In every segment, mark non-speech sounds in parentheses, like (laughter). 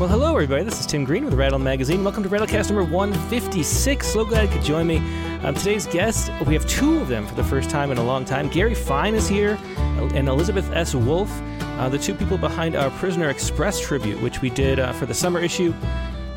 Well, hello, everybody. This is Tim Green with Rattle Magazine. Welcome to Rattlecast number 156. So glad you could join me. Um, today's guest, we have two of them for the first time in a long time. Gary Fine is here, and Elizabeth S. Wolf, uh, the two people behind our Prisoner Express tribute, which we did uh, for the summer issue.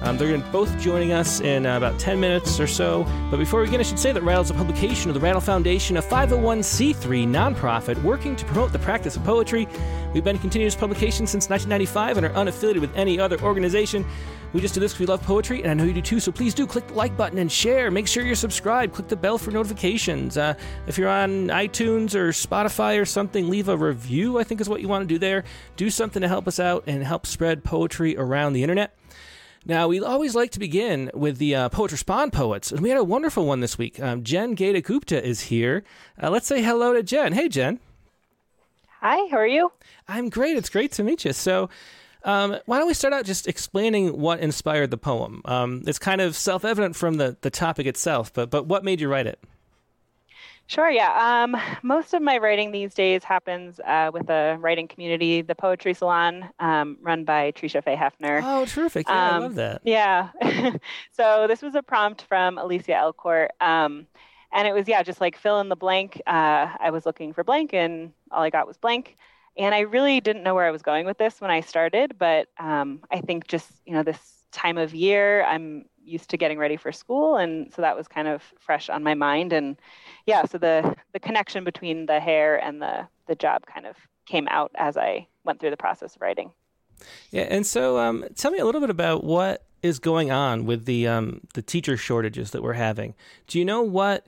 Um, they're going to both joining us in uh, about 10 minutes or so. But before we begin, I should say that Rattle is a publication of the Rattle Foundation, a 501c3 nonprofit working to promote the practice of poetry. We've been a continuous publication since 1995 and are unaffiliated with any other organization. We just do this because we love poetry, and I know you do too. So please do click the like button and share. Make sure you're subscribed. Click the bell for notifications. Uh, if you're on iTunes or Spotify or something, leave a review. I think is what you want to do there. Do something to help us out and help spread poetry around the internet. Now, we always like to begin with the uh, Poet Respond poets, and we had a wonderful one this week. Um, Jen Gata Gupta is here. Uh, let's say hello to Jen. Hey, Jen. Hi, how are you? I'm great. It's great to meet you. So, um, why don't we start out just explaining what inspired the poem? Um, it's kind of self evident from the, the topic itself, but, but what made you write it? Sure, yeah. Um, most of my writing these days happens uh, with a writing community, the Poetry Salon, um, run by Trisha Faye Hefner. Oh, terrific. Yeah, um, I love that. Yeah. (laughs) so this was a prompt from Alicia Elcourt. Um, and it was, yeah, just like fill in the blank. Uh, I was looking for blank and all I got was blank. And I really didn't know where I was going with this when I started, but um, I think just, you know, this time of year, I'm used to getting ready for school. And so that was kind of fresh on my mind. And yeah, so the the connection between the hair and the the job kind of came out as I went through the process of writing. Yeah, and so um, tell me a little bit about what is going on with the um, the teacher shortages that we're having. Do you know what?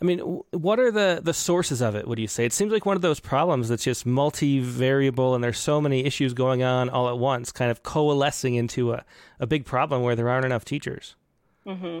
I mean, what are the, the sources of it? Would you say it seems like one of those problems that's just multivariable, and there's so many issues going on all at once, kind of coalescing into a, a big problem where there aren't enough teachers. Mm-hmm.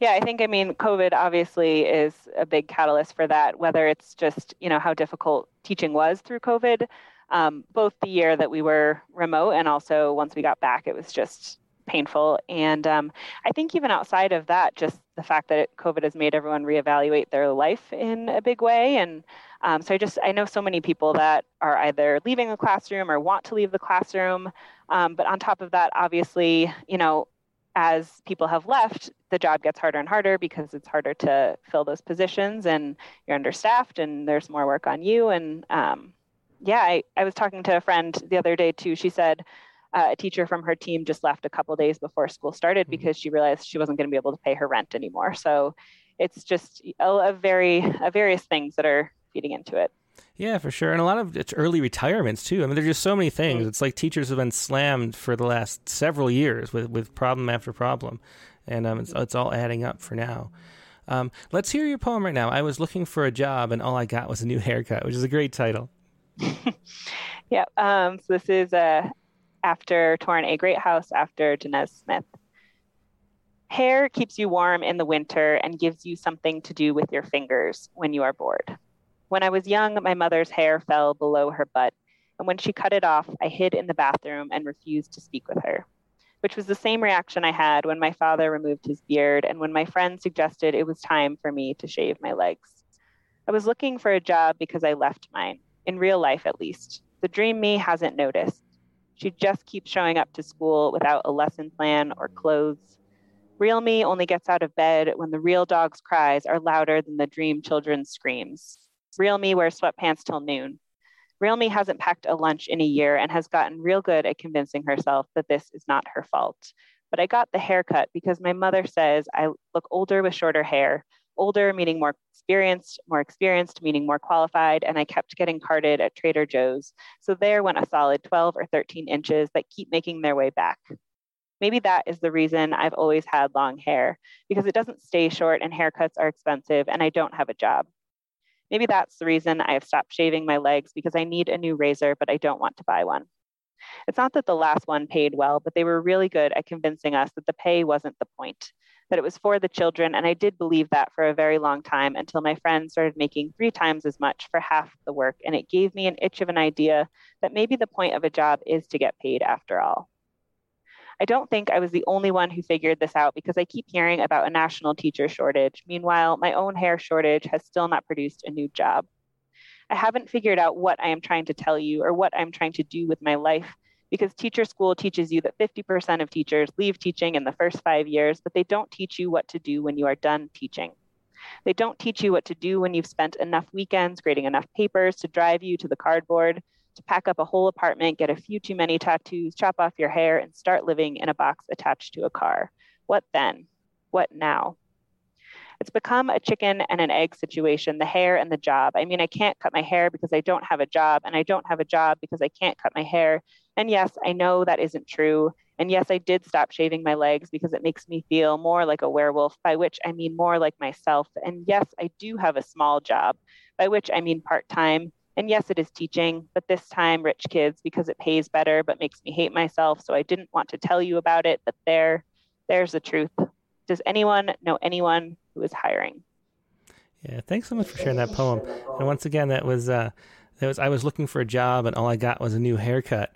Yeah, I think, I mean, COVID obviously is a big catalyst for that, whether it's just, you know, how difficult teaching was through COVID, um, both the year that we were remote and also once we got back, it was just painful. And um, I think even outside of that, just the fact that it, COVID has made everyone reevaluate their life in a big way. And um, so I just, I know so many people that are either leaving the classroom or want to leave the classroom. Um, but on top of that, obviously, you know, as people have left, the job gets harder and harder because it's harder to fill those positions and you're understaffed and there's more work on you. And um, yeah, I, I was talking to a friend the other day too. She said uh, a teacher from her team just left a couple days before school started mm-hmm. because she realized she wasn't going to be able to pay her rent anymore. So it's just a, a very a various things that are feeding into it. Yeah, for sure. And a lot of it's early retirements too. I mean, there's just so many things. Mm-hmm. It's like teachers have been slammed for the last several years with, with problem after problem. And um, it's, it's all adding up for now. Um, let's hear your poem right now. I was looking for a job and all I got was a new (laughs) haircut, which is a great title. (laughs) yeah. Um, so this is uh, after Torn a Great House after Danez Smith. Hair keeps you warm in the winter and gives you something to do with your fingers when you are bored. When I was young, my mother's hair fell below her butt, and when she cut it off, I hid in the bathroom and refused to speak with her, which was the same reaction I had when my father removed his beard and when my friend suggested it was time for me to shave my legs. I was looking for a job because I left mine, in real life at least. The dream me hasn't noticed. She just keeps showing up to school without a lesson plan or clothes. Real me only gets out of bed when the real dog's cries are louder than the dream children's screams. Real me wears sweatpants till noon. Real me hasn't packed a lunch in a year and has gotten real good at convincing herself that this is not her fault. But I got the haircut because my mother says I look older with shorter hair. Older meaning more experienced, more experienced meaning more qualified, and I kept getting carded at Trader Joe's. So there went a solid 12 or 13 inches that keep making their way back. Maybe that is the reason I've always had long hair, because it doesn't stay short and haircuts are expensive and I don't have a job. Maybe that's the reason I have stopped shaving my legs because I need a new razor, but I don't want to buy one. It's not that the last one paid well, but they were really good at convincing us that the pay wasn't the point, that it was for the children. And I did believe that for a very long time until my friend started making three times as much for half the work. And it gave me an itch of an idea that maybe the point of a job is to get paid after all. I don't think I was the only one who figured this out because I keep hearing about a national teacher shortage. Meanwhile, my own hair shortage has still not produced a new job. I haven't figured out what I am trying to tell you or what I'm trying to do with my life because teacher school teaches you that 50% of teachers leave teaching in the first five years, but they don't teach you what to do when you are done teaching. They don't teach you what to do when you've spent enough weekends grading enough papers to drive you to the cardboard, to pack up a whole apartment, get a few too many tattoos, chop off your hair, and start living in a box attached to a car. What then? What now? It's become a chicken and an egg situation, the hair and the job. I mean, I can't cut my hair because I don't have a job, and I don't have a job because I can't cut my hair. And yes, I know that isn't true. And yes, I did stop shaving my legs because it makes me feel more like a werewolf, by which I mean more like myself. And yes, I do have a small job, by which I mean part time. And yes, it is teaching, but this time rich kids because it pays better but makes me hate myself. So I didn't want to tell you about it, but there, there's the truth. Does anyone know anyone who is hiring? Yeah, thanks so much for sharing that poem. And once again, that was uh, that was I was looking for a job and all I got was a new haircut.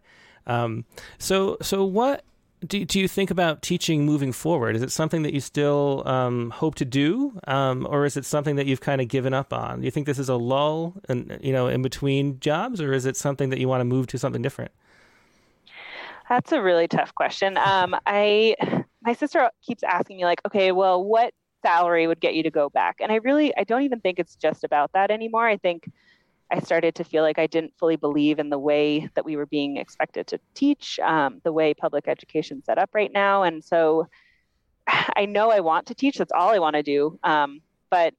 Um, so so what do, do you think about teaching moving forward? Is it something that you still um, hope to do, um, or is it something that you've kind of given up on? Do you think this is a lull, and you know, in between jobs, or is it something that you want to move to something different? That's a really tough question. Um, I my sister keeps asking me like, okay, well, what salary would get you to go back? And I really, I don't even think it's just about that anymore. I think I started to feel like I didn't fully believe in the way that we were being expected to teach, um, the way public education set up right now. And so (sighs) I know I want to teach. That's all I want to do. Um, but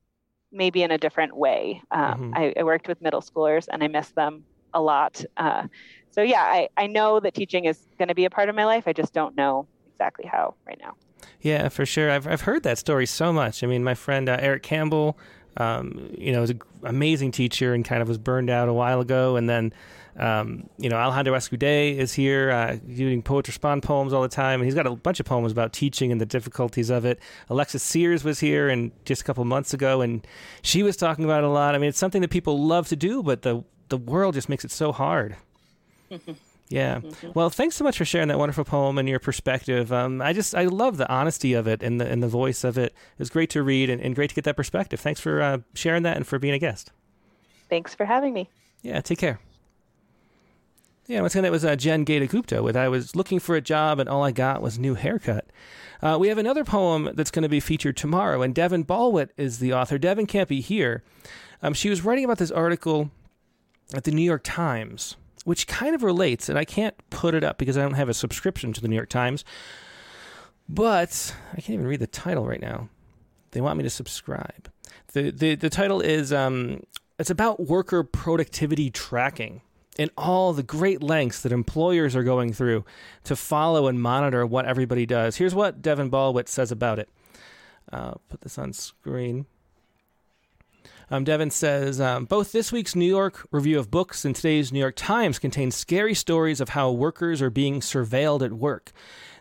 maybe in a different way. Um, mm-hmm. I, I, worked with middle schoolers and I miss them a lot. Uh, so yeah, I, I know that teaching is going to be a part of my life. I just don't know exactly how right now. Yeah, for sure. I've, I've heard that story so much. I mean, my friend uh, Eric Campbell, um, you know, was an amazing teacher and kind of was burned out a while ago. And then, um, you know, Alejandro Escudé is here uh, doing Poet Respond poems all the time. And he's got a bunch of poems about teaching and the difficulties of it. Alexis Sears was here and just a couple months ago, and she was talking about it a lot. I mean, it's something that people love to do, but the the world just makes it so hard. (laughs) Yeah. Mm-hmm. Well, thanks so much for sharing that wonderful poem and your perspective. Um, I just I love the honesty of it and the and the voice of it. It was great to read and, and great to get that perspective. Thanks for uh, sharing that and for being a guest. Thanks for having me. Yeah. Take care. Yeah, once again, that was uh, Jen Gata Gupta with I was looking for a job and all I got was new haircut. Uh, we have another poem that's going to be featured tomorrow, and Devon Balwit is the author. Devon can't be here. Um, she was writing about this article at the New York Times which kind of relates, and I can't put it up because I don't have a subscription to the New York Times. But I can't even read the title right now. They want me to subscribe. the the The title is um, it's about worker productivity tracking and all the great lengths that employers are going through to follow and monitor what everybody does. Here's what Devon Balwit says about it. I'll put this on screen. Um, Devon says um, both this week's New York Review of Books and today's New York Times contain scary stories of how workers are being surveilled at work.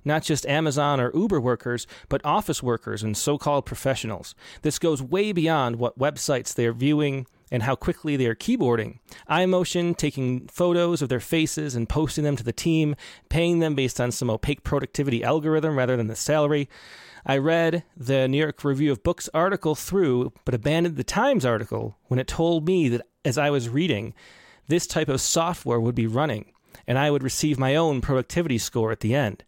Not just Amazon or Uber workers, but office workers and so called professionals. This goes way beyond what websites they are viewing and how quickly they are keyboarding. iMotion taking photos of their faces and posting them to the team, paying them based on some opaque productivity algorithm rather than the salary. I read the New York Review of Books article through, but abandoned the Times article when it told me that as I was reading, this type of software would be running, and I would receive my own productivity score at the end.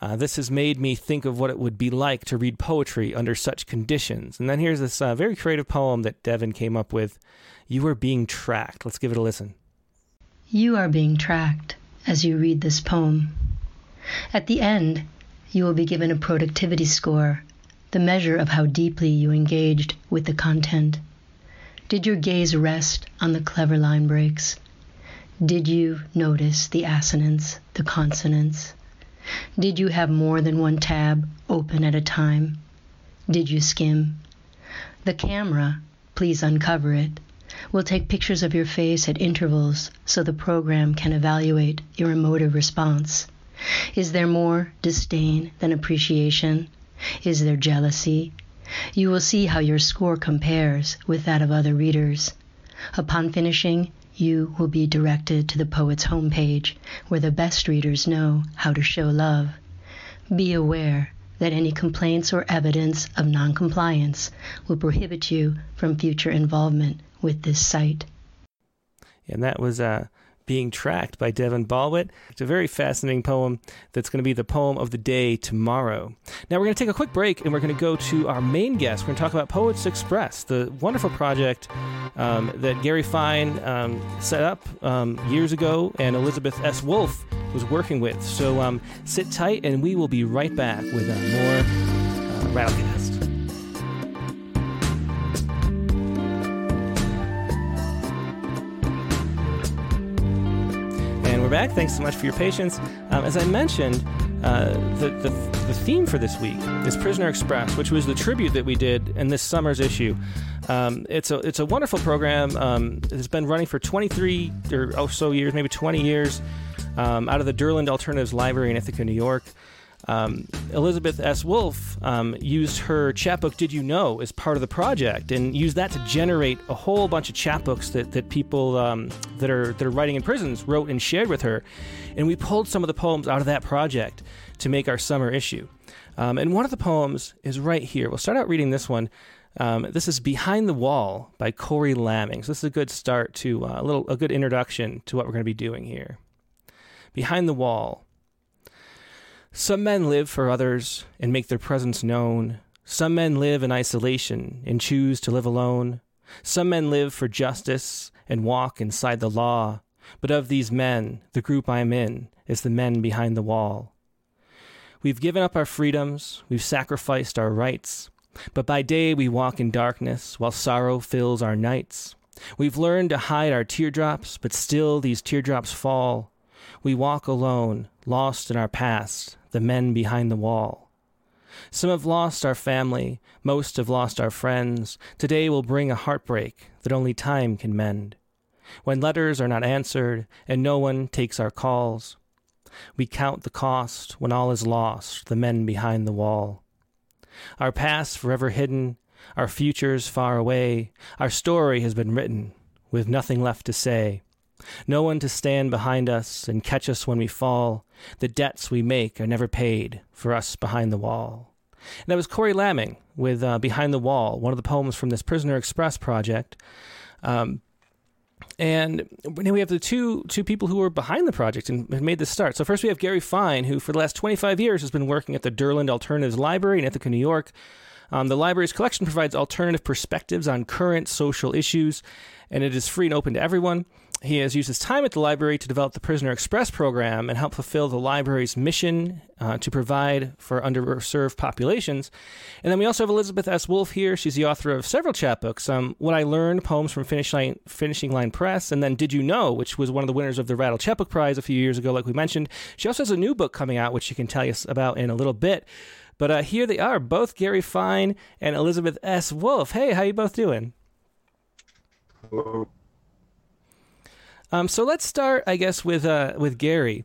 Uh, this has made me think of what it would be like to read poetry under such conditions. And then here's this uh, very creative poem that Devon came up with You are being tracked. Let's give it a listen. You are being tracked as you read this poem. At the end, you will be given a productivity score, the measure of how deeply you engaged with the content. Did your gaze rest on the clever line breaks? Did you notice the assonance, the consonants? Did you have more than one tab open at a time? Did you skim? The camera, please uncover it, will take pictures of your face at intervals so the program can evaluate your emotive response. Is there more disdain than appreciation? Is there jealousy? You will see how your score compares with that of other readers. Upon finishing, you will be directed to the poet's homepage, where the best readers know how to show love. Be aware that any complaints or evidence of noncompliance will prohibit you from future involvement with this site. And that was uh, Being Tracked by Devon Balwit. It's a very fascinating poem that's going to be the poem of the day tomorrow. Now, we're going to take a quick break and we're going to go to our main guest. We're going to talk about Poets Express, the wonderful project um, that Gary Fine um, set up um, years ago and Elizabeth S. Wolf was working with. So um, sit tight and we will be right back with uh, more uh, Rattlecast. We're back. Thanks so much for your patience. Um, as I mentioned, uh, the, the, the, theme for this week is Prisoner Express, which was the tribute that we did in this summer's issue. Um, it's, a, it's a wonderful program. Um, it's been running for 23 or so years, maybe 20 years, um, out of the Durland Alternatives Library in Ithaca, New York. Um, Elizabeth S. Wolf um, used her chapbook "Did You Know" as part of the project, and used that to generate a whole bunch of chapbooks that that people um, that are that are writing in prisons wrote and shared with her. And we pulled some of the poems out of that project to make our summer issue. Um, and one of the poems is right here. We'll start out reading this one. Um, this is "Behind the Wall" by Corey Lamming. So this is a good start to uh, a little a good introduction to what we're going to be doing here. Behind the Wall. Some men live for others and make their presence known. Some men live in isolation and choose to live alone. Some men live for justice and walk inside the law. But of these men, the group I'm in is the men behind the wall. We've given up our freedoms, we've sacrificed our rights. But by day we walk in darkness while sorrow fills our nights. We've learned to hide our teardrops, but still these teardrops fall. We walk alone, lost in our past, the men behind the wall. Some have lost our family, most have lost our friends. Today will bring a heartbreak that only time can mend. When letters are not answered and no one takes our calls, we count the cost when all is lost, the men behind the wall. Our past forever hidden, our futures far away, our story has been written with nothing left to say. No one to stand behind us and catch us when we fall. The debts we make are never paid for us behind the wall. And that was Corey Lamming with uh, Behind the Wall, one of the poems from this Prisoner Express project. Um, and we have the two two people who were behind the project and made this start. So first we have Gary Fine, who for the last 25 years has been working at the Durland Alternatives Library in Ithaca, New York. Um, the library's collection provides alternative perspectives on current social issues, and it is free and open to everyone. He has used his time at the library to develop the Prisoner Express program and help fulfill the library's mission uh, to provide for underserved populations. And then we also have Elizabeth S. Wolf here. She's the author of several chapbooks. Um, what I Learned, Poems from Finish Line, Finishing Line Press, and then Did You Know, which was one of the winners of the Rattle Chapbook Prize a few years ago, like we mentioned. She also has a new book coming out, which she can tell us about in a little bit. But uh, here they are, both Gary Fine and Elizabeth S. Wolf. Hey, how you both doing? Hello. Um, so let's start, I guess, with uh, with Gary.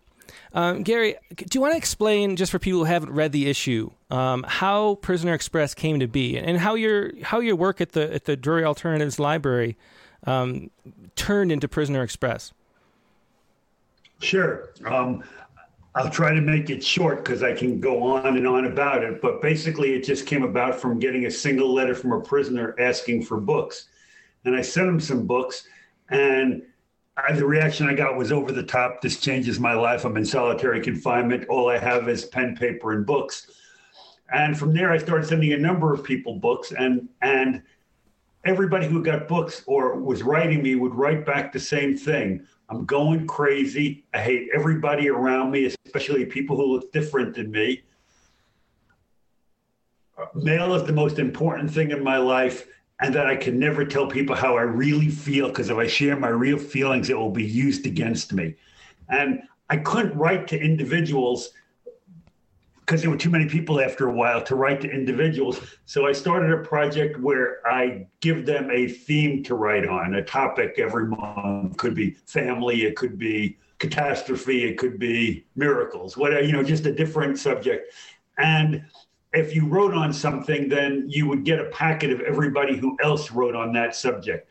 Um, Gary, do you want to explain, just for people who haven't read the issue, um, how Prisoner Express came to be, and how your how your work at the at the Drury Alternatives Library um, turned into Prisoner Express? Sure. Um, I'll try to make it short because I can go on and on about it. But basically, it just came about from getting a single letter from a prisoner asking for books, and I sent him some books, and I, the reaction I got was over the top. This changes my life. I'm in solitary confinement. All I have is pen, paper, and books. And from there, I started sending a number of people books, and and everybody who got books or was writing me would write back the same thing. I'm going crazy. I hate everybody around me, especially people who look different than me. Uh, Mail is the most important thing in my life and that I can never tell people how I really feel because if I share my real feelings, it will be used against me. And I couldn't write to individuals because there were too many people after a while to write to individuals. So I started a project where I give them a theme to write on, a topic every month. It could be family, it could be catastrophe, it could be miracles, whatever, you know, just a different subject. And if you wrote on something, then you would get a packet of everybody who else wrote on that subject.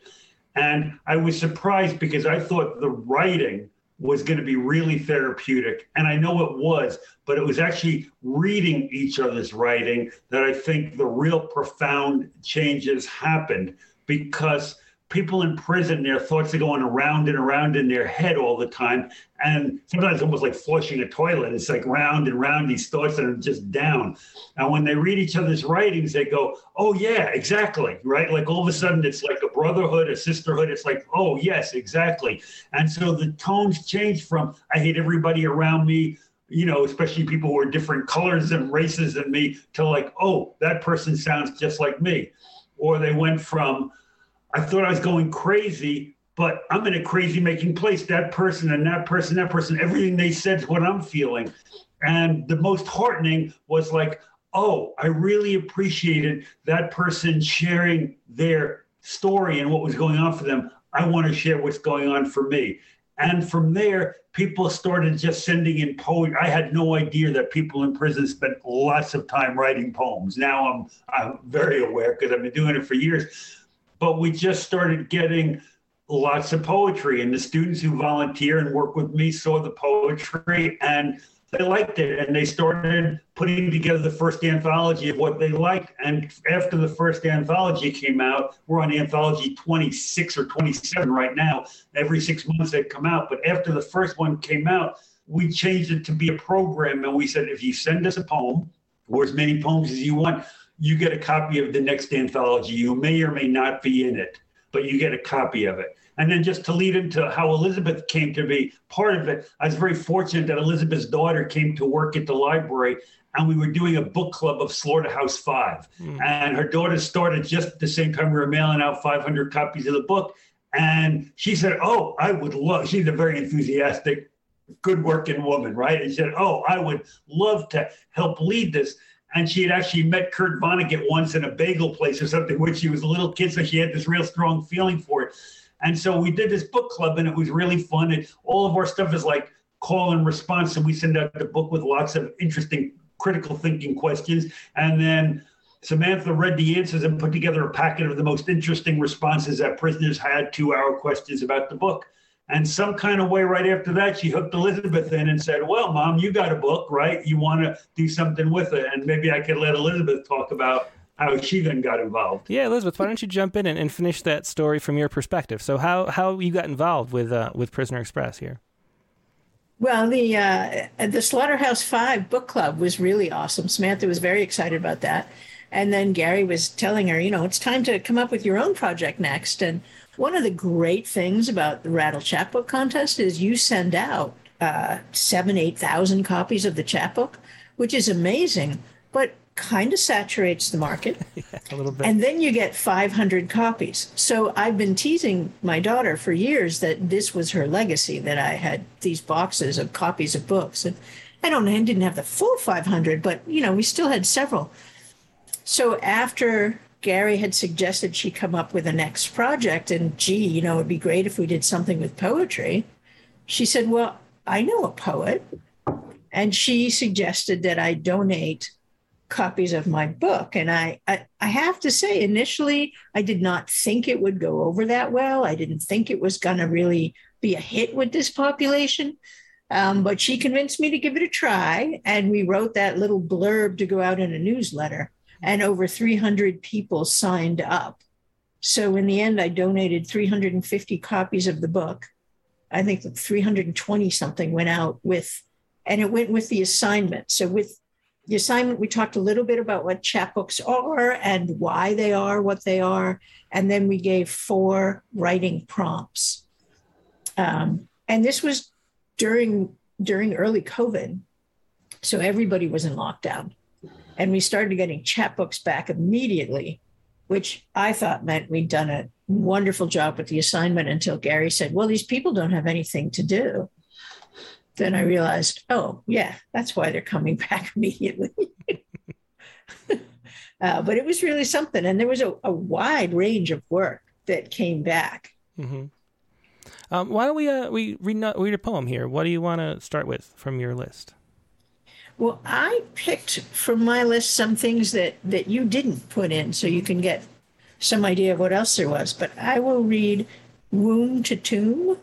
And I was surprised because I thought the writing was going to be really therapeutic. And I know it was, but it was actually reading each other's writing that I think the real profound changes happened because people in prison, their thoughts are going around and around in their head all the time. And sometimes almost like flushing a toilet. It's like round and round these thoughts that are just down. And when they read each other's writings, they go, oh, yeah, exactly. Right. Like all of a sudden, it's like a brotherhood, a sisterhood. It's like, oh, yes, exactly. And so the tones change from, I hate everybody around me you know, especially people who are different colors and races than me, to like, oh, that person sounds just like me. Or they went from, I thought I was going crazy, but I'm in a crazy making place. That person and that person, that person, everything they said is what I'm feeling. And the most heartening was like, oh, I really appreciated that person sharing their story and what was going on for them. I want to share what's going on for me. And from there, people started just sending in poetry. I had no idea that people in prison spent lots of time writing poems. Now I'm I'm very aware because I've been doing it for years but we just started getting lots of poetry and the students who volunteer and work with me saw the poetry and they liked it and they started putting together the first anthology of what they liked and after the first anthology came out we're on anthology 26 or 27 right now every six months they come out but after the first one came out we changed it to be a program and we said if you send us a poem or as many poems as you want you get a copy of the next anthology. You may or may not be in it, but you get a copy of it. And then just to lead into how Elizabeth came to be part of it, I was very fortunate that Elizabeth's daughter came to work at the library and we were doing a book club of Slaughterhouse Five. Mm. And her daughter started just at the same time we were mailing out 500 copies of the book. And she said, Oh, I would love, she's a very enthusiastic, good working woman, right? And she said, Oh, I would love to help lead this and she had actually met Kurt Vonnegut once in a bagel place or something when she was a little kid, so she had this real strong feeling for it. And so we did this book club, and it was really fun. And all of our stuff is like call and response, and we send out the book with lots of interesting critical thinking questions, and then. Samantha read the answers and put together a packet of the most interesting responses that prisoners had to our questions about the book. And some kind of way, right after that, she hooked Elizabeth in and said, Well, mom, you got a book, right? You want to do something with it. And maybe I could let Elizabeth talk about how she then got involved. Yeah, Elizabeth, why don't you jump in and, and finish that story from your perspective? So, how, how you got involved with, uh, with Prisoner Express here? Well, the uh, the Slaughterhouse Five book club was really awesome. Samantha was very excited about that, and then Gary was telling her, you know, it's time to come up with your own project next. And one of the great things about the Rattle Chapbook contest is you send out uh, seven, 8,000 copies of the chapbook, which is amazing, but kind of saturates the market. (laughs) yeah, a little bit. And then you get 500 copies. So I've been teasing my daughter for years that this was her legacy, that I had these boxes of copies of books. And I don't I didn't have the full 500, but, you know, we still had several. So after Gary had suggested she come up with a next project. And gee, you know, it'd be great if we did something with poetry. She said, Well, I know a poet. And she suggested that I donate copies of my book. And I, I, I, have to say, initially, I did not think it would go over that well. I didn't think it was going to really be a hit with this population. Um, but she convinced me to give it a try. And we wrote that little blurb to go out in a newsletter and over 300 people signed up. So in the end, I donated 350 copies of the book. I think 320 something went out with, and it went with the assignment. So with the assignment, we talked a little bit about what chapbooks are and why they are what they are, and then we gave four writing prompts. Um, and this was during during early COVID, so everybody was in lockdown. And we started getting chapbooks back immediately, which I thought meant we'd done a wonderful job with the assignment until Gary said, Well, these people don't have anything to do. Then I realized, oh, yeah, that's why they're coming (laughs) back immediately. (laughs) uh, but it was really something. And there was a, a wide range of work that came back. Mm-hmm. Um, why don't we uh, we read, read a poem here? What do you want to start with from your list? Well, I picked from my list some things that, that you didn't put in so you can get some idea of what else there was. But I will read Womb to Tomb.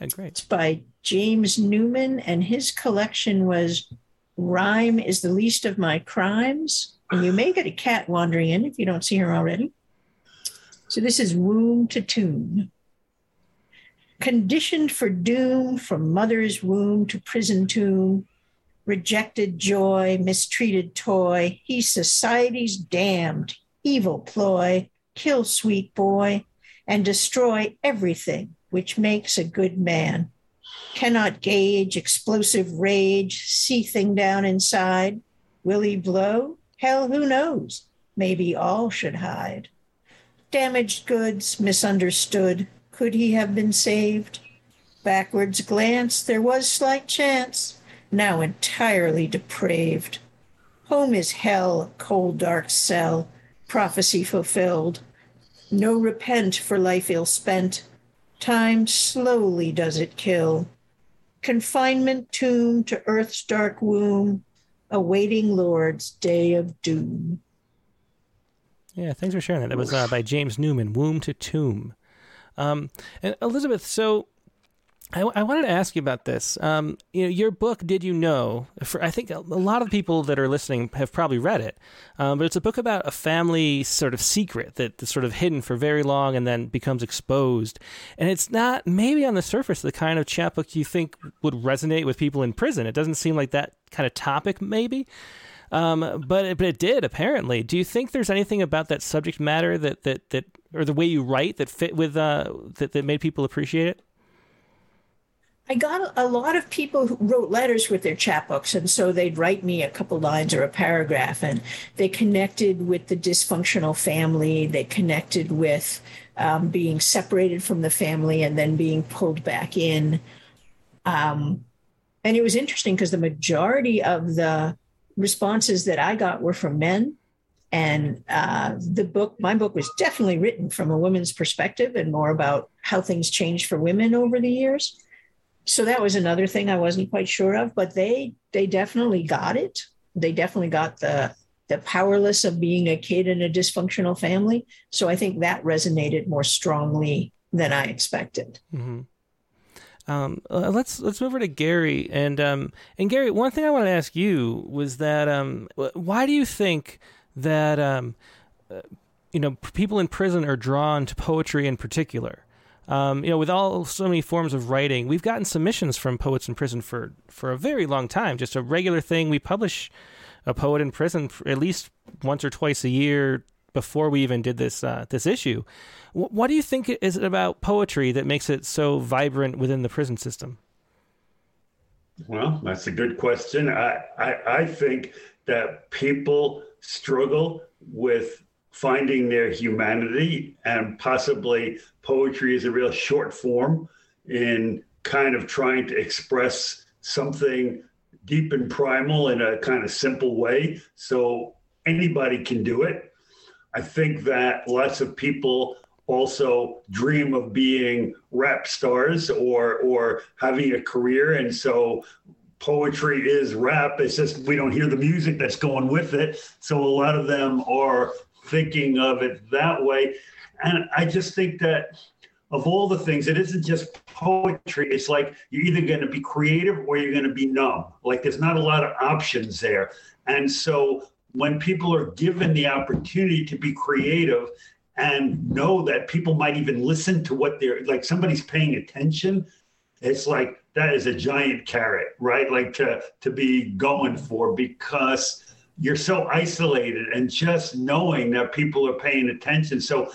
Yeah, great. It's by James Newman, and his collection was Rhyme is the Least of My Crimes. And you may get a cat wandering in if you don't see her already. So this is womb to tomb. Conditioned for doom from mother's womb to prison tomb, rejected joy, mistreated toy, he's society's damned, evil ploy, kill sweet boy, and destroy everything which makes a good man. Cannot gauge explosive rage, seething down inside. Will he blow? Hell, who knows? Maybe all should hide. Damaged goods, misunderstood. Could he have been saved? Backwards glance, there was slight chance. Now entirely depraved. Home is hell, cold dark cell, prophecy fulfilled. No repent for life ill spent. Time slowly does it kill. Confinement tomb to earth's dark womb, awaiting Lord's day of doom. Yeah, thanks for sharing that. That was uh, by James Newman, Womb to Tomb. Um, and Elizabeth, so I, I, wanted to ask you about this. Um, you know, your book, Did You Know? For, I think a lot of people that are listening have probably read it, um, but it's a book about a family sort of secret that's sort of hidden for very long and then becomes exposed. And it's not maybe on the surface the kind of chapbook you think would resonate with people in prison. It doesn't seem like that kind of topic, maybe. Um, but it, but it did apparently. Do you think there's anything about that subject matter that that that or the way you write that fit with uh, that that made people appreciate it? I got a lot of people who wrote letters with their chapbooks, and so they'd write me a couple lines or a paragraph, and they connected with the dysfunctional family. They connected with um, being separated from the family and then being pulled back in. Um, and it was interesting because the majority of the responses that I got were from men. And uh, the book, my book was definitely written from a woman's perspective and more about how things changed for women over the years so that was another thing I wasn't quite sure of, but they they definitely got it. They definitely got the the powerless of being a kid in a dysfunctional family. So I think that resonated more strongly than I expected. Mm-hmm. Um, uh, let's let's move over to Gary and um, and Gary. One thing I want to ask you was that um, why do you think that um, uh, you know people in prison are drawn to poetry in particular? Um, you know, with all so many forms of writing, we've gotten submissions from poets in prison for for a very long time. Just a regular thing. We publish a poet in prison at least once or twice a year before we even did this uh, this issue. W- what do you think is it about poetry that makes it so vibrant within the prison system? Well, that's a good question. I, I, I think that people struggle with finding their humanity and possibly poetry is a real short form in kind of trying to express something deep and primal in a kind of simple way. So anybody can do it. I think that lots of people also dream of being rap stars or or having a career. And so poetry is rap. It's just we don't hear the music that's going with it. So a lot of them are thinking of it that way. And I just think that of all the things, it isn't just poetry. It's like you're either going to be creative or you're going to be numb. Like there's not a lot of options there. And so when people are given the opportunity to be creative and know that people might even listen to what they're like, somebody's paying attention, it's like that is a giant carrot, right? Like to to be going for because you're so isolated and just knowing that people are paying attention. So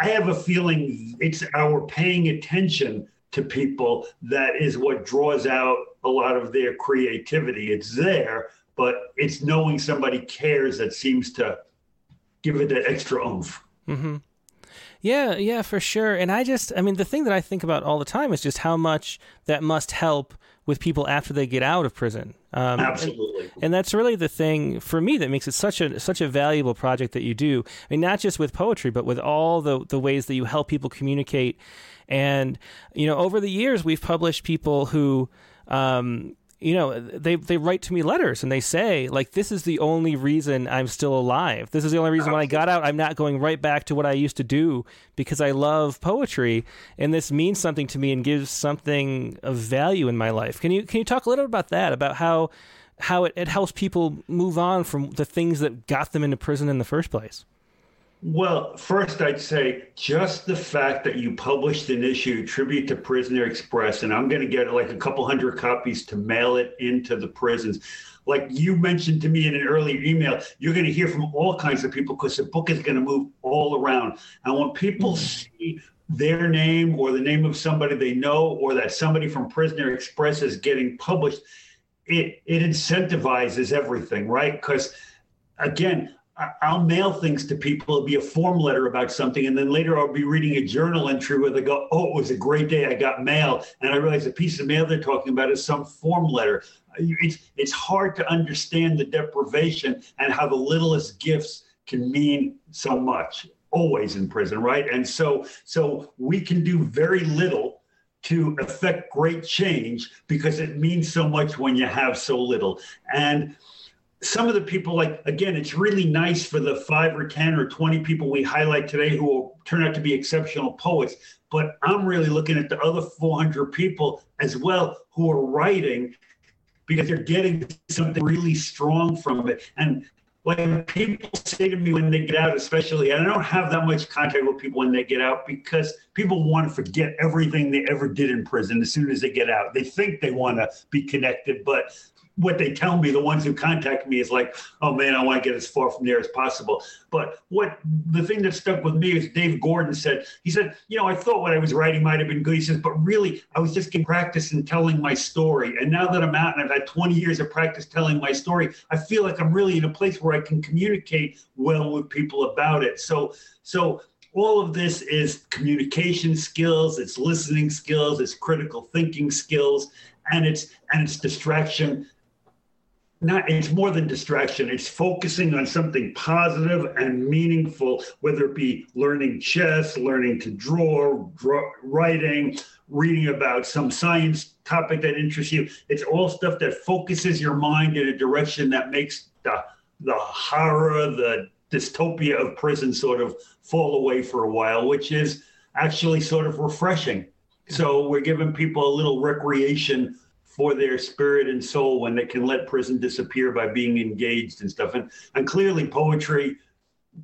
I have a feeling it's our paying attention to people that is what draws out a lot of their creativity. It's there, but it's knowing somebody cares that seems to give it that extra oomph. Mm-hmm. Yeah, yeah, for sure. And I just, I mean, the thing that I think about all the time is just how much that must help with people after they get out of prison. Um, Absolutely. And, and, that's really the thing for me that makes it such a such a valuable project that you do. I mean, not just with poetry, but with all the the ways that you help people communicate. And you know, over the years, we've published people who. Um, you know they they write to me letters and they say like this is the only reason I'm still alive. This is the only reason when I got out I'm not going right back to what I used to do because I love poetry and this means something to me and gives something of value in my life. Can you can you talk a little bit about that about how how it, it helps people move on from the things that got them into prison in the first place? Well, first, I'd say just the fact that you published an issue, Tribute to Prisoner Express, and I'm going to get like a couple hundred copies to mail it into the prisons. Like you mentioned to me in an earlier email, you're going to hear from all kinds of people because the book is going to move all around. And when people mm-hmm. see their name or the name of somebody they know or that somebody from Prisoner Express is getting published, it, it incentivizes everything, right? Because again, I'll mail things to people. It'll be a form letter about something, and then later I'll be reading a journal entry where they go, "Oh, it was a great day. I got mail," and I realize the piece of mail they're talking about is some form letter. It's it's hard to understand the deprivation and how the littlest gifts can mean so much. Always in prison, right? And so so we can do very little to affect great change because it means so much when you have so little. And some of the people like again it's really nice for the five or ten or 20 people we highlight today who will turn out to be exceptional poets but i'm really looking at the other 400 people as well who are writing because they're getting something really strong from it. And when people say to me when they get out especially i don't have that much contact with people when they get out because people want to forget everything they ever did in prison as soon as they get out. They think they want to be connected but what they tell me, the ones who contact me, is like, oh man, I want to get as far from there as possible. But what the thing that stuck with me is Dave Gordon said, he said, you know, I thought what I was writing might have been good. He says, but really, I was just getting practice in telling my story. And now that I'm out and I've had 20 years of practice telling my story, I feel like I'm really in a place where I can communicate well with people about it. So, so all of this is communication skills, it's listening skills, it's critical thinking skills, and it's and it's distraction not it's more than distraction. It's focusing on something positive and meaningful whether it be learning chess learning to draw, draw writing reading about some science topic that interests you. It's all stuff that focuses your mind in a direction that makes the the horror the dystopia of prison sort of fall away for a while which is actually sort of refreshing. So we're giving people a little recreation for their spirit and soul when they can let prison disappear by being engaged and stuff. And and clearly poetry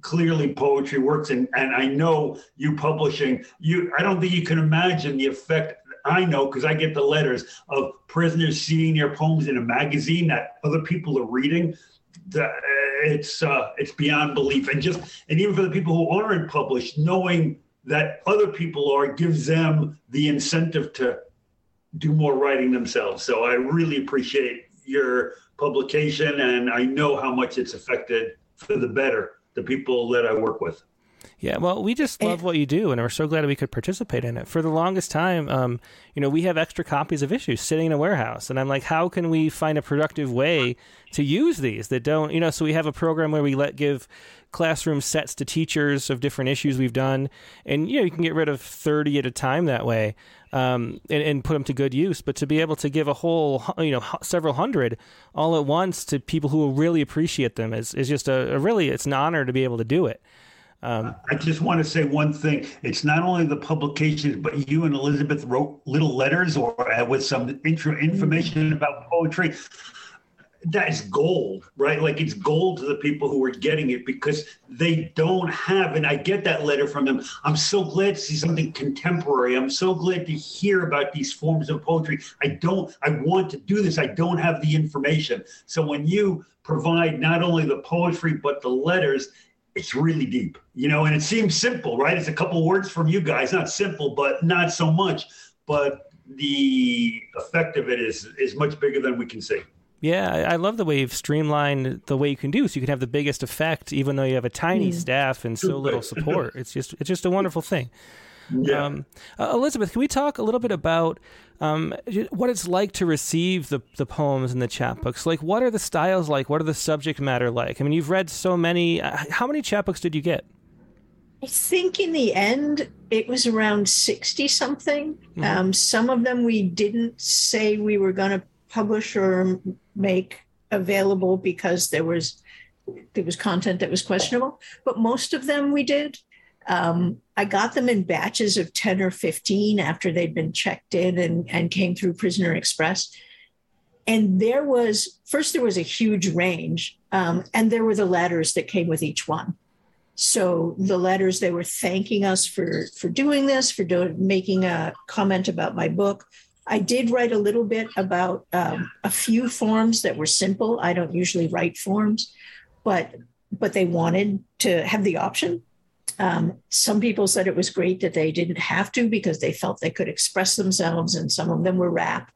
clearly poetry works and and I know you publishing you I don't think you can imagine the effect I know because I get the letters of prisoners seeing their poems in a magazine that other people are reading. It's uh, it's beyond belief, and just and even for the people who aren't published, knowing that other people are gives them the incentive to do more writing themselves. So I really appreciate your publication, and I know how much it's affected for the better the people that I work with. Yeah, well, we just love what you do, and we're so glad we could participate in it. For the longest time, um, you know, we have extra copies of issues sitting in a warehouse, and I'm like, how can we find a productive way to use these that don't, you know? So we have a program where we let give classroom sets to teachers of different issues we've done, and you know, you can get rid of 30 at a time that way, um, and, and put them to good use. But to be able to give a whole, you know, several hundred all at once to people who will really appreciate them is is just a, a really, it's an honor to be able to do it. Um, I just want to say one thing. It's not only the publications, but you and Elizabeth wrote little letters or with some intro information about poetry. That's gold, right? Like it's gold to the people who are getting it because they don't have, and I get that letter from them. I'm so glad to see something contemporary. I'm so glad to hear about these forms of poetry. I don't, I want to do this. I don't have the information. So when you provide not only the poetry, but the letters, it's really deep, you know, and it seems simple, right? It's a couple words from you guys, not simple, but not so much. But the effect of it is is much bigger than we can see. Yeah, I love the way you've streamlined the way you can do so you can have the biggest effect even though you have a tiny mm. staff and so little (laughs) support. it's just it's just a wonderful thing. Yeah. Um, uh, Elizabeth, can we talk a little bit about um, what it's like to receive the, the poems and the chapbooks? Like, what are the styles like? What are the subject matter like? I mean, you've read so many. Uh, how many chapbooks did you get? I think in the end, it was around 60 something. Mm-hmm. Um, some of them we didn't say we were going to publish or make available because there was there was content that was questionable but most of them we did um, I got them in batches of 10 or 15 after they'd been checked in and, and came through Prisoner Express. And there was, first, there was a huge range, um, and there were the letters that came with each one. So the letters they were thanking us for for doing this, for do, making a comment about my book. I did write a little bit about um, a few forms that were simple. I don't usually write forms, but but they wanted to have the option. Um, some people said it was great that they didn't have to because they felt they could express themselves, and some of them were rap.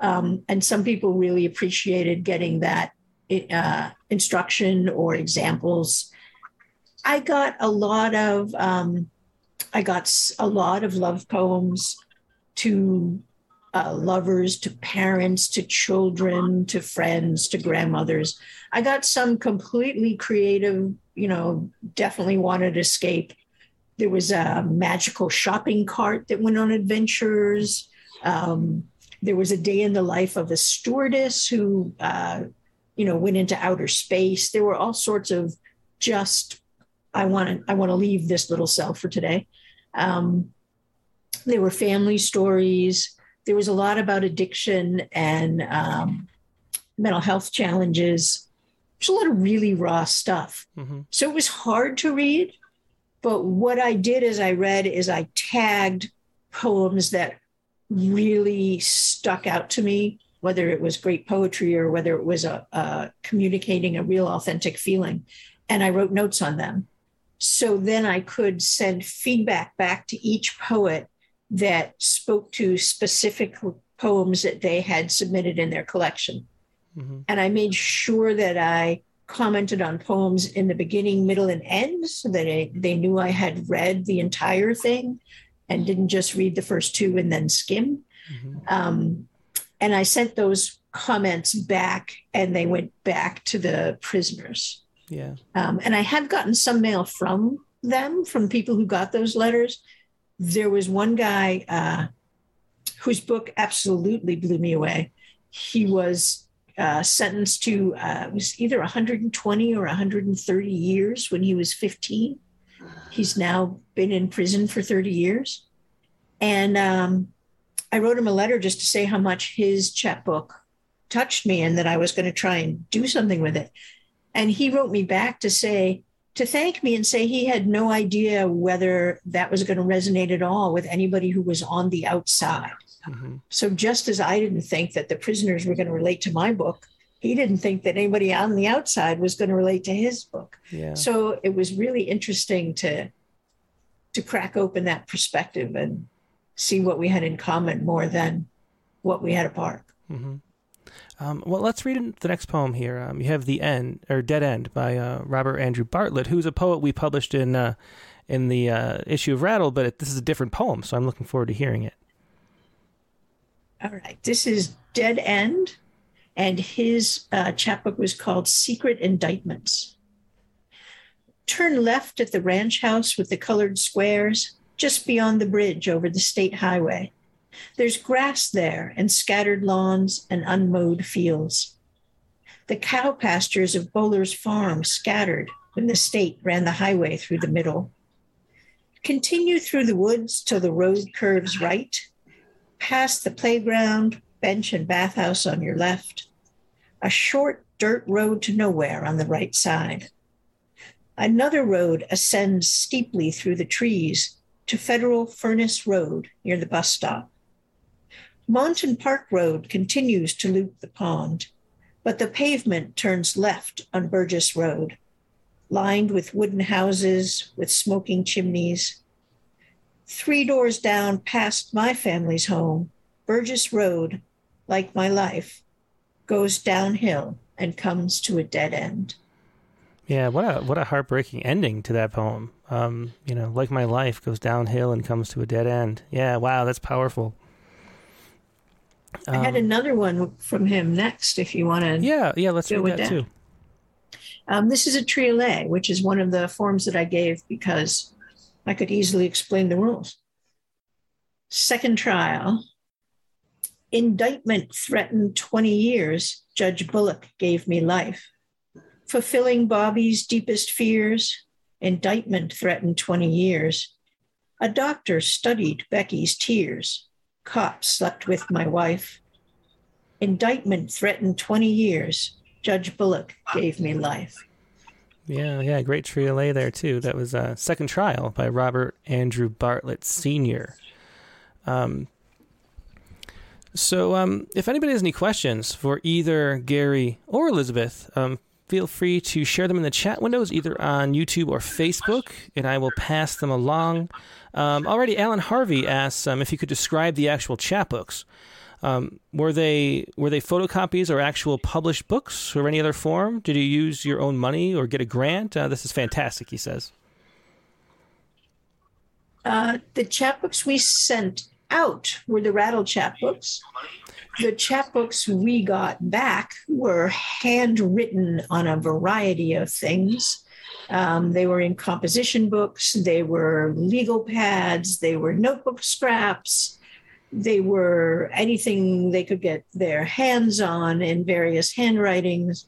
Um, and some people really appreciated getting that uh, instruction or examples I got a lot of um, I got a lot of love poems to uh, lovers, to parents, to children, to friends, to grandmothers. I got some completely creative, you know, definitely wanted escape. There was a magical shopping cart that went on adventures. Um, there was a day in the life of a stewardess who, uh, you know, went into outer space. There were all sorts of just I want to I want to leave this little cell for today. Um, there were family stories. There was a lot about addiction and um, mental health challenges. There's a lot of really raw stuff. Mm-hmm. So it was hard to read. But what I did as I read is I tagged poems that really stuck out to me, whether it was great poetry or whether it was a, a communicating a real authentic feeling. And I wrote notes on them. So then I could send feedback back to each poet that spoke to specific poems that they had submitted in their collection. Mm-hmm. And I made sure that I commented on poems in the beginning, middle, and end so that I, they knew I had read the entire thing and didn't just read the first two and then skim. Mm-hmm. Um, and I sent those comments back and they went back to the prisoners. Yeah. Um, and I have gotten some mail from them, from people who got those letters. There was one guy uh, whose book absolutely blew me away. He was uh, sentenced to uh, was either 120 or 130 years when he was 15. He's now been in prison for 30 years, and um, I wrote him a letter just to say how much his chapbook touched me and that I was going to try and do something with it. And he wrote me back to say, to thank me and say he had no idea whether that was going to resonate at all with anybody who was on the outside. Mm-hmm. So, just as I didn't think that the prisoners were going to relate to my book, he didn't think that anybody on the outside was going to relate to his book. Yeah. So, it was really interesting to to crack open that perspective and see what we had in common more than what we had apart. Mm-hmm. Um, well, let's read the next poem here. Um, you have the end or Dead End by uh, Robert Andrew Bartlett, who's a poet we published in uh, in the uh, issue of Rattle, but it, this is a different poem, so I'm looking forward to hearing it. All right, this is Dead End, and his uh, chapbook was called Secret Indictments. Turn left at the ranch house with the colored squares, just beyond the bridge over the state highway. There's grass there and scattered lawns and unmowed fields. The cow pastures of Bowler's farm scattered when the state ran the highway through the middle. Continue through the woods till the road curves right, past the playground, bench, and bathhouse on your left, a short dirt road to nowhere on the right side. Another road ascends steeply through the trees to Federal Furnace Road near the bus stop. Morton Park Road continues to loop the pond, but the pavement turns left on Burgess Road, lined with wooden houses with smoking chimneys. Three doors down past my family's home, Burgess Road, like my life, goes downhill and comes to a dead end. Yeah, what a what a heartbreaking ending to that poem. Um, you know, like my life goes downhill and comes to a dead end. Yeah, wow, that's powerful. I had um, another one from him next, if you want to. Yeah, yeah, let's read that, that, too. Um, this is a triolet, which is one of the forms that I gave because I could easily explain the rules. Second trial. Indictment threatened 20 years. Judge Bullock gave me life. Fulfilling Bobby's deepest fears. Indictment threatened 20 years. A doctor studied Becky's tears cop slept with my wife. Indictment threatened 20 years. Judge Bullock gave me life. Yeah, yeah, great triolet there too. That was uh, Second Trial by Robert Andrew Bartlett Sr. Um, so, um, if anybody has any questions for either Gary or Elizabeth, um, feel free to share them in the chat windows, either on YouTube or Facebook, and I will pass them along. Um, already, Alan Harvey asks um, if you could describe the actual chapbooks. Um, were they were they photocopies or actual published books or any other form? Did you use your own money or get a grant? Uh, this is fantastic, he says. Uh, the chapbooks we sent out were the Rattle chapbooks. The chapbooks we got back were handwritten on a variety of things. Um, they were in composition books, they were legal pads, they were notebook scraps, they were anything they could get their hands on in various handwritings.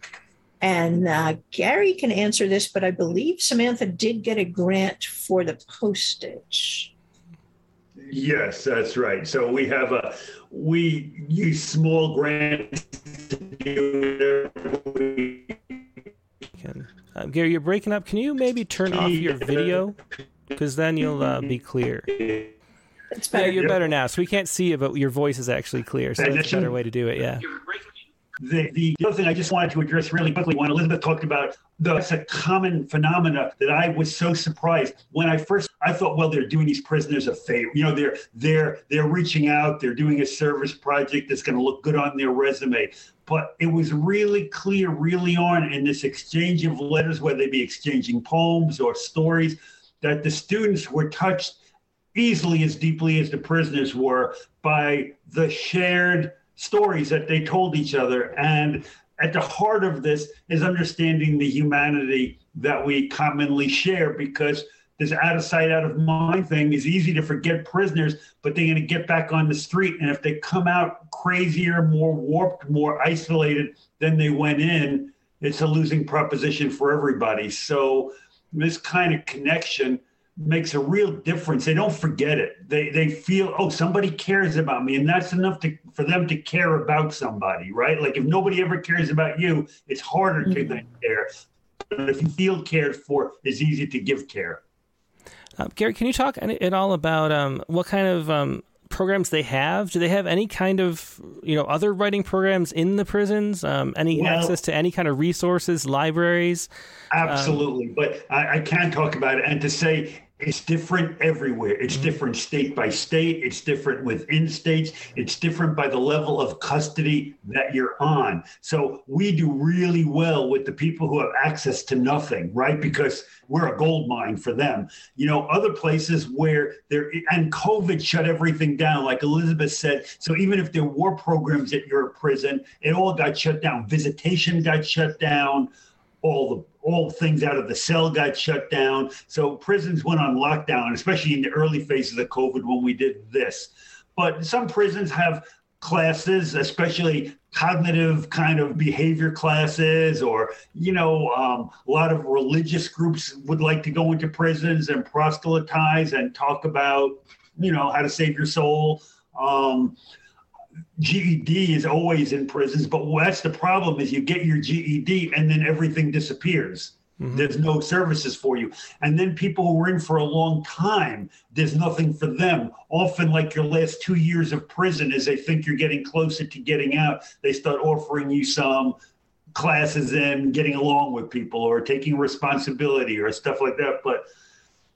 And uh, Gary can answer this, but I believe Samantha did get a grant for the postage. Yes, that's right. So we have a we use small grants to do uh, Gary, you're breaking up. Can you maybe turn off your video? Because then you'll uh, be clear. It's better. Yeah, you're better now. So we can't see you, but your voice is actually clear. So that's a better way to do it. Yeah. The, the other thing I just wanted to address really quickly when Elizabeth talked about that's a common phenomena that I was so surprised when I first I thought well they're doing these prisoners a favor you know they're they're they're reaching out they're doing a service project that's going to look good on their resume but it was really clear really on in this exchange of letters whether they be exchanging poems or stories that the students were touched easily as deeply as the prisoners were by the shared stories that they told each other. And at the heart of this is understanding the humanity that we commonly share because this out of sight, out of mind thing is easy to forget prisoners, but they're going to get back on the street. And if they come out crazier, more warped, more isolated than they went in, it's a losing proposition for everybody. So, this kind of connection makes a real difference. They don't forget it. They they feel oh somebody cares about me, and that's enough to for them to care about somebody, right? Like if nobody ever cares about you, it's harder mm-hmm. to care. But if you feel cared for, it's easy to give care. Uh, Gary, can you talk at all about um, what kind of um, programs they have? Do they have any kind of you know other writing programs in the prisons? Um, any well, access to any kind of resources, libraries? Absolutely, um, but I, I can't talk about it. And to say it's different everywhere. It's mm-hmm. different state by state. It's different within states. It's different by the level of custody that you're on. So we do really well with the people who have access to nothing, right? Because we're a gold mine for them. You know, other places where there and COVID shut everything down, like Elizabeth said. So even if there were programs at your prison, it all got shut down. Visitation got shut down all the all things out of the cell got shut down. So prisons went on lockdown, especially in the early phases of COVID when we did this. But some prisons have classes, especially cognitive kind of behavior classes, or, you know, um, a lot of religious groups would like to go into prisons and proselytize and talk about, you know, how to save your soul. Um, GED is always in prisons, but that's the problem is you get your GED and then everything disappears. Mm-hmm. There's no services for you. And then people who were in for a long time, there's nothing for them. Often, like your last two years of prison, as they think you're getting closer to getting out, they start offering you some classes in getting along with people or taking responsibility or stuff like that. But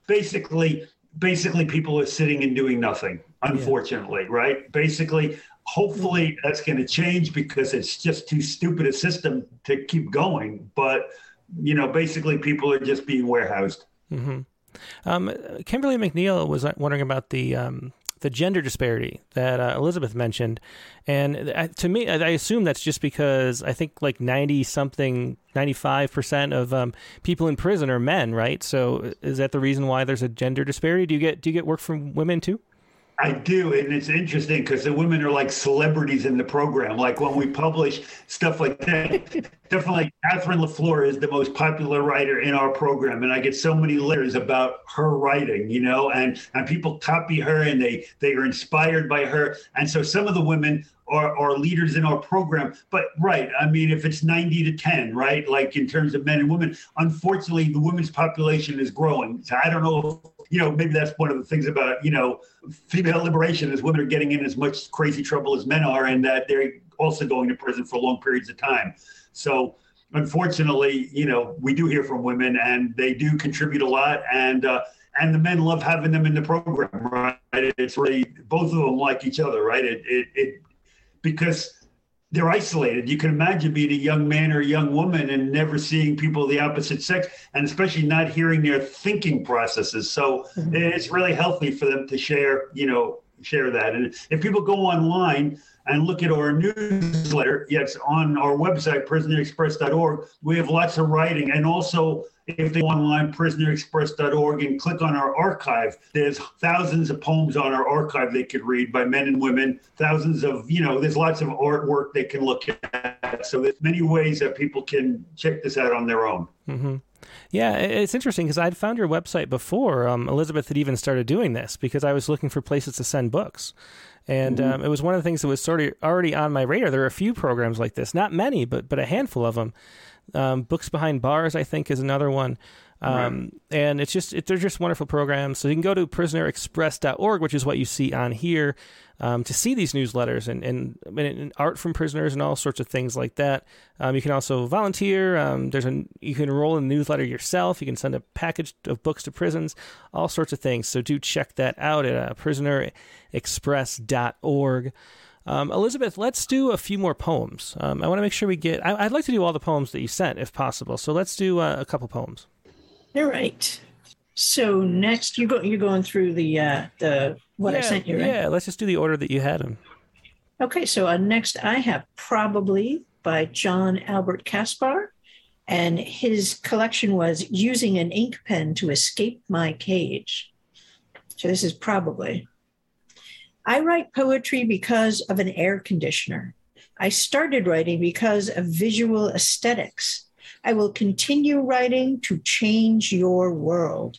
basically, basically people are sitting and doing nothing unfortunately yeah. right basically hopefully that's going to change because it's just too stupid a system to keep going. But you know, basically, people are just being warehoused. Mm-hmm. Um, Kimberly McNeil was wondering about the um, the gender disparity that uh, Elizabeth mentioned, and uh, to me, I assume that's just because I think like ninety something, ninety five percent of um, people in prison are men, right? So is that the reason why there's a gender disparity? Do you get do you get work from women too? I do, and it's interesting because the women are like celebrities in the program. Like when we publish stuff like that, (laughs) definitely Catherine LaFleur is the most popular writer in our program, and I get so many letters about her writing, you know, and and people copy her and they they are inspired by her, and so some of the women are, are leaders in our program. But right, I mean, if it's 90 to 10, right, like in terms of men and women, unfortunately, the women's population is growing. So I don't know, you know, maybe that's one of the things about, you know, female liberation is women are getting in as much crazy trouble as men are, and that they're also going to prison for long periods of time. So unfortunately, you know, we do hear from women and they do contribute a lot. And, uh, and the men love having them in the program, right? It's really both of them like each other, right? It, it, it because they're isolated. You can imagine being a young man or a young woman and never seeing people of the opposite sex, and especially not hearing their thinking processes. So mm-hmm. it's really healthy for them to share, you know, share that. And if people go online and look at our newsletter, yes, on our website, prisonerexpress.org, we have lots of writing and also if they go online, prisonerexpress.org, and click on our archive, there's thousands of poems on our archive they could read by men and women, thousands of, you know, there's lots of artwork they can look at. So there's many ways that people can check this out on their own. Mm-hmm. Yeah, it's interesting because I'd found your website before um, Elizabeth had even started doing this because I was looking for places to send books. And mm-hmm. um, it was one of the things that was sort of already on my radar. There are a few programs like this, not many, but but a handful of them um, Books Behind Bars, I think, is another one. Um, right. And it's just it, they're just wonderful programs. So you can go to prisonerexpress.org, which is what you see on here, um, to see these newsletters and, and, and, art from prisoners and all sorts of things like that. Um, you can also volunteer. Um, there's a you can enroll in the newsletter yourself. You can send a package of books to prisons, all sorts of things. So do check that out at uh, prisonerexpress.org. Um, Elizabeth, let's do a few more poems. Um, I want to make sure we get. I, would like to do all the poems that you sent, if possible. So let's do uh, a couple poems. All right. So next, you go. You're going through the uh, the what yeah, I sent you. Right? Yeah. Let's just do the order that you had them. Okay. So uh, next, I have probably by John Albert Caspar, and his collection was using an ink pen to escape my cage. So this is probably. I write poetry because of an air conditioner. I started writing because of visual aesthetics. I will continue writing to change your world,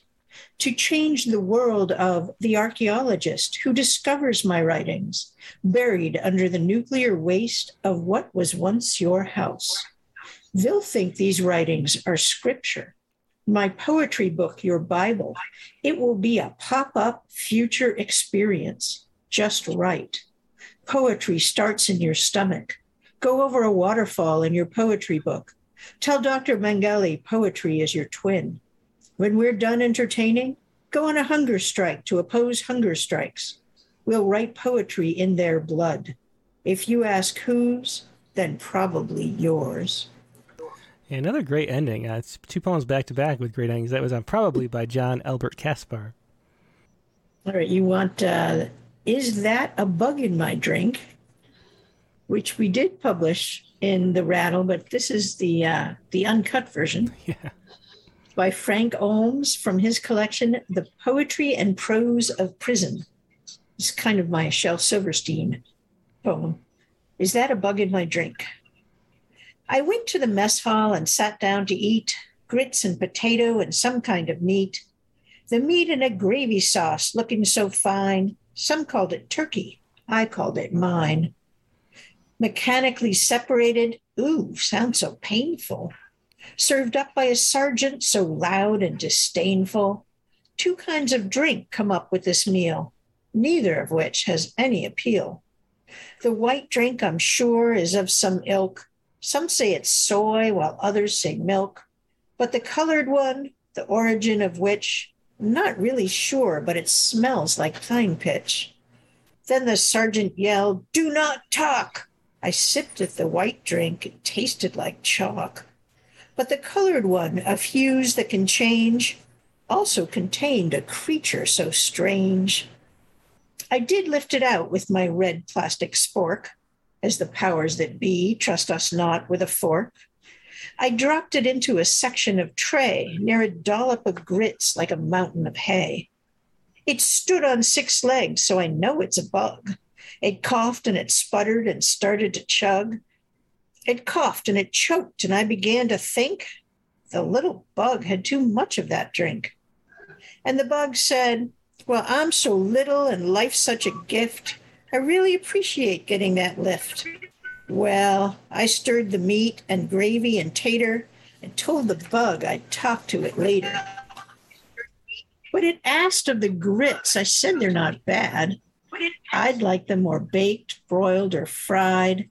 to change the world of the archaeologist who discovers my writings, buried under the nuclear waste of what was once your house. They'll think these writings are scripture. My poetry book, your Bible, it will be a pop up future experience just right. Poetry starts in your stomach. Go over a waterfall in your poetry book. Tell Dr. Mangali poetry is your twin. When we're done entertaining, go on a hunger strike to oppose hunger strikes. We'll write poetry in their blood. If you ask whose, then probably yours. Another great ending. Uh, it's two poems back to back with great endings. That was on probably by John Albert Caspar. All right, you want uh, is That a Bug in My Drink? Which we did publish in the Rattle, but this is the uh, the uncut version. (laughs) Yeah. By Frank Olms from his collection, The Poetry and Prose of Prison. It's kind of my Shel Silverstein poem. Is that a bug in my drink? I went to the mess hall and sat down to eat grits and potato and some kind of meat. The meat in a gravy sauce looking so fine, some called it turkey. I called it mine. Mechanically separated, ooh, sounds so painful. Served up by a sergeant so loud and disdainful. Two kinds of drink come up with this meal, neither of which has any appeal. The white drink, I'm sure, is of some ilk. Some say it's soy, while others say milk. But the colored one, the origin of which I'm not really sure, but it smells like pine pitch. Then the sergeant yelled, Do not talk! I sipped at the white drink. It tasted like chalk. But the colored one, of hues that can change, also contained a creature so strange. I did lift it out with my red plastic spork, as the powers that be trust us not with a fork. I dropped it into a section of tray near a dollop of grits like a mountain of hay. It stood on six legs, so I know it's a bug. It coughed and it sputtered and started to chug. It coughed and it choked, and I began to think the little bug had too much of that drink. And the bug said, Well, I'm so little and life's such a gift. I really appreciate getting that lift. Well, I stirred the meat and gravy and tater and told the bug I'd talk to it later. But it asked of the grits. I said they're not bad. I'd like them more baked, broiled, or fried.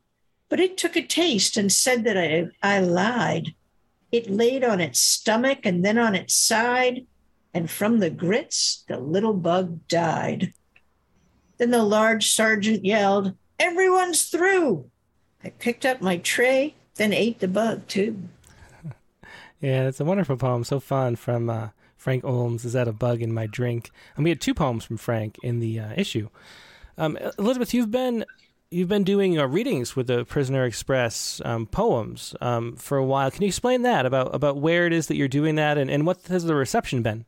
But it took a taste and said that I, I lied. It laid on its stomach and then on its side, and from the grits, the little bug died. Then the large sergeant yelled, Everyone's through! I picked up my tray, then ate the bug too. (laughs) yeah, it's a wonderful poem, so fun from uh, Frank Olms. Is that a bug in my drink? And we had two poems from Frank in the uh, issue. Um, Elizabeth, you've been you've been doing uh, readings with the Prisoner Express um, poems um, for a while. Can you explain that about about where it is that you're doing that, and, and what has the reception been?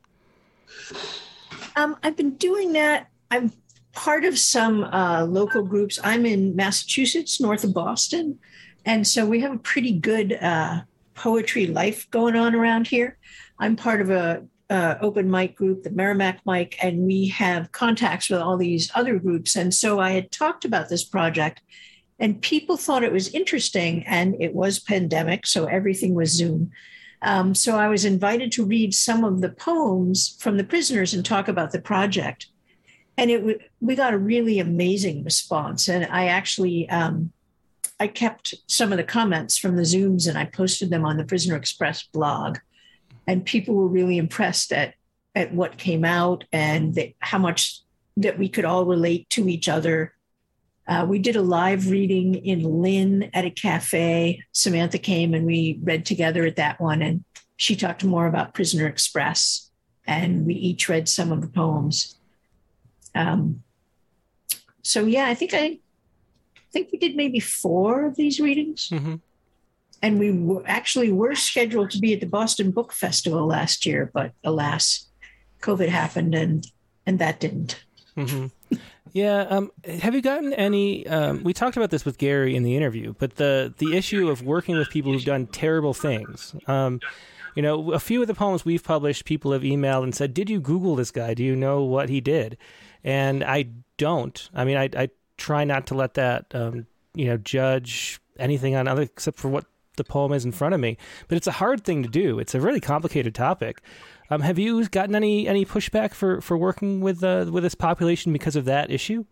Um, I've been doing that. I'm part of some uh, local groups. I'm in Massachusetts, north of Boston, and so we have a pretty good uh, poetry life going on around here. I'm part of a uh, open mic group, the Merrimack Mic, and we have contacts with all these other groups. And so I had talked about this project, and people thought it was interesting. And it was pandemic, so everything was Zoom. Um, so I was invited to read some of the poems from the prisoners and talk about the project. And it we got a really amazing response. And I actually um, I kept some of the comments from the Zooms and I posted them on the Prisoner Express blog and people were really impressed at at what came out and that, how much that we could all relate to each other. Uh, we did a live reading in Lynn at a cafe. Samantha came and we read together at that one, and she talked more about Prisoner Express, and we each read some of the poems. Um, so yeah, I think I, I think we did maybe four of these readings. Mm-hmm and we were actually were scheduled to be at the Boston Book Festival last year, but alas, COVID happened and and that didn't. Mm-hmm. Yeah. Um, have you gotten any? Um, we talked about this with Gary in the interview, but the the issue of working with people who've done terrible things. Um, you know, a few of the poems we've published, people have emailed and said, "Did you Google this guy? Do you know what he did?" And I don't. I mean, I, I try not to let that, um, you know, judge anything on other except for what the poem is in front of me. But it's a hard thing to do. It's a really complicated topic. Um, have you gotten any any pushback for for working with uh, with this population because of that issue?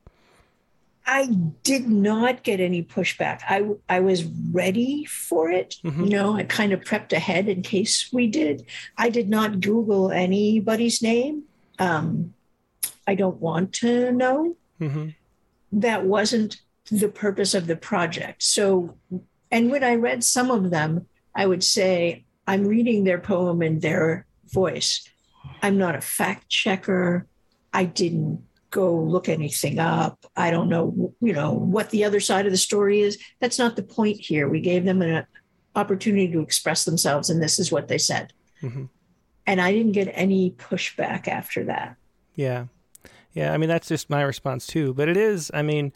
I did not get any pushback. I I was ready for it. Mm-hmm. You know, I kind of prepped ahead in case we did. I did not Google anybody's name. Um, I don't want to know. Mm-hmm. That wasn't the purpose of the project. So and when I read some of them, I would say, I'm reading their poem in their voice. I'm not a fact checker. I didn't go look anything up. I don't know, you know, what the other side of the story is. That's not the point here. We gave them an opportunity to express themselves, and this is what they said. Mm-hmm. And I didn't get any pushback after that. Yeah. Yeah. I mean, that's just my response too. But it is, I mean,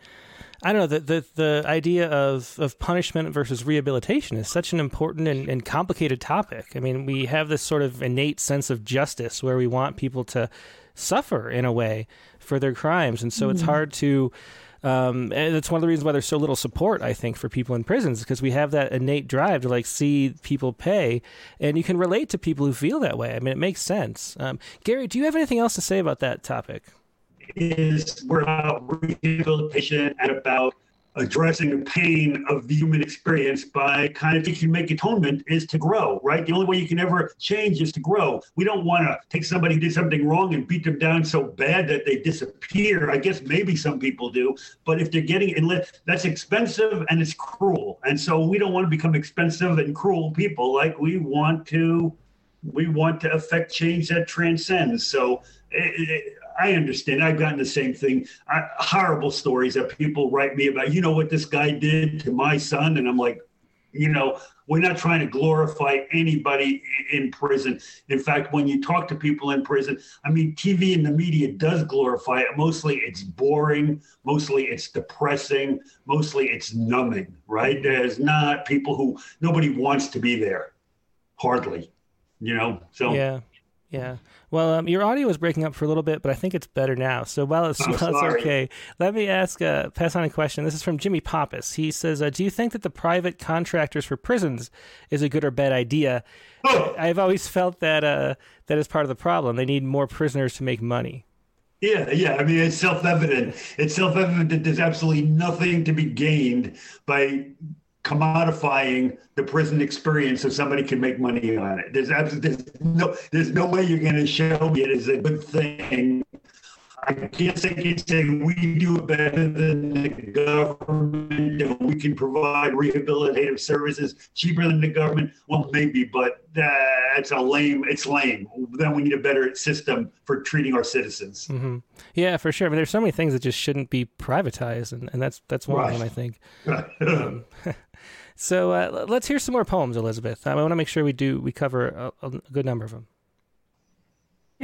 I don't know the, the the idea of of punishment versus rehabilitation is such an important and, and, complicated topic. I mean, we have this sort of innate sense of justice where we want people to suffer in a way for their crimes, and so mm-hmm. it's hard to. Um, and it's one of the reasons why there's so little support, I think, for people in prisons because we have that innate drive to like see people pay, and you can relate to people who feel that way. I mean, it makes sense. Um, Gary, do you have anything else to say about that topic? Is we're about rehabilitation and about addressing the pain of the human experience by kind of if you make atonement is to grow, right? The only way you can ever change is to grow. We don't want to take somebody who did something wrong and beat them down so bad that they disappear. I guess maybe some people do, but if they're getting that's expensive and it's cruel. And so we don't want to become expensive and cruel people. Like we want to, we want to affect change that transcends. So it, it, I understand. I've gotten the same thing. I, horrible stories that people write me about. You know what this guy did to my son, and I'm like, you know, we're not trying to glorify anybody in prison. In fact, when you talk to people in prison, I mean, TV and the media does glorify it. Mostly it's boring, mostly it's depressing, mostly it's numbing, right? There's not people who nobody wants to be there, hardly, you know? So, yeah. Yeah. Well, um, your audio was breaking up for a little bit, but I think it's better now. So while it's, (laughs) while it's okay, let me ask, uh, pass on a question. This is from Jimmy Pappas. He says, uh, "Do you think that the private contractors for prisons is a good or bad idea?" Oh. I've always felt that uh, that is part of the problem. They need more prisoners to make money. Yeah, yeah. I mean, it's self-evident. It's self-evident that there's absolutely nothing to be gained by commodifying the prison experience so somebody can make money on it. There's absolutely there's no there's no way you're going to show me it as a good thing. I can't say can say we do it better than the government and we can provide rehabilitative services cheaper than the government. Well, maybe, but that's a lame. It's lame. Then we need a better system for treating our citizens. hmm Yeah, for sure. But there's so many things that just shouldn't be privatized, and, and that's that's one of them, I think. (laughs) Um, (laughs) so uh, let's hear some more poems, Elizabeth. I want to make sure we do we cover a, a good number of them.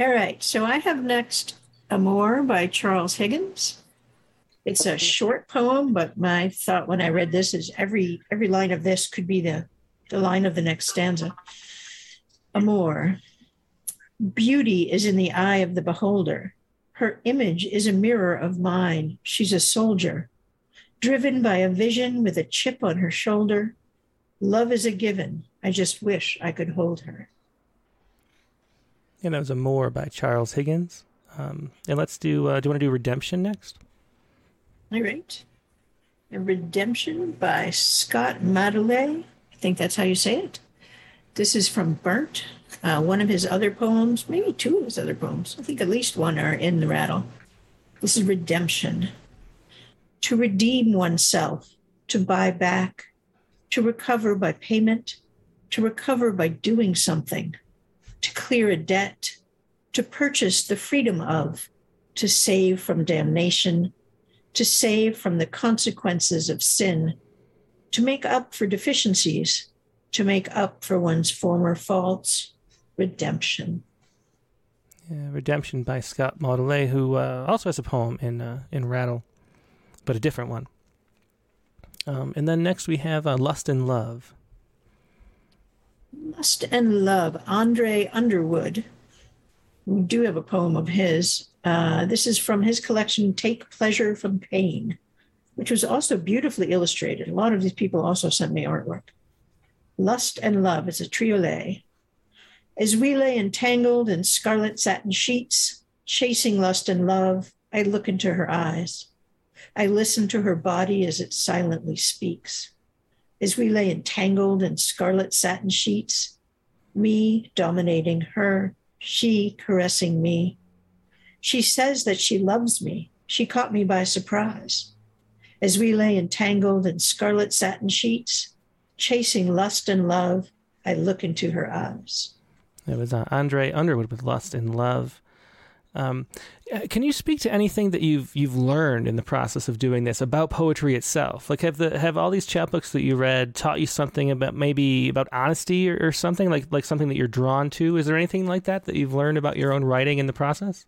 All right. So I have next Amour by Charles Higgins. It's a short poem, but my thought when I read this is every every line of this could be the, the line of the next stanza. Amour. Beauty is in the eye of the beholder. Her image is a mirror of mine. She's a soldier, driven by a vision with a chip on her shoulder. Love is a given. I just wish I could hold her. And that was Amour by Charles Higgins. Um, and let's do. Uh, do you want to do Redemption next? All right. A Redemption by Scott Madeley. I think that's how you say it. This is from Burnt, uh, one of his other poems, maybe two of his other poems. I think at least one are in the rattle. This is Redemption. To redeem oneself, to buy back, to recover by payment, to recover by doing something, to clear a debt, to purchase the freedom of, to save from damnation, to save from the consequences of sin, to make up for deficiencies, to make up for one's former faults, redemption. Yeah, Redemption by Scott Maudelet, who uh, also has a poem in uh, in Rattle, but a different one. Um, and then next we have uh, Lust and Love. Lust and Love, Andre Underwood. We do have a poem of his. Uh, this is from his collection, Take Pleasure from Pain, which was also beautifully illustrated. A lot of these people also sent me artwork. Lust and Love is a triolet. As we lay entangled in scarlet satin sheets, chasing lust and love, I look into her eyes. I listen to her body as it silently speaks. As we lay entangled in scarlet satin sheets, me dominating her, she caressing me. She says that she loves me. She caught me by surprise. As we lay entangled in scarlet satin sheets, chasing lust and love, I look into her eyes. It was uh, Andre Underwood with Lust and Love. Um, Uh, can you speak to anything that you've you've learned in the process of doing this about poetry itself? Like, have the have all these chapbooks that you read taught you something about maybe about honesty or, or something like like something that you're drawn to? Is there anything like that that you've learned about your own writing in the process?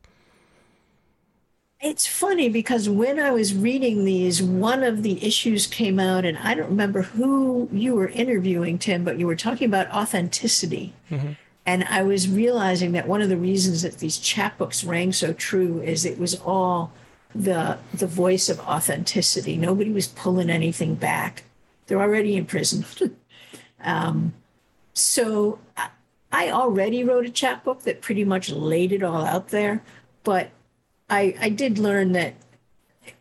It's funny because when I was reading these, one of the issues came out, and I don't remember who you were interviewing, Tim, but you were talking about authenticity. Mm-hmm. And I was realizing that one of the reasons that these chapbooks rang so true is it was all the the voice of authenticity. Nobody was pulling anything back. They're already in prison. (laughs) um, so I, already wrote a chapbook that pretty much laid it all out there, but I, I did learn that,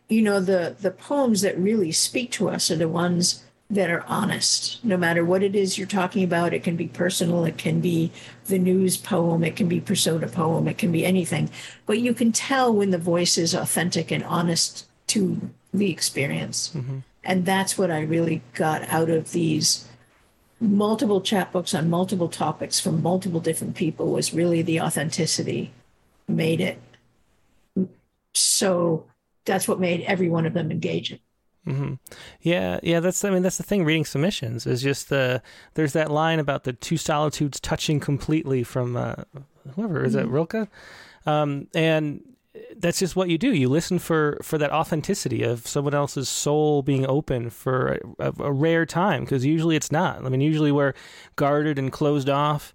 you know, the, the poems that really speak to us are the ones that are honest. No matter what it is you're talking about, it can be personal, it can be the news poem, it can be persona poem, it can be anything. But you can tell when the voice is authentic and honest to the experience. Mm-hmm. And that's what I really got out of these multiple chapbooks on multiple topics from multiple different people was really the authenticity made it so that's what made every one of them engaging. Mm-hmm. Yeah, yeah. That's I mean that's the thing. Reading submissions is just the there's that line about the two solitudes touching completely from uh, whoever is mm-hmm. it Rilke, um, and that's just what you do. You listen for for that authenticity of someone else's soul being open for a, a rare time because usually it's not. I mean, usually we're guarded and closed off,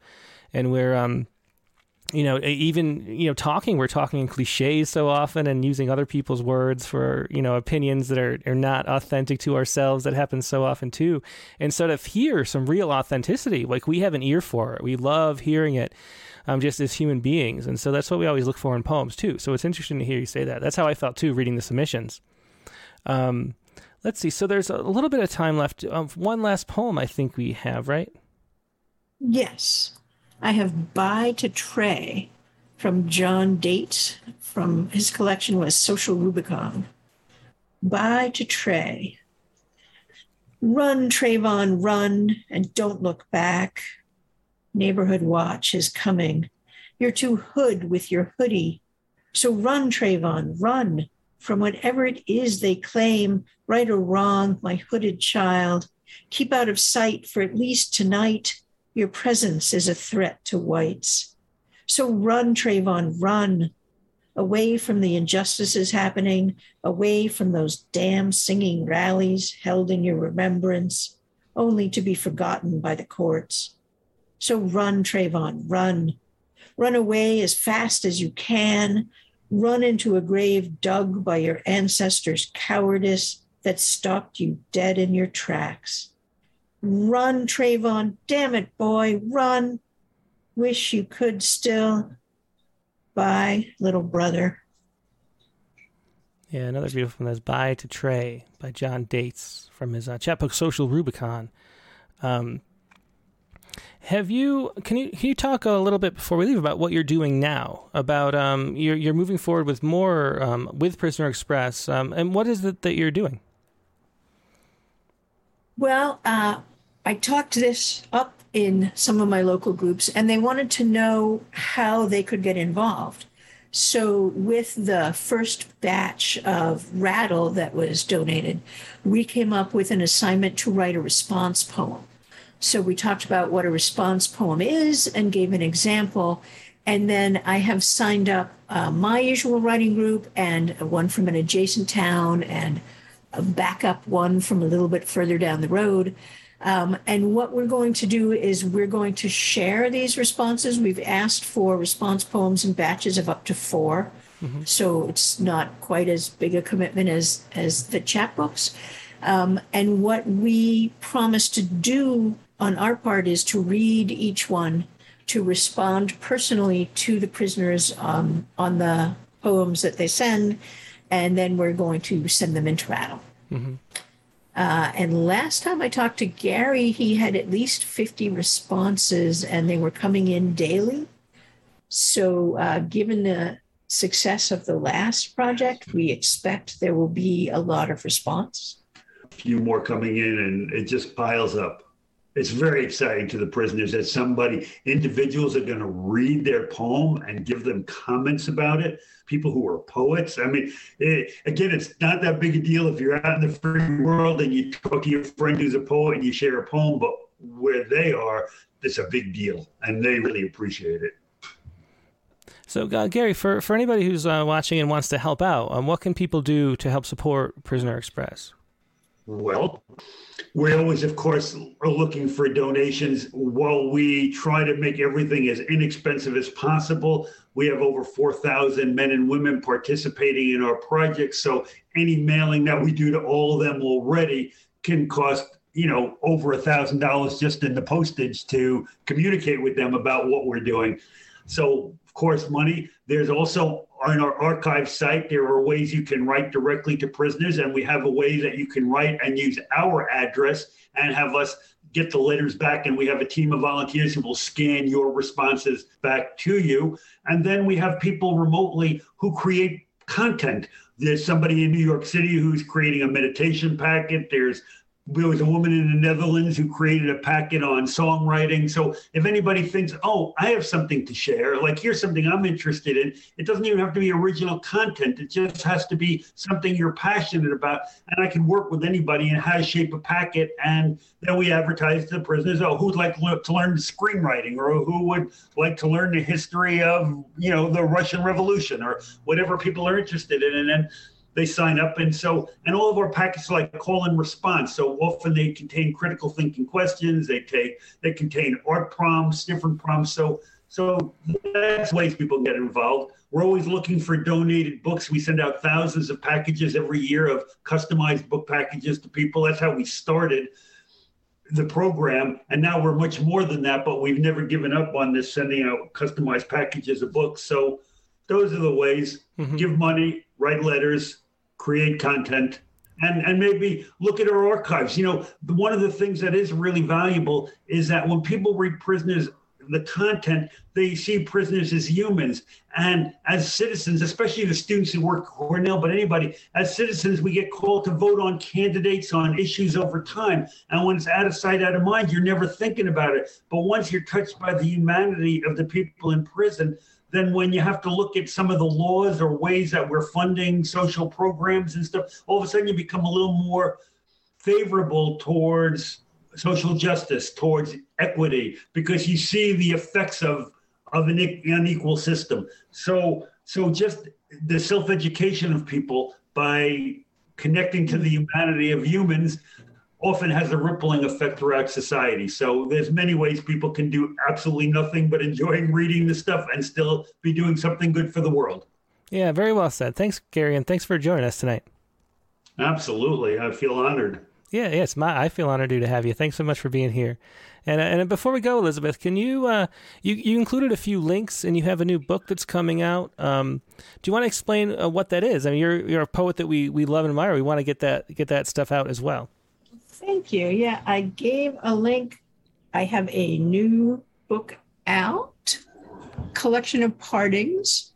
and we're um, you know, even you know, talking we're talking in cliches so often and using other people's words for you know opinions that are are not authentic to ourselves. That happens so often too. And so to hear some real authenticity, like we have an ear for it, we love hearing it um, just as human beings. And so that's what we always look for in poems too. So it's interesting to hear you say that. That's how I felt too reading the submissions. Um, let's see. So there's a little bit of time left. Um, one last poem I think we have, right? Yes. I have Bye to Trey from John Dates from his collection was Social Rubicon. Bye to Trey. Run, Trayvon, run, and don't look back. Neighborhood watch is coming. You're too hood with your hoodie. So run, Trayvon, run from whatever it is they claim, right or wrong, my hooded child. Keep out of sight for at least tonight. Your presence is a threat to whites. So run, Trayvon, run away from the injustices happening, away from those damn singing rallies held in your remembrance, only to be forgotten by the courts. So run, Trayvon, run. Run away as fast as you can. Run into a grave dug by your ancestors' cowardice that stopped you dead in your tracks. Run, Trayvon. Damn it, boy, run. Wish you could still. Bye, little brother. Yeah, another beautiful one That's Bye to Trey by John Dates from his uh, chapbook Social Rubicon. Um, have you can you can you talk a little bit before we leave about what you're doing now? About um, you're you're moving forward with more um, with Prisoner Express, um, and what is it that you're doing? Well, uh, I talked this up in some of my local groups, and they wanted to know how they could get involved. So, with the first batch of Rattle that was donated, we came up with an assignment to write a response poem. So we talked about what a response poem is and gave an example. And then I have signed up uh, my usual writing group and one from an adjacent town and a backup one from a little bit further down the road. Um, and what we're going to do is we're going to share these responses. We've asked for response poems in batches of up to 4 mm-hmm. so it's not quite as big a commitment as as the chapbooks. Um, and what we promise to do on our part is to read each one, to respond personally to the prisoners um, on the poems that they send, and then we're going to send them into Rattle. Mm-hmm. Uh, and last time I talked to Gary, he had at least 50 responses and they were coming in daily. So, uh, given the success of the last project, we expect there will be a lot of response. A few more coming in, and it just piles up it's very exciting to the prisoners that somebody individuals are going to read their poem and give them comments about it people who are poets i mean it, again it's not that big a deal if you're out in the free world and you talk to your friend who's a poet and you share a poem but where they are it's a big deal and they really appreciate it so, uh, Gary, for, for anybody who's uh, watching and wants to help out, um, what can people do to help support Prisoner Express? Well, we always, of course, are looking for donations while we try to make everything as inexpensive as possible. We have over 4,000 men and women participating in our project. So any mailing that we do to all of them already can cost, you know, over a thousand dollars just in the postage to communicate with them about what we're doing. So of course, money. There's also on our archive site, there are ways you can write directly to prisoners, and we have a way that you can write and use our address and have us get the letters back. And we have a team of volunteers who will scan your responses back to you. And then we have people remotely who create content. There's somebody in New York City who's creating a meditation packet. There's there was a woman in the Netherlands who created a packet on songwriting. So if anybody thinks, oh, I have something to share, like here's something I'm interested in, it doesn't even have to be original content. It just has to be something you're passionate about. And I can work with anybody and how to shape a packet. And then we advertise to the prisoners, oh, who'd like to learn screenwriting or who would like to learn the history of, you know, the Russian Revolution or whatever people are interested in. And then they sign up. And so, and all of our packets are like call and response. So often they contain critical thinking questions. They take, they contain art prompts, different prompts. So, so that's ways people get involved. We're always looking for donated books. We send out thousands of packages every year of customized book packages to people. That's how we started the program. And now we're much more than that, but we've never given up on this sending out customized packages of books. So those are the ways. Mm-hmm. Give money, write letters, create content, and, and maybe look at our archives. You know, one of the things that is really valuable is that when people read prisoners, the content, they see prisoners as humans. And as citizens, especially the students who work at Cornell, but anybody, as citizens, we get called to vote on candidates on issues over time. And when it's out of sight, out of mind, you're never thinking about it. But once you're touched by the humanity of the people in prison, then when you have to look at some of the laws or ways that we're funding social programs and stuff, all of a sudden you become a little more favorable towards social justice, towards equity, because you see the effects of of an unequal system. So so just the self-education of people by connecting to the humanity of humans often has a rippling effect throughout society. So there's many ways people can do absolutely nothing but enjoying reading the stuff and still be doing something good for the world. Yeah, very well said. Thanks, Gary, and thanks for joining us tonight. Absolutely, I feel honored. Yeah, yes, my I feel honored to have you. Thanks so much for being here. And uh, and before we go, Elizabeth, can you uh, you you included a few links, and you have a new book that's coming out. Um, do you want to explain uh, what that is? I mean, you're you're a poet that we we love and admire. We want to get that get that stuff out as well. Thank you. Yeah, I gave a link. I have a new book out, collection of partings.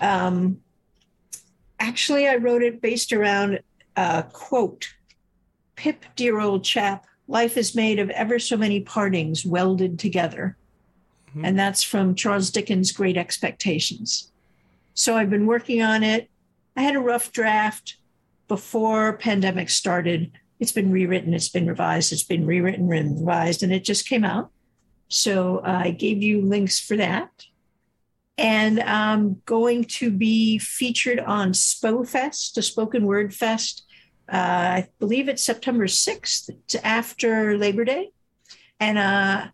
Um, actually, I wrote it based around a quote Pip, dear old chap, life is made of ever so many partings welded together. Mm-hmm. And that's from Charles Dickens' Great Expectations. So I've been working on it. I had a rough draft before pandemic started it's been rewritten, it's been revised, it's been rewritten and revised, and it just came out. So uh, I gave you links for that. And I'm going to be featured on SpoFest, the Spoken Word Fest. Uh, I believe it's September 6th, it's after Labor Day. And uh,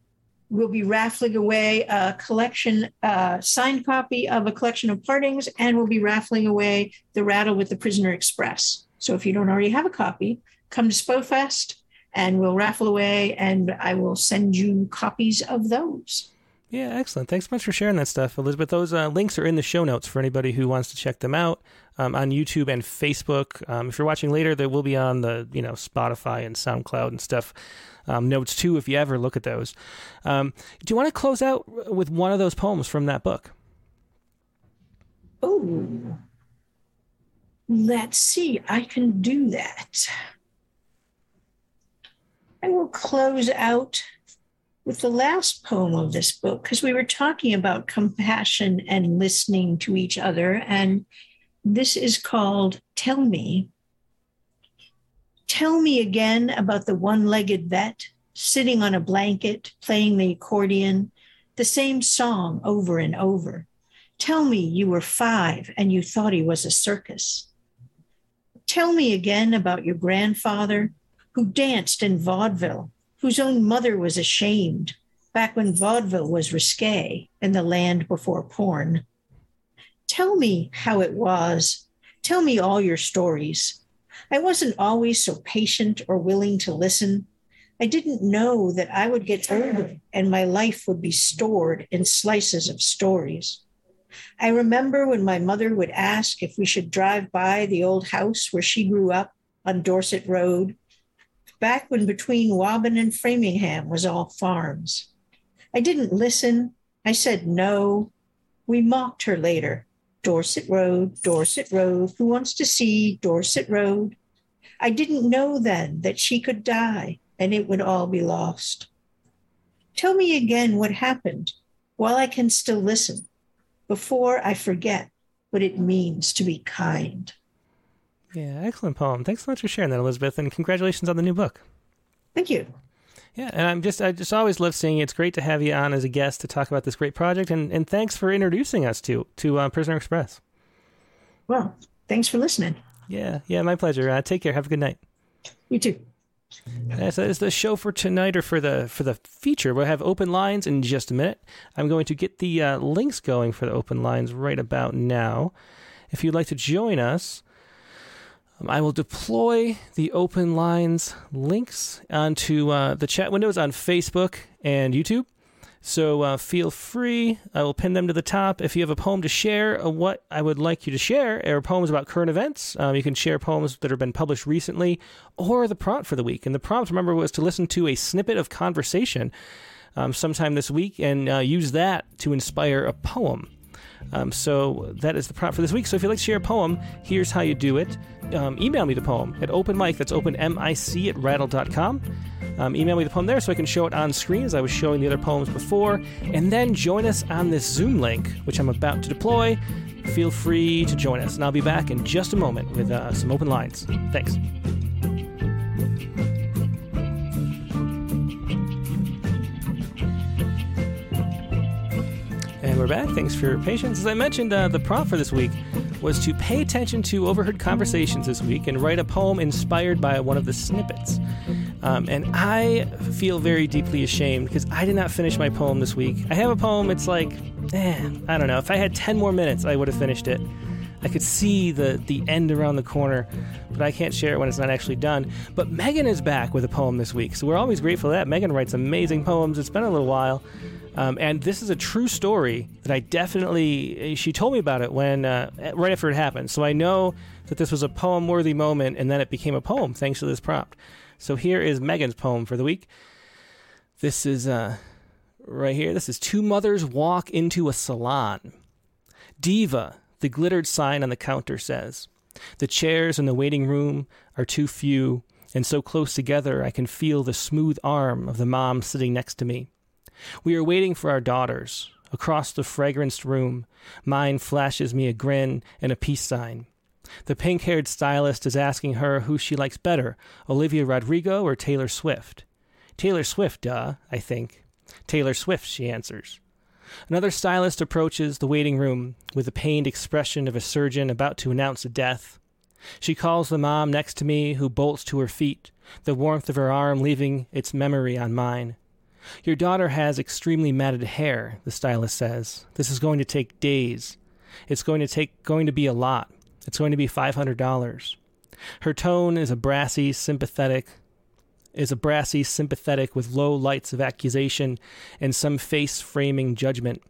we'll be raffling away a collection, uh, signed copy of a collection of partings, and we'll be raffling away the Rattle with the Prisoner Express. So if you don't already have a copy, come to SpoFest and we'll raffle away and I will send you copies of those. Yeah, excellent. Thanks so much for sharing that stuff, Elizabeth. Those uh, links are in the show notes for anybody who wants to check them out um, on YouTube and Facebook. Um, if you're watching later, they will be on the you know Spotify and SoundCloud and stuff. Um, notes too, if you ever look at those. Um, do you want to close out with one of those poems from that book? Oh, let's see. I can do that. I will close out with the last poem of this book because we were talking about compassion and listening to each other. And this is called Tell Me. Tell me again about the one legged vet sitting on a blanket, playing the accordion, the same song over and over. Tell me you were five and you thought he was a circus. Tell me again about your grandfather who danced in vaudeville, whose own mother was ashamed back when vaudeville was risque in the land before porn. Tell me how it was. Tell me all your stories. I wasn't always so patient or willing to listen. I didn't know that I would get older and my life would be stored in slices of stories. I remember when my mother would ask if we should drive by the old house where she grew up on Dorset Road back when between Waban and Framingham was all farms. I didn't listen. I said no. We mocked her later. Dorset Road, Dorset Road, who wants to see Dorset Road? I didn't know then that she could die and it would all be lost. Tell me again what happened while I can still listen before I forget what it means to be kind. Yeah, excellent poem. Thanks so much for sharing that, Elizabeth, and congratulations on the new book. Thank you. Yeah, and I'm just I just always love seeing you. It's great to have you on as a guest to talk about this great project, and, and thanks for introducing us to to uh, Prisoner Express. Well, thanks for listening. Yeah, yeah, my pleasure. Uh, take care. Have a good night. You too. As is the show for tonight or for the for the feature. We'll have open lines in just a minute. I'm going to get the uh, links going for the open lines right about now. If you'd like to join us, I will deploy the open lines links onto uh, the chat windows on Facebook and YouTube. So uh, feel free. I will pin them to the top. If you have a poem to share, uh, what I would like you to share are poems about current events. Um, you can share poems that have been published recently or the prompt for the week. And the prompt, remember, was to listen to a snippet of conversation um, sometime this week and uh, use that to inspire a poem. Um, so that is the prompt for this week. So if you'd like to share a poem, here's how you do it. Um, email me the poem at open mic, that's open M-I-C at rattle.com. Um, email me the poem there so I can show it on screen as I was showing the other poems before. And then join us on this Zoom link, which I'm about to deploy. Feel free to join us. And I'll be back in just a moment with uh, some open lines. Thanks. We're back. Thanks for your patience. As I mentioned, uh, the prompt for this week was to pay attention to overheard conversations this week and write a poem inspired by one of the snippets. Um, and I feel very deeply ashamed because I did not finish my poem this week. I have a poem, it's like, eh, I don't know. If I had 10 more minutes, I would have finished it. I could see the, the end around the corner, but I can't share it when it's not actually done. But Megan is back with a poem this week, so we're always grateful for that. Megan writes amazing poems. It's been a little while. Um, and this is a true story that I definitely, she told me about it when, uh, right after it happened. So I know that this was a poem worthy moment and then it became a poem thanks to this prompt. So here is Megan's poem for the week. This is, uh, right here. This is Two Mothers Walk into a Salon. Diva, the glittered sign on the counter says. The chairs in the waiting room are too few, and so close together I can feel the smooth arm of the mom sitting next to me. We are waiting for our daughters. Across the fragranced room, mine flashes me a grin and a peace sign. The pink haired stylist is asking her who she likes better, Olivia Rodrigo or Taylor Swift. Taylor Swift, duh, I think. Taylor Swift, she answers. Another stylist approaches the waiting room with the pained expression of a surgeon about to announce a death. She calls the mom next to me, who bolts to her feet, the warmth of her arm leaving its memory on mine. Your daughter has extremely matted hair, the stylist says. This is going to take days. It's going to take going to be a lot. It's going to be $500. Her tone is a brassy, sympathetic is a brassy, sympathetic with low lights of accusation and some face framing judgment.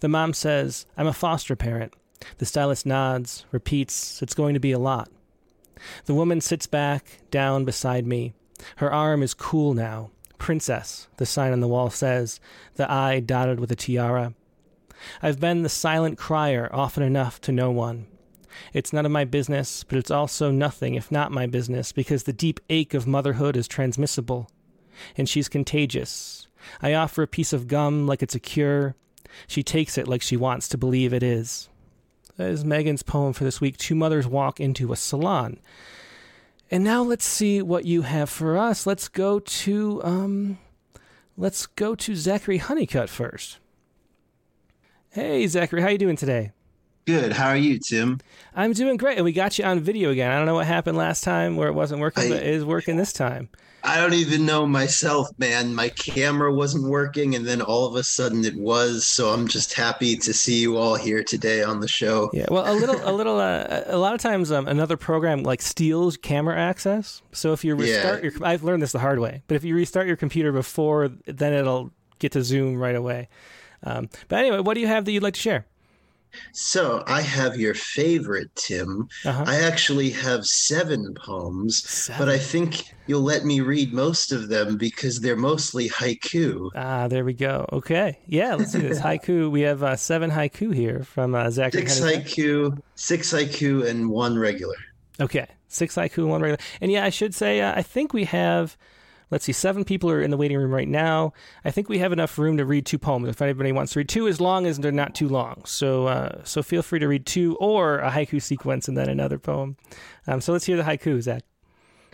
The mom says, I'm a foster parent. The stylist nods, repeats, It's going to be a lot. The woman sits back, down beside me. Her arm is cool now. Princess, the sign on the wall says, the eye dotted with a tiara. I've been the silent crier often enough to no one. It's none of my business, but it's also nothing if not my business, because the deep ache of motherhood is transmissible. And she's contagious. I offer a piece of gum like it's a cure. She takes it like she wants to believe it is. That is Megan's poem for this week. Two mothers walk into a salon. And now let's see what you have for us. Let's go to um let's go to Zachary Honeycutt first. Hey Zachary, how you doing today? Good. How are you, Tim? I'm doing great, and we got you on video again. I don't know what happened last time where it wasn't working, I, but it is working this time. I don't even know myself, man. My camera wasn't working, and then all of a sudden it was. So I'm just happy to see you all here today on the show. Yeah. Well, a little, a little, uh, a lot of times, um, another program like steals camera access. So if you restart yeah. your, I've learned this the hard way. But if you restart your computer before, then it'll get to Zoom right away. Um, but anyway, what do you have that you'd like to share? So I have your favorite, Tim. Uh-huh. I actually have seven poems, seven. but I think you'll let me read most of them because they're mostly haiku. Ah, there we go. Okay, yeah, let's do this (laughs) haiku. We have uh, seven haiku here from uh, Zachary. Six haiku, six haiku, and one regular. Okay, six haiku, one regular. And yeah, I should say, uh, I think we have let's see, seven people are in the waiting room right now. I think we have enough room to read two poems. If anybody wants to read two, as long as they're not too long. So, uh, so feel free to read two or a haiku sequence and then another poem. Um, so let's hear the haiku, Zach.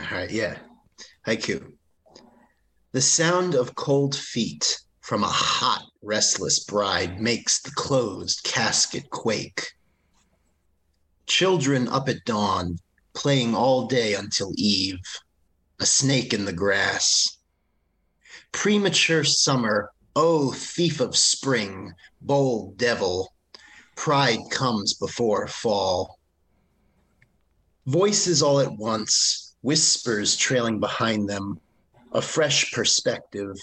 All right, yeah, haiku. The sound of cold feet from a hot, restless bride makes the closed casket quake. Children up at dawn, playing all day until eve a snake in the grass. Premature summer, oh thief of spring, bold devil, pride comes before fall. Voices all at once, whispers trailing behind them, a fresh perspective.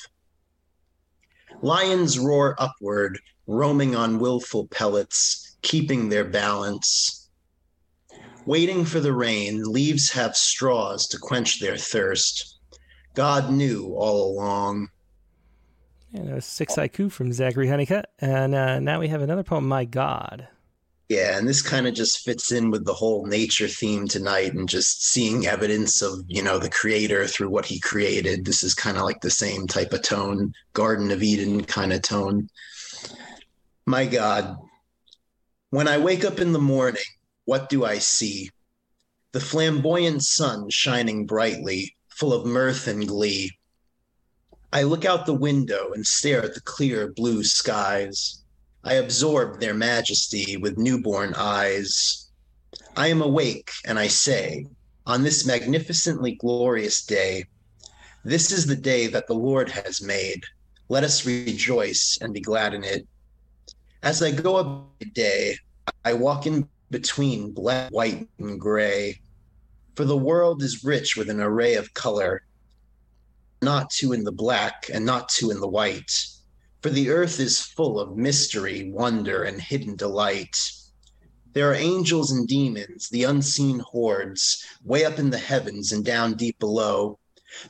Lions roar upward, roaming on willful pellets, keeping their balance Waiting for the rain, leaves have straws to quench their thirst. God knew all along. And a six haiku from Zachary Honeycutt. And uh, now we have another poem, My God. Yeah, and this kind of just fits in with the whole nature theme tonight and just seeing evidence of, you know, the creator through what he created. This is kind of like the same type of tone, Garden of Eden kind of tone. My God, when I wake up in the morning, what do I see? The flamboyant sun shining brightly, full of mirth and glee. I look out the window and stare at the clear blue skies. I absorb their majesty with newborn eyes. I am awake and I say, on this magnificently glorious day, this is the day that the Lord has made. Let us rejoice and be glad in it. As I go about the day, I walk in between black, white, and gray. For the world is rich with an array of color, not two in the black and not two in the white. For the earth is full of mystery, wonder, and hidden delight. There are angels and demons, the unseen hordes, way up in the heavens and down deep below.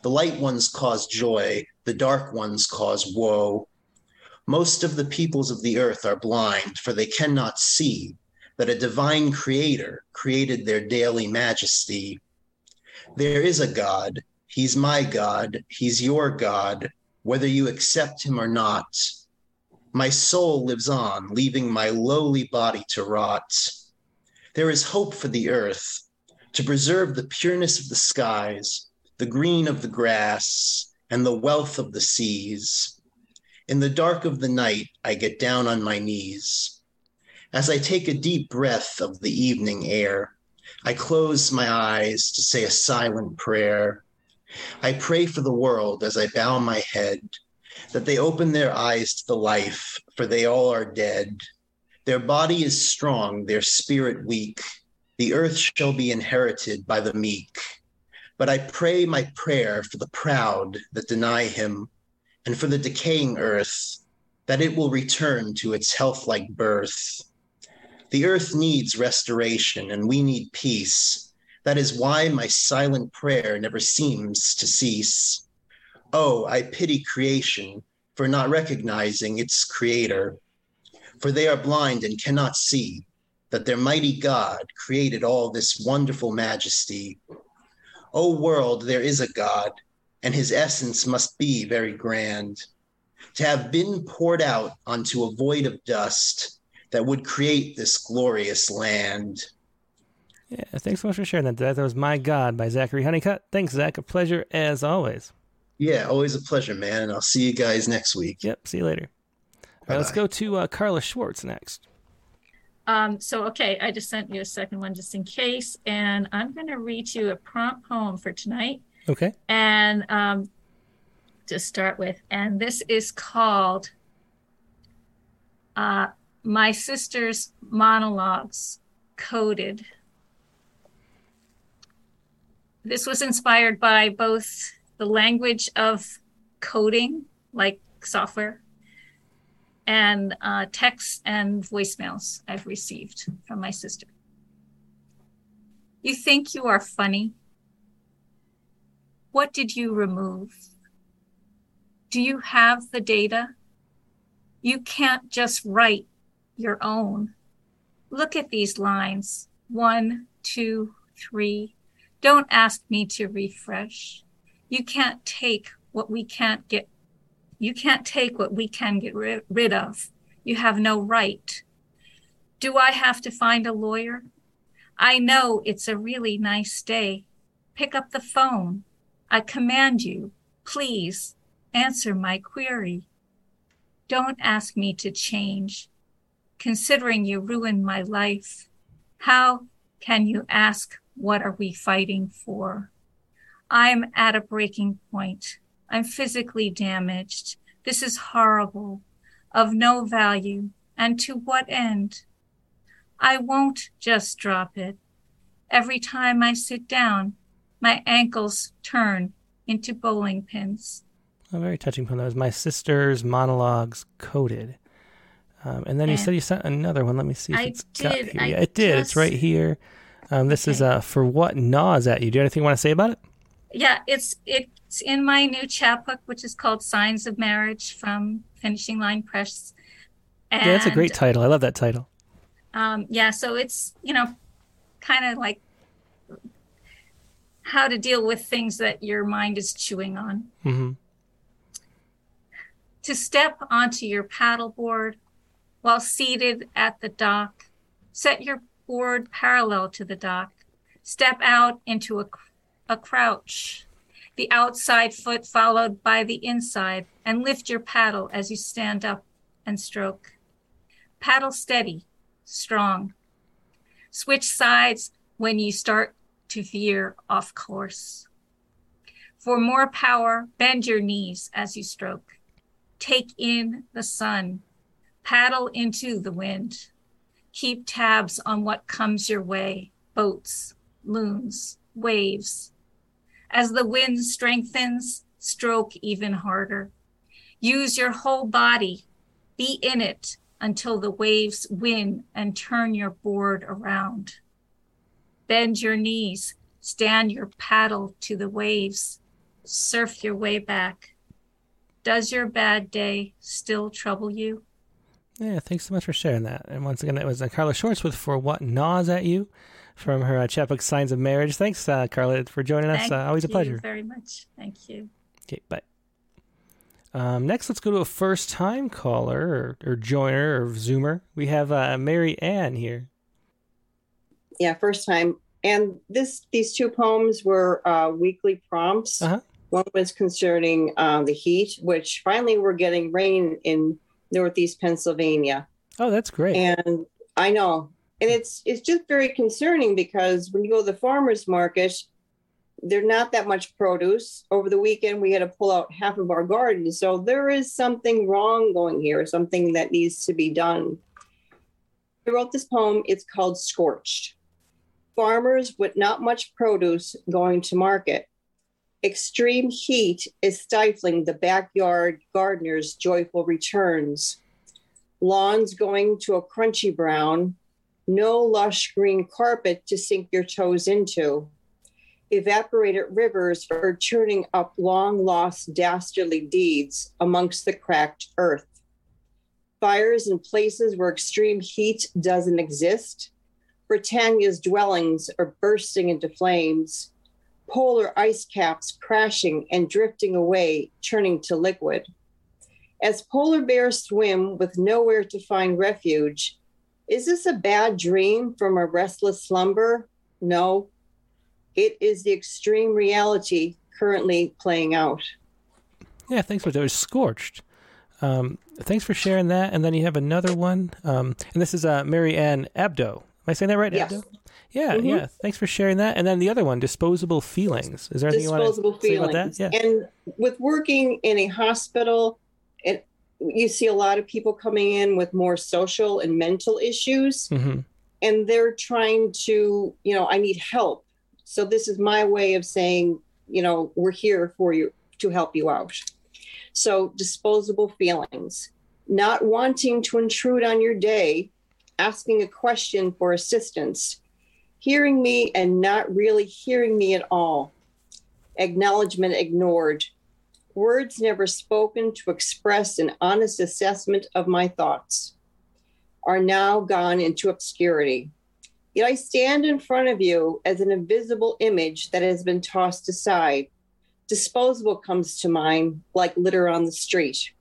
The light ones cause joy, the dark ones cause woe. Most of the peoples of the earth are blind, for they cannot see that a divine creator created their daily majesty. There is a God. He's my God. He's your God, whether you accept him or not. My soul lives on, leaving my lowly body to rot. There is hope for the earth, to preserve the pureness of the skies, the green of the grass, and the wealth of the seas. In the dark of the night, I get down on my knees. As I take a deep breath of the evening air, I close my eyes to say a silent prayer. I pray for the world as I bow my head, that they open their eyes to the life, for they all are dead. Their body is strong, their spirit weak. The earth shall be inherited by the meek. But I pray my prayer for the proud that deny him, and for the decaying earth, that it will return to its health like birth. The earth needs restoration and we need peace. That is why my silent prayer never seems to cease. Oh, I pity creation for not recognizing its creator, for they are blind and cannot see that their mighty God created all this wonderful majesty. O oh, world, there is a God, and his essence must be very grand. To have been poured out onto a void of dust, that would create this glorious land. Yeah, thanks so much for sharing that. That was My God by Zachary Honeycutt. Thanks, Zach. A pleasure as always. Yeah, always a pleasure, man. And I'll see you guys next week. Yep, see you later. All right, let's go to uh, Carla Schwartz next. Um, so, okay, I just sent you a second one just in case, and I'm going to read you a prompt poem for tonight. Okay. And um, to start with, and this is called uh, my sister's monologues coded. This was inspired by both the language of coding, like software, and uh, texts and voicemails I've received from my sister. You think you are funny? What did you remove? Do you have the data? You can't just write your own. Look at these lines one, two, three. Don't ask me to refresh. You can't take what we can't get. You can't take what we can get rid, of. You have no right. Do I have to find a lawyer? I know it's a really nice day. Pick up the phone. I command you, please answer my query. Don't ask me to change. Considering you ruined my life, how can you ask what are we fighting for? I'm at a breaking point. I'm physically damaged. This is horrible, of no value, and to what end? I won't just drop it. Every time I sit down, my ankles turn into bowling pins. A very touching poem. That was my sister's monologues coded. Um, and then and you said you sent another one. Let me see if I it's did. got here. I yeah, it did. Just... It's right here. Um, this okay. is uh, for what gnaws at you. Do you have anything you want to say about it? Yeah, it's it's in my new chapbook, which is called Signs of Marriage from Finishing Line Press. And, yeah, that's a great title. I love that title. Um, yeah, so it's you know, kind of like how to deal with things that your mind is chewing on. Mm-hmm. To step onto your paddleboard while seated at the dock, set your board parallel to the dock. Step out into a, a crouch, the outside foot followed by the inside, and lift your paddle as you stand up and stroke. Paddle steady, strong. Switch sides when you start to veer off course. For more power, bend your knees as you stroke. Take in the sun. Paddle into the wind. Keep tabs on what comes your way boats, loons, waves. As the wind strengthens, stroke even harder. Use your whole body. Be in it until the waves win and turn your board around. Bend your knees, stand your paddle to the waves, surf your way back. Does your bad day still trouble you? Yeah, thanks so much for sharing that. And once again, that was uh, Carla Schwartz with For What Gnaws at You from her uh, chapbook Signs of Marriage. Thanks, uh, Carla, for joining Thank us. Uh, always a pleasure. Thank you very much. Thank you. Okay, bye. Um, next, let's go to a first time caller or, or joiner or Zoomer. We have uh, Mary Ann here. Yeah, first time. And this these two poems were uh, weekly prompts. Uh-huh. One was concerning uh, the heat, which finally we're getting rain in northeast Pennsylvania. Oh, that's great. And I know. And it's it's just very concerning because when you go to the farmers market, there's not that much produce. Over the weekend, we had to pull out half of our garden. So there is something wrong going here, something that needs to be done. I wrote this poem. It's called Scorched. Farmers with not much produce going to market. Extreme heat is stifling the backyard gardener's joyful returns. Lawns going to a crunchy brown. No lush green carpet to sink your toes into evaporated rivers are churning up long lost dastardly deeds amongst the cracked earth. Fires in places where extreme heat doesn't exist. Britannia's dwellings are bursting into flames. Polar ice caps crashing and drifting away, turning to liquid. As polar bears swim with nowhere to find refuge, is this a bad dream from a restless slumber? No, it is the extreme reality currently playing out. Yeah, thanks for that. It was scorched. Um, thanks for sharing that. And then you have another one, um, and this is uh, Mary Ann Abdo. Am I saying that right? Yes. Abdo? Yeah, Mhm. yeah. Thanks for sharing that. And then the other one, disposable feelings. Is there anything Disposable you want to say about that? Yeah. And with working in a hospital, it you see a lot of people coming in with more social and mental issues, hmm and they're trying to, you know, I need help. So this is my way of saying, you know, we're here for you to help you out. So disposable feelings, not wanting to intrude on your day, asking a question for assistance, hearing me and not really hearing me at all, acknowledgement ignored, words never spoken to express an honest assessment of my thoughts, are now gone into obscurity. Yet I stand in front of you as an invisible image that has been tossed aside. Disposable comes to mind like litter on the street.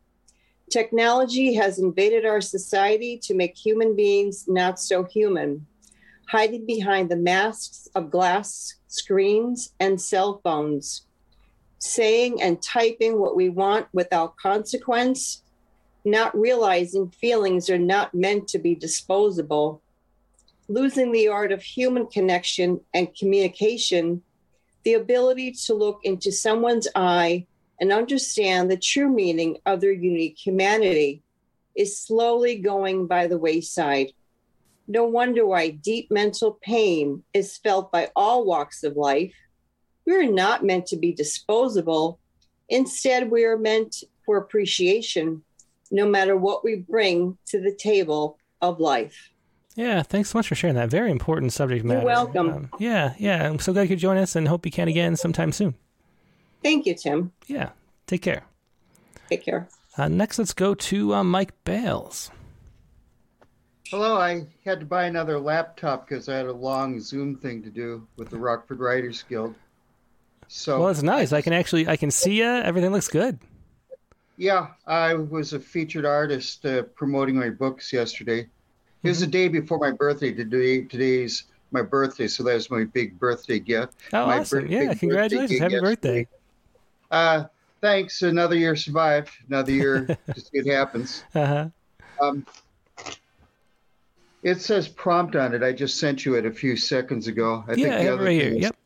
Technology has invaded our society to make human beings not so human, hiding behind the masks of glass screens and cell phones, saying and typing what we want without consequence, not realizing feelings are not meant to be disposable losing the art of human connection and communication, the ability to look into someone's eye and understand the true meaning of their unique humanity is slowly going by the wayside. No wonder why deep mental pain is felt by all walks of life. We are not meant to be disposable. Instead, we are meant for appreciation, no matter what we bring to the table of life. Yeah, thanks so much for sharing that. Very important subject matter. You're welcome. Um, yeah, yeah. I'm so glad you could join us and hope you can again sometime soon. Thank you, Tim. Yeah, take care. Take care. Uh, next, let's go to uh, Mike Bales. Hello, I had to buy another laptop because I had a long Zoom thing to do with the Rockford Writers Guild. So well, it's nice. I can actually I can see you. Everything looks good. Yeah, I was a featured artist uh, promoting my books yesterday. It was the day before my birthday. Today, today's my birthday, so that was my big birthday gift. Oh, my awesome! Yeah, congratulations! Happy birthday! Uh, thanks. Another year survived. Another year, (laughs) just it happens. Uh huh. Um, it says prompt on it. I just sent you it a few seconds ago. I yeah, think the other right here. Yep.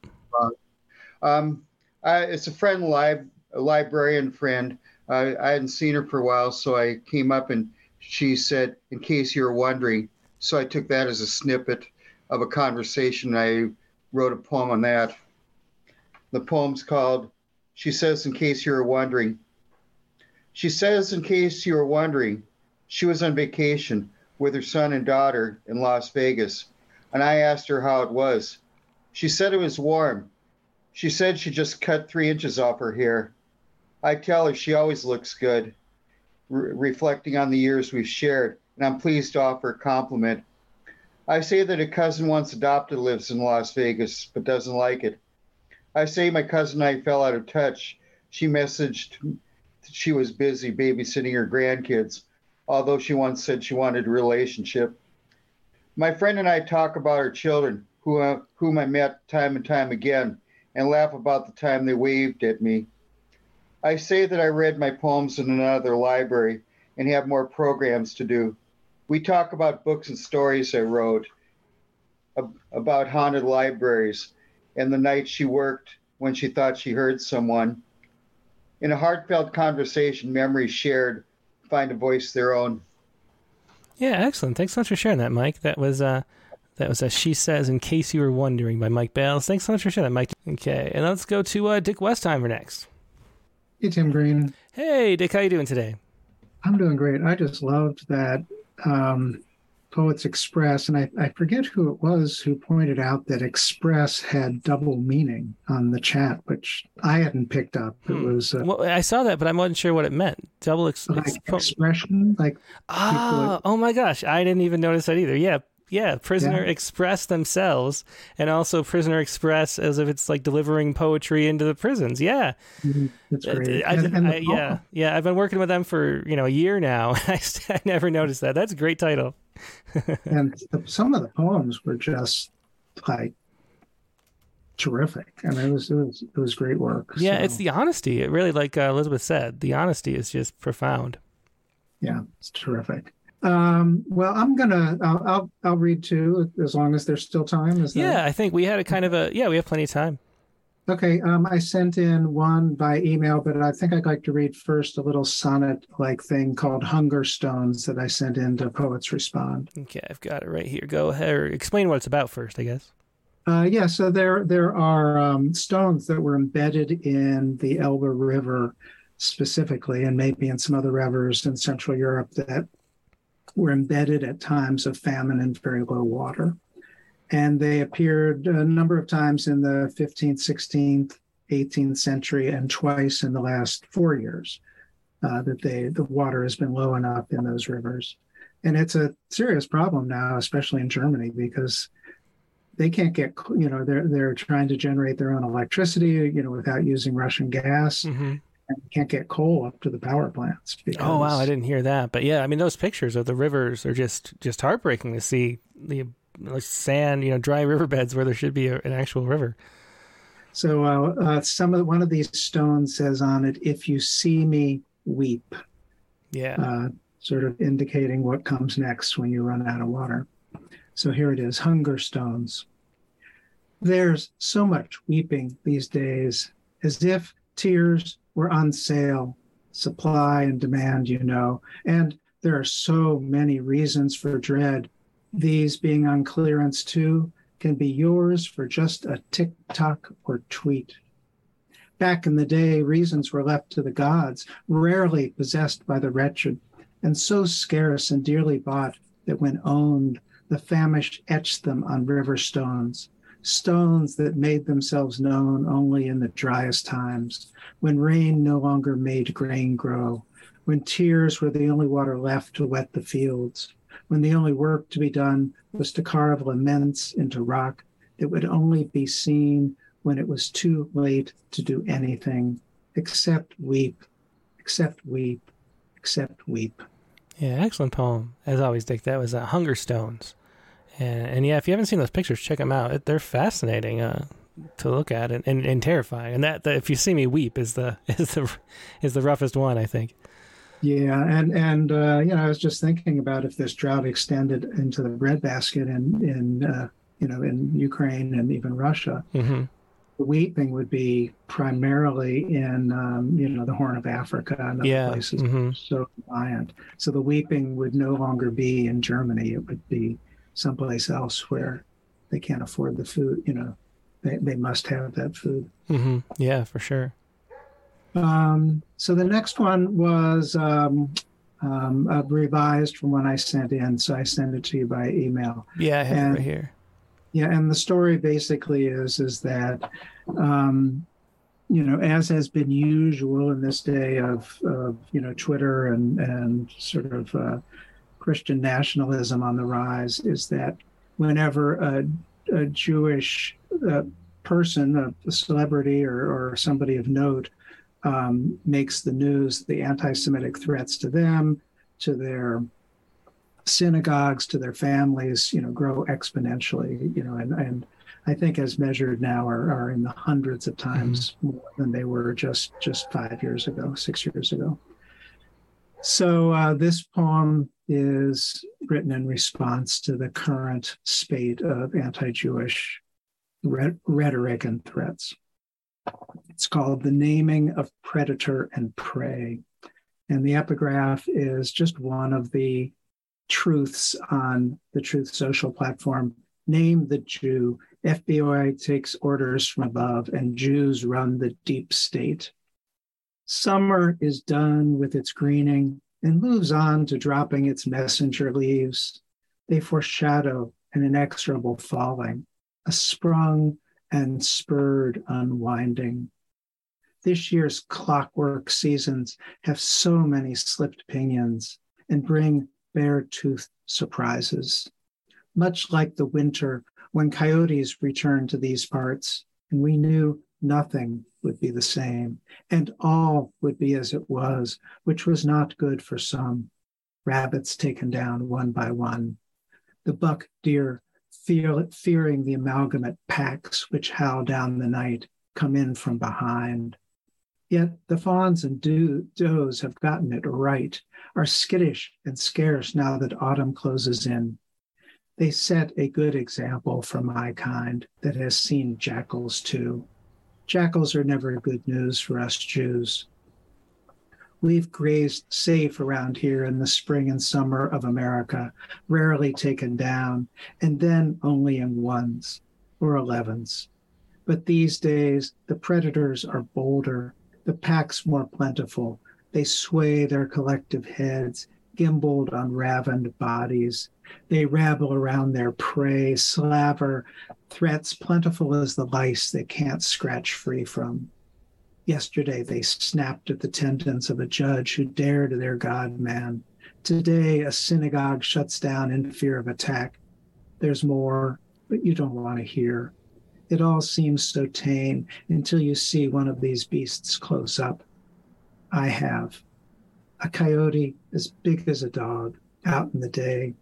Um, I, it's a friend, lib, a librarian friend. Uh, I hadn't seen her for a while, so I came up and she said, in case you're wondering. So I took that as a snippet of a conversation. I wrote a poem on that. The poem's called She Says, in case you're wondering. She says, in case you are wondering, she was on vacation with her son and daughter in Las Vegas, and I asked her how it was. She said it was warm. She said she just cut three inches off her hair. I tell her she always looks good re- reflecting on the years we've shared, and I'm pleased to offer a compliment. I say that a cousin once adopted lives in Las Vegas, but doesn't like it. I say my cousin and I fell out of touch. She messaged she was busy babysitting her grandkids, although she once said she wanted a relationship. My friend and I talk about our children, who, uh, whom I met time and time again, and laugh about the time they waved at me. I say that I read my poems in another library and have more programs to do. We talk about books and stories I wrote, about haunted libraries, and the night she worked when she thought she heard someone. In a heartfelt conversation, memories shared find a voice their own. Yeah, excellent. Thanks so much for sharing that, Mike. That was uh that was a She Says in case you were wondering by Mike Bales. Thanks so much for sharing that, Mike. Okay, and let's go to uh, Dick Westheimer next. Hey, Tim Green. Hey, Dick. How you doing today? I'm doing great. I just loved that um, Poets Express, and I, I forget who it was who pointed out that express had double meaning on the chat, which I hadn't picked up. It hmm. was uh, well, I saw that, but I wasn't sure what it meant. Double ex- like expression, like ah, oh my gosh, I didn't even notice that either. Yeah, yeah, Prisoner yeah. Express themselves, and also Prisoner Express as if it's like delivering poetry into the prisons. Yeah, mm-hmm. that's uh, great. I, and, and I, yeah, yeah. I've been working with them for you know a year now. (laughs) I, I never noticed that. That's a great title. (laughs) and the, some of the poems were just like terrific. I mean, it was it was it was great work. Yeah, so. it's the honesty. It really, like uh, Elizabeth said, the honesty is just profound. Yeah, it's terrific. Um, well, I'm gonna. I'll, I'll, I'll read two as long as there's still time. Is yeah, I think we had a kind of a. Yeah, we have plenty of time. Okay. Um, I sent in one by email, but I think I'd like to read first a little sonnet-like thing called "Hunger Stones" that I sent in to Poets Respond. Okay, I've got it right here. Go ahead. Or explain what it's about first, I guess. Uh, yeah. So there there are um, stones that were embedded in the Elbe River specifically, and maybe in some other rivers in Central Europe that were embedded at times of famine and very low water. And they appeared a number of times in the 15th, 16th, 18th century, and twice in the last four years uh, that they the water has been low enough in those rivers. And it's a serious problem now, especially in Germany, because they can't get you know they're they're trying to generate their own electricity you know without using Russian gas. Mm-hmm. Can't get coal up to the power plants. Because... Oh wow, I didn't hear that. But yeah, I mean those pictures of the rivers are just just heartbreaking to see the sand, you know, dry riverbeds where there should be a, an actual river. So uh, uh, some of one of these stones says on it, "If you see me, weep." Yeah. Uh, sort of indicating what comes next when you run out of water. So here it is, hunger stones. There's so much weeping these days, as if tears were on sale, supply and demand, you know, and there are so many reasons for dread. These being on clearance too can be yours for just a tick tock or tweet. Back in the day, reasons were left to the gods, rarely possessed by the wretched, and so scarce and dearly bought that when owned, the famished etched them on river stones, stones that made themselves known only in the driest times, when rain no longer made grain grow, when tears were the only water left to wet the fields, when the only work to be done was to carve laments into rock that would only be seen when it was too late to do anything except weep, except weep, except weep. Yeah, excellent poem. As always, Dick, that was uh, Hunger Stones. And, and, yeah, if you haven't seen those pictures, check them out. They're fascinating uh, to look at and, and, and terrifying. And that, that, if you see me weep, is the (laughs) is the is the roughest one, I think. Yeah, and and uh, you know, I was just thinking about if this drought extended into the breadbasket in in uh, you know in Ukraine and even Russia, mm-hmm. the weeping would be primarily in um, you know the Horn of Africa and other yeah. places mm-hmm. so reliant. So the weeping would no longer be in Germany; it would be someplace else where they can't afford the food. You know, they they must have that food. Mm-hmm. Yeah, for sure. Um, so the next one was um, um, uh, revised from when I sent in. So I sent it to you by email. Yeah, I have and, it right here. Yeah, and the story basically is is that um, you know, as has been usual in this day of, of you know Twitter and and sort of uh, Christian nationalism on the rise, is that whenever a, a Jewish uh, person, a, a celebrity or, or somebody of note, um, makes the news, the anti Semitic threats to them, to their synagogues, to their families, you know, grow exponentially, you know, and, and I think as measured now are, are in the hundreds of times mm-hmm. more than they were just just five years ago, six years ago. So uh, this poem is written in response to the current spate of anti-Jewish rhetoric and threats. It's called The Naming of Predator and Prey. And the epigraph is just one of the truths on the Truth Social platform. Name the Jew. FBI takes orders from above, and Jews run the deep state. Summer is done with its greening and moves on to dropping its messenger leaves. They foreshadow an inexorable falling, a sprung and spurred unwinding. This year's clockwork seasons have so many slipped pinions and bring bare toothed surprises. Much like the winter when coyotes returned to these parts, and we knew nothing would be the same, and all would be as it was, which was not good for some. Rabbits taken down one by one. The buck deer, fear, fearing the amalgamate packs which howl down the night, come in from behind. Yet the fawns and does have gotten it right, are skittish and scarce now that autumn closes in. They set a good example for my kind that has seen jackals too. Jackals are never good news for us Jews. We've grazed safe around here in the spring and summer of America, rarely taken down, and then only in ones or elevens. But these days, the predators are bolder the packs more plentiful. They sway their collective heads, gimbaled on ravened bodies. They rabble around their prey, slaver threats plentiful as the lice they can't scratch free from. Yesterday they snapped at the tendons of a judge who dared their God man. Today a synagogue shuts down in fear of attack. There's more. but you don't want to hear. It all seems so tame until you see one of these beasts close up. I have. A coyote as big as a dog out in the day.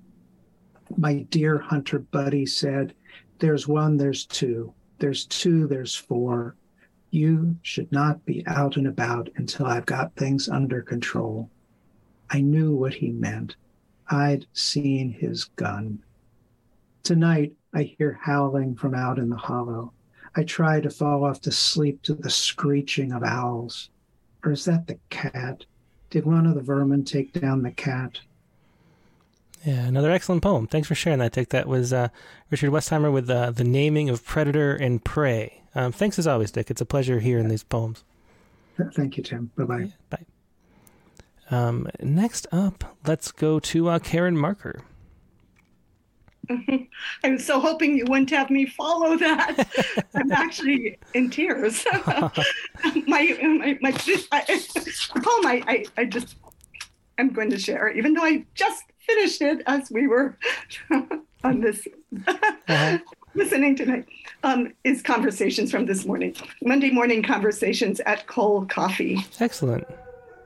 My dear hunter buddy said, There's one, there's two. There's two, there's four. You should not be out and about until I've got things under control. I knew what he meant. I'd seen his gun. Tonight, I hear howling from out in the hollow. I try to fall off to sleep to the screeching of owls. Or is that the cat? Did one of the vermin take down the cat? Yeah, another excellent poem. Thanks for sharing that, Dick. That was uh, Richard Westheimer with uh, The Naming of Predator and Prey. Um, thanks as always, Dick. It's a pleasure hearing these poems. Thank you, Tim. Bye-bye. Yeah, bye. Um, next up, let's go to uh, Karen Marker. (laughs) I was so hoping you wouldn't have me follow that. (laughs) I'm actually in tears. (laughs) my, my, my, I, poem I, I, I just, I'm going to share, even though I just finished it as we were (laughs) on this, uh-huh. (laughs) listening tonight, um, is conversations from this morning. Monday morning conversations at Cole Coffee. Excellent.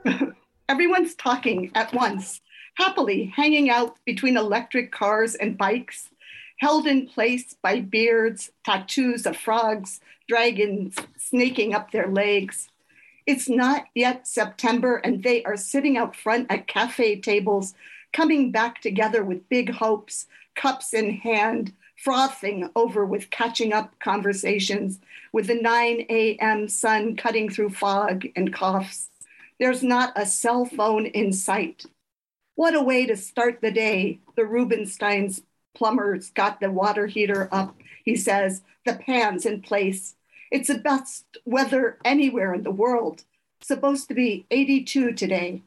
(laughs) Everyone's talking at once happily hanging out between electric cars and bikes, held in place by beards, tattoos of frogs, dragons snaking up their legs. It's not yet September, and they are sitting out front at cafe tables, coming back together with big hopes, cups in hand, frothing over with catching up conversations, with the 9 a.m. sun cutting through fog and coughs. There's not a cell phone in sight. What a way to start the day. The Rubenstein's plumbers got the water heater up. He says, the pan's in place. It's the best weather anywhere in the world. Supposed to be 82 today.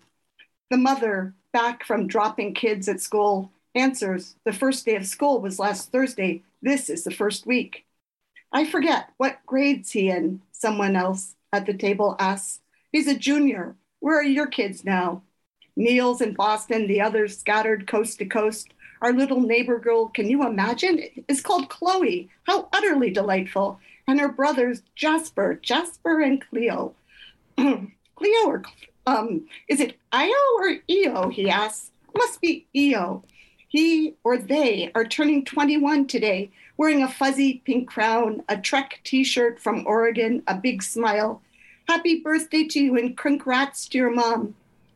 The mother, back from dropping kids at school, answers, the first day of school was last Thursday. This is the first week. I forget what grade's he in, someone else at the table asks. He's a junior. Where are your kids now? Neil's in Boston, the others scattered coast to coast. Our little neighbor girl, can you imagine, is called Chloe. How utterly delightful. And her brothers, Jasper, Jasper and Cleo. (clears throat) Cleo or um, is it Io or Eo? He asks. Must be Eo. He or they are turning 21 today, wearing a fuzzy pink crown, a Trek t shirt from Oregon, a big smile. Happy birthday to you and congrats to your mom.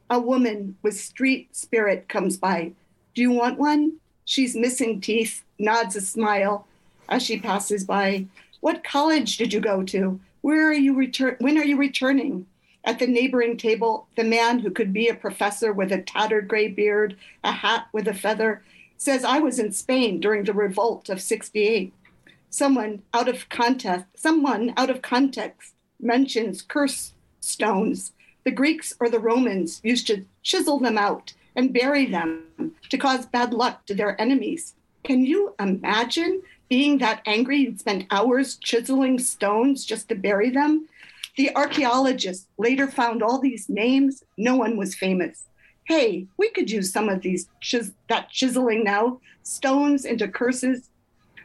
A woman with street spirit comes by. Do you want one? She's missing teeth, nods a smile as she passes by. What college did you go to? Where are you return when are you returning? At the neighboring table, the man who could be a professor with a tattered gray beard, a hat with a feather, says I was in Spain during the revolt of 68. Someone out of context, someone out of context mentions curse stones the Greeks or the Romans used to chisel them out and bury them to cause bad luck to their enemies. Can you imagine being that angry you'd spend hours chiseling stones just to bury them? The archaeologists later found all these names. No one was famous. Hey, we could use some of these chis- that chiseling now, stones into curses.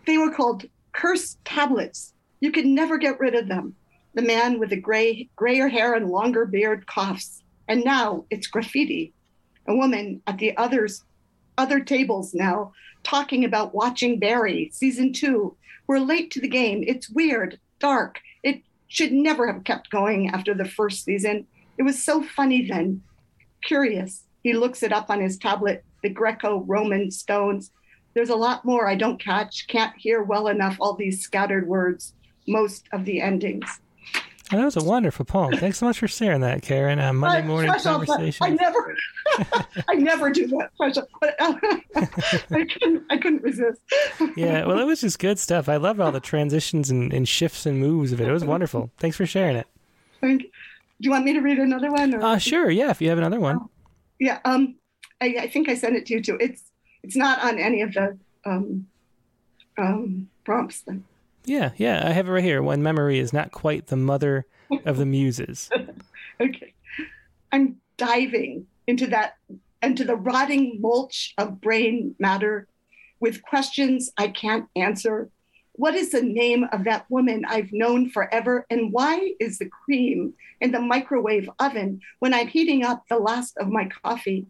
They were called curse tablets. You could never get rid of them. The man with the gray, grayer hair and longer beard coughs. And now it's graffiti. A woman at the others, other tables now talking about watching Barry, season two. We're late to the game. It's weird, dark. Should never have kept going after the first season. It was so funny then. Curious. He looks it up on his tablet, the Greco Roman stones. There's a lot more I don't catch, can't hear well enough all these scattered words, most of the endings. Oh, that was a wonderful poem. Thanks so much for sharing that, Karen. Uh, Monday morning conversation. I never, (laughs) I never do that. special, But, uh, (laughs) I couldn't, I couldn't resist. (laughs) yeah, well, it was just good stuff. I loved all the transitions and, and, shifts and moves of it. It was wonderful. Thanks for sharing it. Thank you. Do you want me to read another one? Or? Uh, sure. Yeah, if you have another one. yeah. Um, I, I think I sent it to you too. It's, it's not on any of the um, um, prompts. Then. Yeah, yeah, I have it right here. When memory is not quite the mother of the muses. (laughs) okay. I'm diving into that into the rotting mulch of brain matter with questions I can't answer, What is the name of that woman I've known forever? And why is the cream in the microwave oven when I'm heating up the last of my coffee?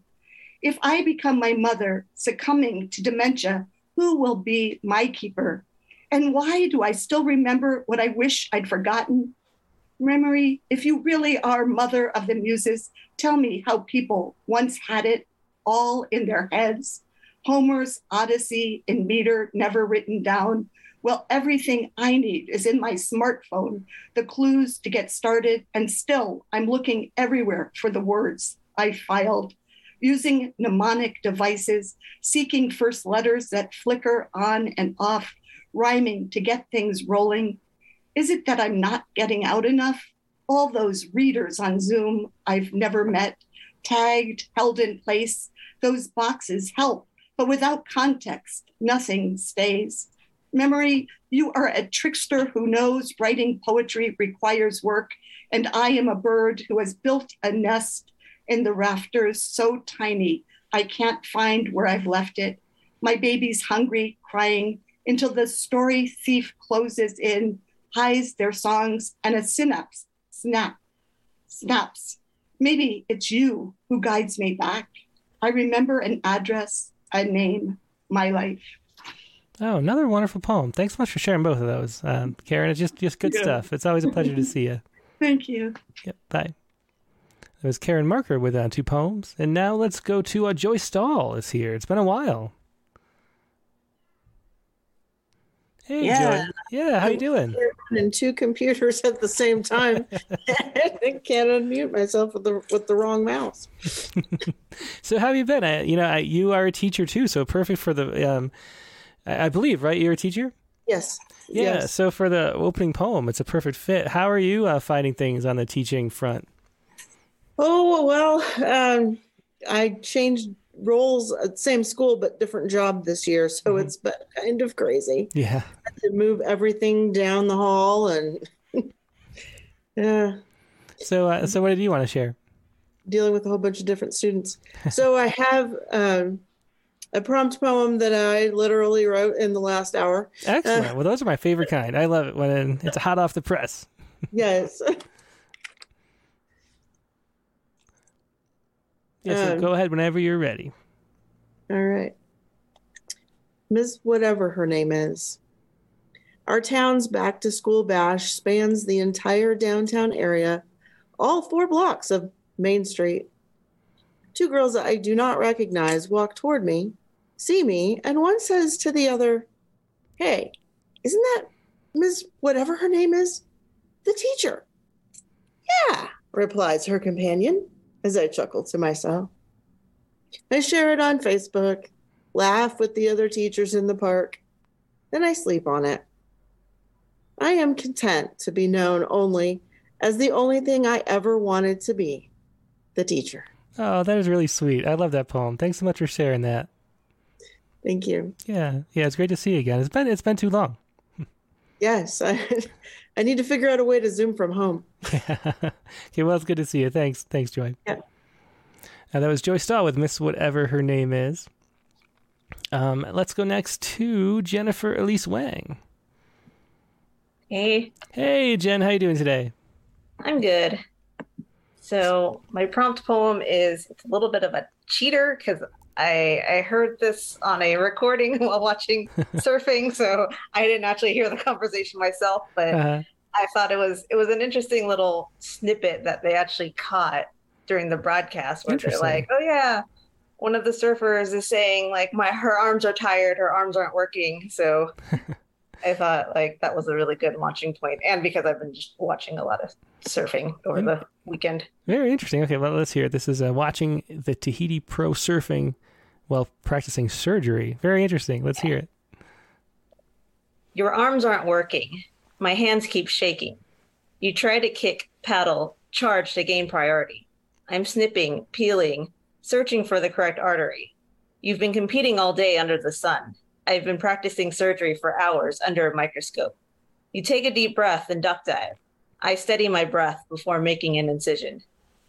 If I become my mother, succumbing to dementia, who will be my keeper? And why do I still remember what I wish I'd forgotten? Memory, if you really are mother of the muses, tell me how people once had it all in their heads. Homer's Odyssey in meter, never written down. Well, everything I need is in my smartphone, the clues to get started, and still I'm looking everywhere for the words I filed. Using mnemonic devices, seeking first letters that flicker on and off, rhyming to get things rolling. Is it that I'm not getting out enough? All those readers on Zoom I've never met, tagged, held in place, those boxes help, but without context, nothing stays. Memory, you are a trickster who knows writing poetry requires work, and I am a bird who has built a nest in the rafters so tiny I can't find where I've left it. My baby's hungry, crying until the story thief closes in, hides their songs, and a synapse snap, snaps. Maybe it's you who guides me back. I remember an address, a name, my life. Oh, another wonderful poem. Thanks so much for sharing both of those, um, Karen. It's just just good yeah. stuff. It's always a pleasure to see you. (laughs) Thank you. Yep. Bye. It was Karen Marker with uh, two poems, and now let's go to uh, Joy Stahl is here. It's been a while. Hey, yeah. Joy. Yeah, how you doing? And two computers at the same time. (laughs) I can't unmute myself with the with the wrong mouse. (laughs) so how have you been? I, you know, I, you are a teacher too, so perfect for the. Um, I, I believe, right? You're a teacher. Yes. Yeah. Yes. So for the opening poem, it's a perfect fit. How are you uh, finding things on the teaching front? Oh well, um, I changed roles at same school but different job this year, so mm-hmm. it's been kind of crazy. Yeah, to move everything down the hall and (laughs) yeah. So, uh, so what did you want to share? Dealing with a whole bunch of different students. so I (laughs) have um, a prompt poem that I literally wrote in the last hour. Excellent. Uh, well, those are my favorite kind. I love it when it's hot off the press. yes. (laughs) Yeah, so um, go ahead whenever you're ready. All right. Miss whatever her name is. Our town's back to school bash spans the entire downtown area, all four blocks of Main Street. Two girls that I do not recognize walk toward me, see me, and one says to the other, Hey, isn't that Miss whatever her name is? The teacher. Yeah, replies her companion as I chuckle to myself. I share it on Facebook, laugh with the other teachers in the park, then I sleep on it. I am content to be known only as the only thing I ever wanted to be the teacher. Oh, that is really sweet. I love that poem. Thanks so much for sharing that. Thank you. Yeah, yeah, it's great to see you again. It's been it's been too long. (laughs) yes, (laughs) I, I need to figure out a way to Zoom from home. (laughs) okay, well, it's good to see you. Thanks, thanks, Joy. Yeah. Now that was Joy Stahl with Miss Whatever Her Name Is. Um, let's go next to Jennifer Elise Wang. Hey. Hey, Jen. How you doing today? I'm good. So my prompt poem is it's a little bit of a cheater because I I heard this on a recording (laughs) while watching (laughs) surfing, so I didn't actually hear the conversation myself, but uh-huh. I thought it was it was an interesting little snippet that they actually caught during the broadcast where they're like, "Oh yeah, one of the surfers is saying like my her arms are tired, her arms aren't working." So (laughs) I thought like that was a really good launching point, and because I've been just watching a lot of surfing over the weekend. Very interesting. Okay, well let's hear it. This is uh, watching the Tahiti pro surfing while practicing surgery. Very interesting. Let's hear it. Your arms aren't working. My hands keep shaking. You try to kick, paddle, charge to gain priority. I'm snipping, peeling, searching for the correct artery. You've been competing all day under the sun. I've been practicing surgery for hours under a microscope. You take a deep breath and duck dive. I steady my breath before making an incision.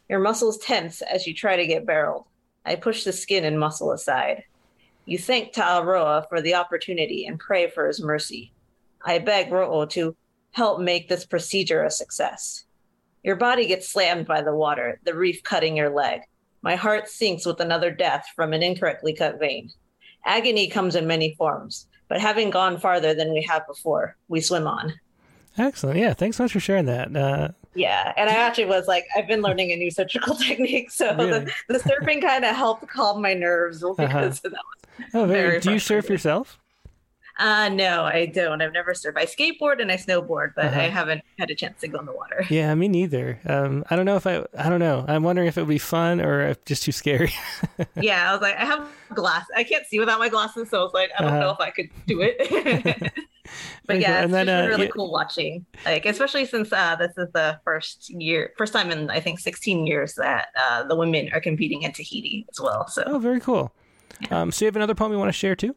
Your muscles tense as you try to get barreled. I push the skin and muscle aside. You thank Ta'aroa for the opportunity and pray for his mercy. I beg Ro'o to help make this procedure a success. Your body gets slammed by the water, the reef cutting your leg. My heart sinks with another death from an incorrectly cut vein. Agony comes in many forms, but having gone farther than we have before, we swim on. Excellent. Yeah, thanks so much for sharing that. Uh, yeah, and I actually was like, I've been learning a new surgical (laughs) technique, so really? the, the, surfing kind of helped calm my nerves because uh-huh. that was. Oh, very. very do you surf yourself? Uh, no, I don't. I've never surfed. I skateboard and I snowboard, but uh-huh. I haven't had a chance to go in the water. (laughs) Yeah, me neither. Um, I don't know if I, I don't know. I'm wondering if it would be fun or if just too scary. (laughs) yeah, I was like, I have glass. I can't see without my glasses, so I was like, I don't uh-huh. know if I could do it. (laughs) but yeah, it's then, uh, really yeah. cool watching. Like, especially since uh, this is the first year, first time in I think 16 years that uh, the women are competing in Tahiti as well. So, oh, very cool. Yeah. Um, so you have another poem you want to share too?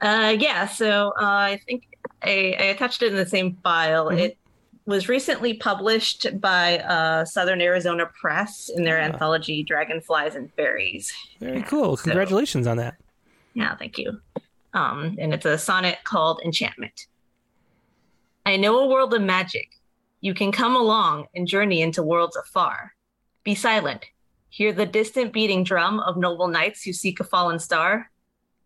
Uh, yeah, so uh, I think I, I, attached it in the same file. Mm-hmm. It was recently published by uh, Southern Arizona Press in their ah. anthology Dragonflies and Fairies. Very cool. Congratulations so, on that. Yeah, thank you. Um, and it's a sonnet called Enchantment. I know a world of magic. You can come along and journey into worlds afar. Be silent. Hear the distant beating drum of noble knights who seek a fallen star.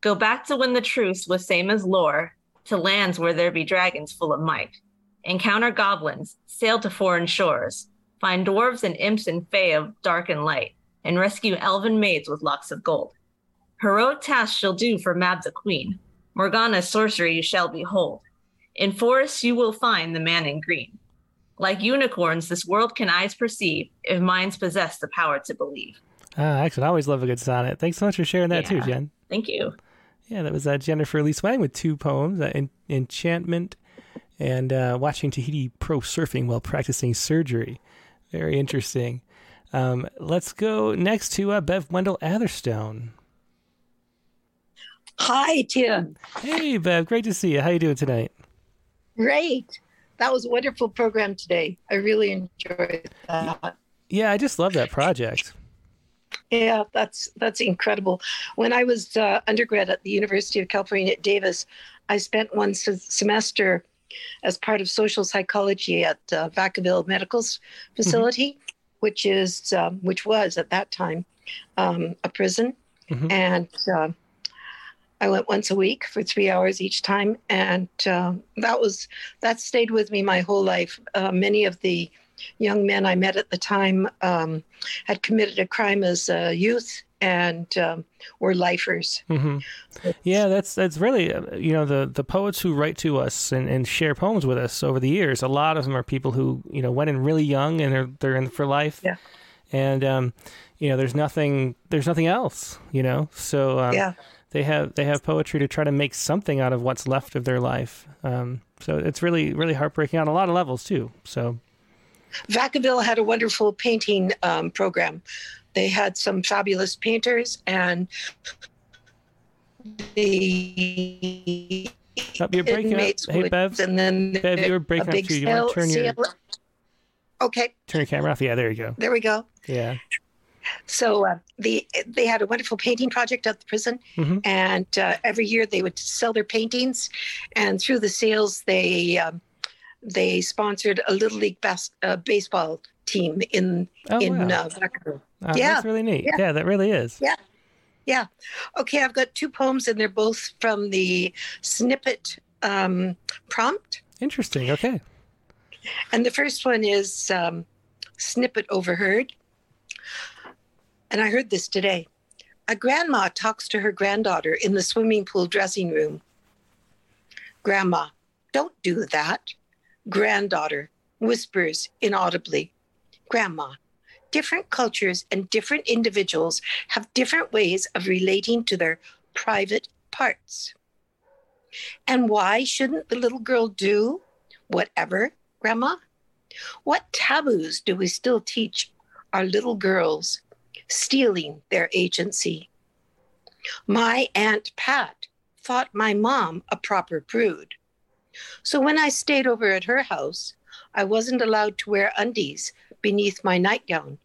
Go back to when the truce was same as lore, to lands where there be dragons full of might. Encounter goblins, sail to foreign shores, find dwarves and imps and fae of dark and light, and rescue elven maids with locks of gold. Heroic tasks shall do for Mab the queen. Morgana's sorcery you shall behold. In forests you will find the man in green. Like unicorns, this world can eyes perceive if minds possess the power to believe. Ah, excellent. I always love a good sonnet. Thanks so much for sharing that yeah. too, Jen. Thank you. Yeah, that was uh, Jennifer Lee Swang with two poems, uh, Enchantment and uh, Watching Tahiti Pro Surfing While Practicing Surgery. Very interesting. Um, let's go next to uh, Bev Wendell Atherstone. Hi, Tim. Hey, Bev. Great to see you. How you doing tonight? Great. That was a wonderful program today. I really enjoyed that. Yeah, I just love that project. Yeah, that's that's incredible. When I was uh, undergrad at the University of California at Davis, I spent one semester as part of social psychology at uh, Vacaville Medical mm-hmm. Facility, mm-hmm. which is um, which was at that time um, a prison, mm-hmm. and uh, I went once a week for three hours each time, and uh, that was that stayed with me my whole life. Uh, many of the young men I met at the time um, had committed a crime as a youth and um, were lifers. Mm-hmm. Yeah, that's that's really uh, you know the the poets who write to us and, and share poems with us over the years. A lot of them are people who you know went in really young and they're they're in for life. Yeah. And um, you know, there's nothing there's nothing else. You know, so um, yeah. They have they have poetry to try to make something out of what's left of their life. Um, so it's really really heartbreaking on a lot of levels too. So Vacaville had a wonderful painting um, program. They had some fabulous painters, and the oh, you're breaking up. Hey, Bev. And then Bev, you're breaking up too. You want to turn your okay. Turn your camera off. Yeah, there you go. There we go. Yeah. So uh, the they had a wonderful painting project at the prison, mm-hmm. and uh, every year they would sell their paintings, and through the sales they um, they sponsored a little league bas- uh, baseball team in oh, in wow. uh, yeah, that's really neat. Yeah. yeah, that really is. Yeah, yeah. Okay, I've got two poems, and they're both from the snippet um, prompt. Interesting. Okay. And the first one is um, snippet overheard, and I heard this today. A grandma talks to her granddaughter in the swimming pool dressing room. Grandma, don't do that. Granddaughter whispers inaudibly, Grandma, different cultures and different individuals have different ways of relating to their private parts. And why shouldn't the little girl do whatever, Grandma? What taboos do we still teach our little girls, stealing their agency? My Aunt Pat thought my mom a proper prude. So when I stayed over at her house, I wasn't allowed to wear undies beneath my nightgown.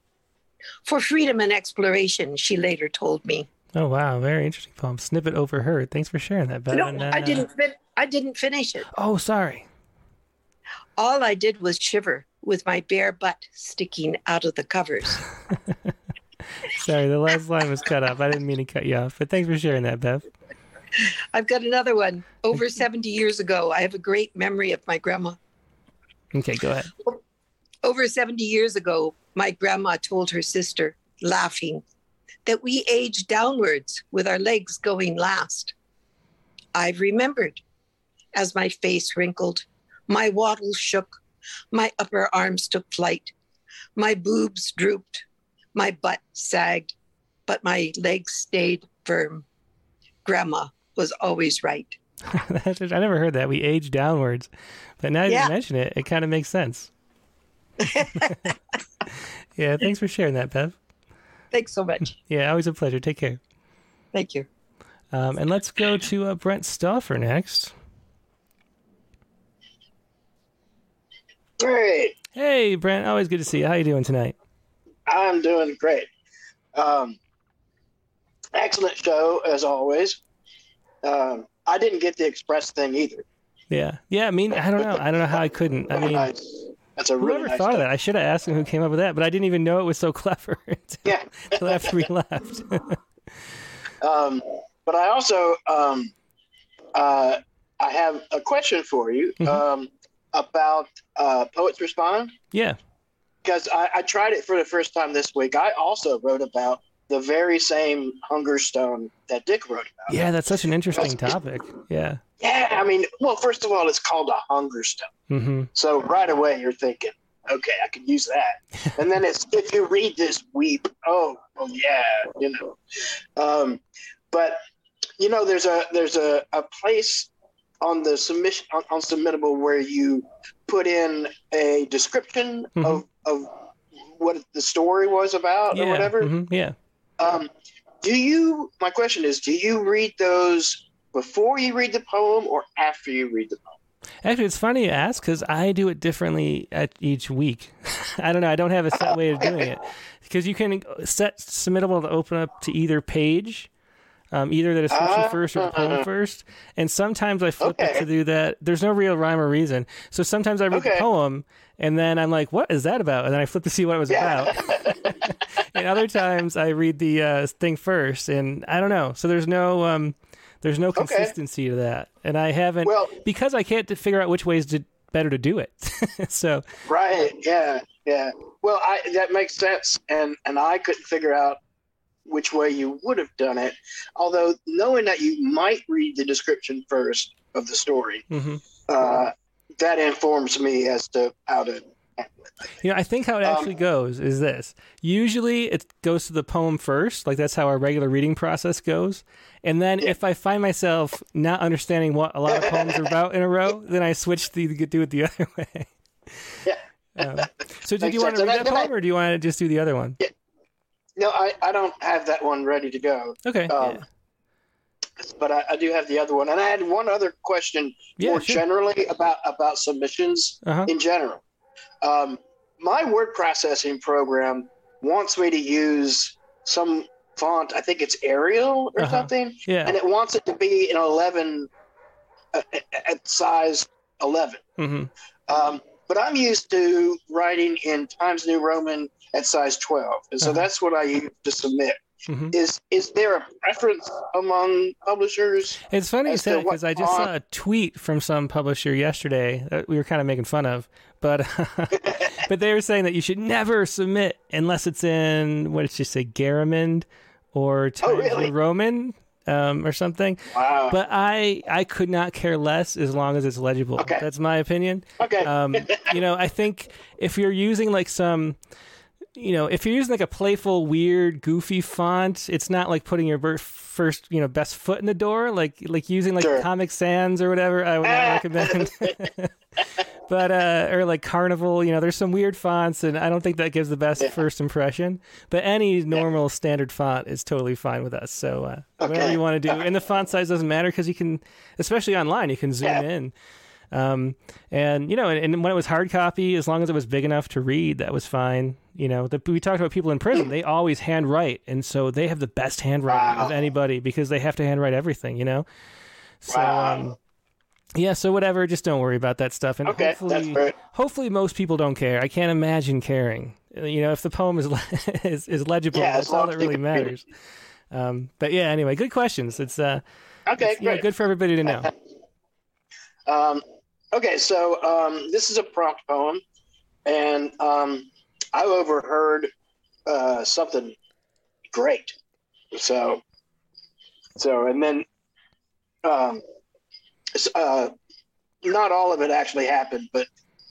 For freedom and exploration, she later told me. Oh wow, very interesting poem. Snippet overheard. Thanks for sharing that, Ben. No, uh, I didn't. Fin- I didn't finish it. Oh, sorry. All I did was shiver with my bare butt sticking out of the covers. (laughs) Sorry, the last line was cut off. I didn't mean to cut you off, but thanks for sharing that, Bev. (laughs) I've got another one. Over 70 years ago, I have a great memory of my grandma. Okay, go ahead. Over 70 years ago, my grandma told her sister, laughing, that we age downwards with our legs going last. I've remembered as my face wrinkled, my wattles shook, my upper arms took flight, my boobs drooped, my butt sagged, but my legs stayed firm. Grandma was always right. (laughs) I never heard that. We age downwards. But now yeah. you mention it, it kind of makes sense. (laughs) yeah, thanks for sharing that, Bev. Thanks so much. (laughs) yeah, always a pleasure. Take care. Thank you. Um, and let's go to uh, Brent Stauffer next. Great. Hey, Brent. Always good to see you. How you doing tonight? I'm doing great. Um, excellent show as always. Um, I didn't get the express thing either. Yeah, yeah. I mean, I don't know. I don't know how I couldn't. I mean, that's a really whoever nice thought of that. I should have asked him who came up with that, but I didn't even know it was so (laughs) clever until, yeah. until after we left. (laughs) um, but I also um, uh, I have a question for you Mm-hmm. um, about uh, Poets Respond. Yeah. Because I, I tried it for the first time this week. I also wrote about the very same hunger stone that Dick wrote about. Yeah, that's such an interesting topic. Yeah. Yeah, I mean, well, first of all, it's called a hunger stone. Mm-hmm. So right away you're thinking, okay, I can use that. (laughs) and then it's if you read this, weep. Oh, oh yeah, you know. Um, but you know, there's a there's a, a place on the submission on, on submittable where you put in a description Mhm. of of what the story was about Yeah. or whatever. mhm, Yeah. Um, do you? My question is, do you read those before you read the poem or after you read the poem? Actually, it's funny you ask because I do it differently at each week. (laughs) I don't know. I don't have a set way of doing it because you can set submittable to open up to either page, um, either the description Ah. first or the poem first. And sometimes I flip it to do that. There's no real rhyme or reason. So sometimes I read the poem and then I'm like, what is that about? And then I flip to see what it was about. (laughs) and other times I read the uh, thing first, and I don't know. So there's no um, there's no consistency to that, and I haven't Well- because I can't figure out which ways to better to do it. (laughs) so Right. Yeah. Yeah. Well, I that makes sense, and and I couldn't figure out which way you would have done it. Although knowing that you might read the description first of the story, mhm. uh, that informs me as to how to. you know, I think how it Um, actually goes is this. Usually it goes to the poem first, like that's how our regular reading process goes. And then if I find myself not understanding what a lot of poems are about in a row, (laughs) then I switch to do it the (laughs) other way. Yeah. Um, so did you want to read that then I- poem, or do you want to just do the other one? No, I, I don't have that one ready to go. Okay. Um, But I, I do have the other one, and I had one other question Yeah, more sure. generally about about submissions Uh-huh. in general. Um, my word processing program wants me to use some font. I think it's Arial or Uh-huh. something, Yeah. and it wants it to be an eleven uh, at size eleven. hmm Um, but I'm used to writing in Times New Roman at size 12, and so Uh-huh. that's what I use to submit. Mhm. Is is there a preference among publishers? It's funny you say because I just font- saw a tweet from some publisher yesterday that we were kind of making fun of, but (laughs) but they were saying that you should never submit unless it's in what did you say, Garamond or Times Oh, really? Roman um, or something. Wow. But I I could not care less as long as it's legible. Okay. That's my opinion. Okay. Um, you know, I think if you're using like some you know, if you're using like a playful, weird, goofy font, it's not like putting your first, you know, best foot in the door. Like like using like Sure. Comic Sans or whatever. I would not recommend. (laughs) but uh, or like Carnival, you know, there's some weird fonts, and I don't think that gives the best first impression. But any normal standard font is totally fine with us. So uh, whatever you want to do, and the font size doesn't matter because you can, especially online, you can zoom Yeah. in. Um, and you know, and, and when it was hard copy, as long as it was big enough to read, that was fine. You know, the, we talked about people in prison; they always handwrite, and so they have the best handwriting of anybody because they have to handwrite everything. You know, so Wow. um, Yeah, so whatever, just don't worry about that stuff. And Okay, hopefully, hopefully most people don't care. I can't imagine caring. Uh, You know, if the poem is le- (laughs) is, is legible, Yeah, that's all that really can read it. matters. Um, but yeah, anyway, good questions. It's uh, Okay, it's- yeah, great. good for everybody to know. (laughs) Um, okay, so um, this is a prompt poem, and um, I overheard uh, something great. So, so, and then, um, uh, not all of it actually happened, but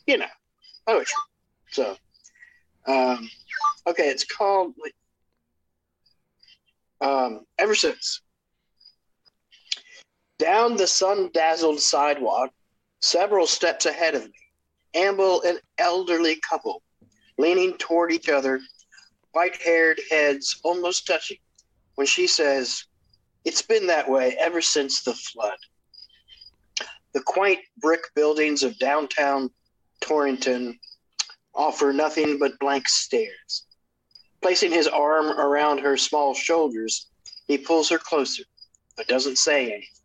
you know, poetry. So, um, okay, it's called um, Ever Since. Down the sun dazzled sidewalk, several steps ahead of me, amble an elderly couple, leaning toward each other, white haired heads almost touching, when she says, It's been that way ever since the flood. The quaint brick buildings of downtown Torrington offer nothing but blank stares. Placing his arm around her small shoulders, he pulls her closer, but doesn't say anything.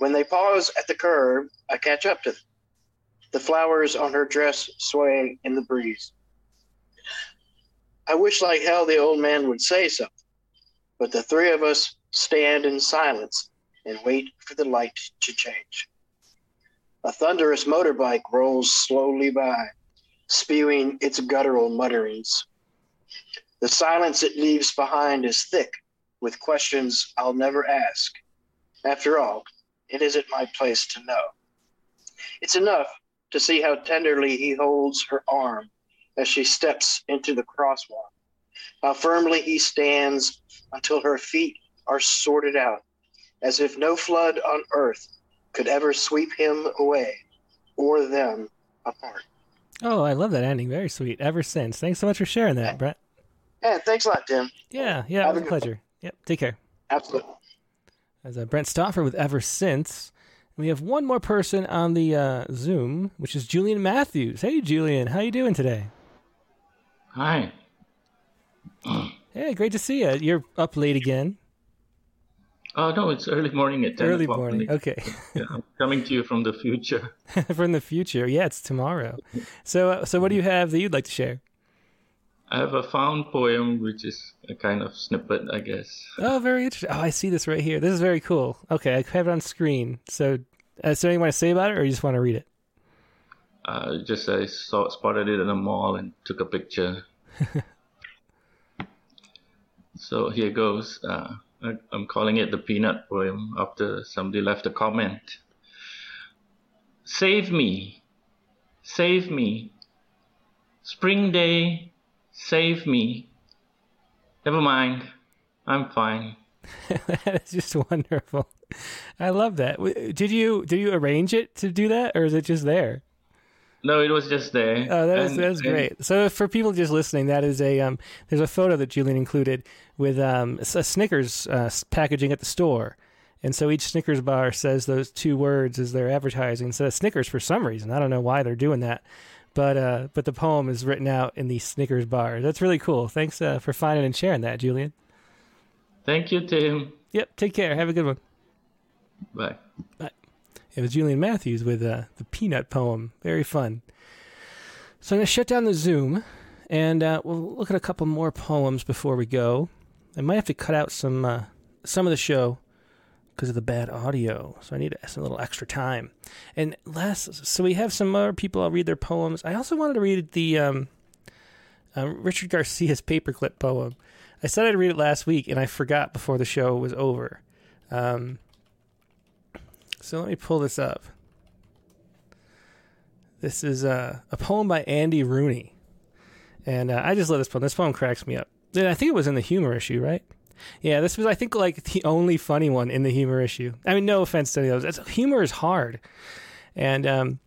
When they pause at the curb, I catch up to them. The flowers on her dress swaying in the breeze. I wish like hell the old man would say something, but the three of us stand in silence and wait for the light to change. A thunderous motorbike rolls slowly by, spewing its guttural mutterings. The silence it leaves behind is thick with questions I'll never ask. After all, it isn't my place to know. It's enough to see how tenderly he holds her arm as she steps into the crosswalk, how firmly he stands until her feet are sorted out, as if no flood on earth could ever sweep him away or them apart. Oh, I love that ending. Very sweet. Ever since. Thanks so much for sharing that, Brett. Yeah, thanks a lot, Tim. Yeah, yeah, it was a pleasure. Yep, take care. Absolutely. As uh, Brent Stauffer with Ever Since. We have one more person on the uh, Zoom, which is Julian Matthews. Hey, Julian, how you doing today? Hi. Hey, great to see you. You're up late again. Oh no, it's early morning at ten Early o'clock. morning. Okay. yeah, I'm coming to you from the future. (laughs) From the future. Yeah, it's tomorrow. So, uh, so what do you have that you'd like to share? I have a found poem, which is a kind of snippet, I guess. Oh, very interesting. Oh, I see this right here. This is very cool. Okay, I have it on screen. So, uh, is there anything you want to say about it, or you just want to read it? Uh, just I saw spotted it in a mall and took a picture. (laughs) so here goes. Uh, I, I'm calling it the peanut poem after somebody left a comment. Save me, save me. Spring day, save me. Never mind, I'm fine. (laughs) that is just wonderful. I love that. Did you did you arrange it to do that, or is it just there? No, it was just there. Oh, that is And- that is and- great. So for people just listening, that is a um, there's a photo that Julian included with um, a Snickers uh, packaging at the store, and so each Snickers bar says those two words as they're advertising instead of Snickers for some reason. I don't know why they're doing that, but uh, but the poem is written out in the Snickers bar. That's really cool. Thanks uh, for finding and sharing that, Julian. Thank you, Tim. Yep. Take care. Have a good one. Bye. Bye. It was Julian Matthews with uh, the Peanut poem. Very fun. So I'm going to shut down the Zoom, and uh, we'll look at a couple more poems before we go. I might have to cut out some uh, some of the show because of the bad audio, so I need some little extra time. And last, so we have some other people. I'll read their poems. I also wanted to read the um, uh, Richard Garcia's paperclip poem. I said I'd read it last week, and I forgot before the show was over. Um, so let me pull this up. This is uh, a poem by Andy Rooney. And uh, I just love this poem. This poem cracks me up. I think it was in the humor issue, right? Yeah, this was, I think, like the only funny one in the humor issue. I mean, no offense to any of those. It's, humor is hard. And, um,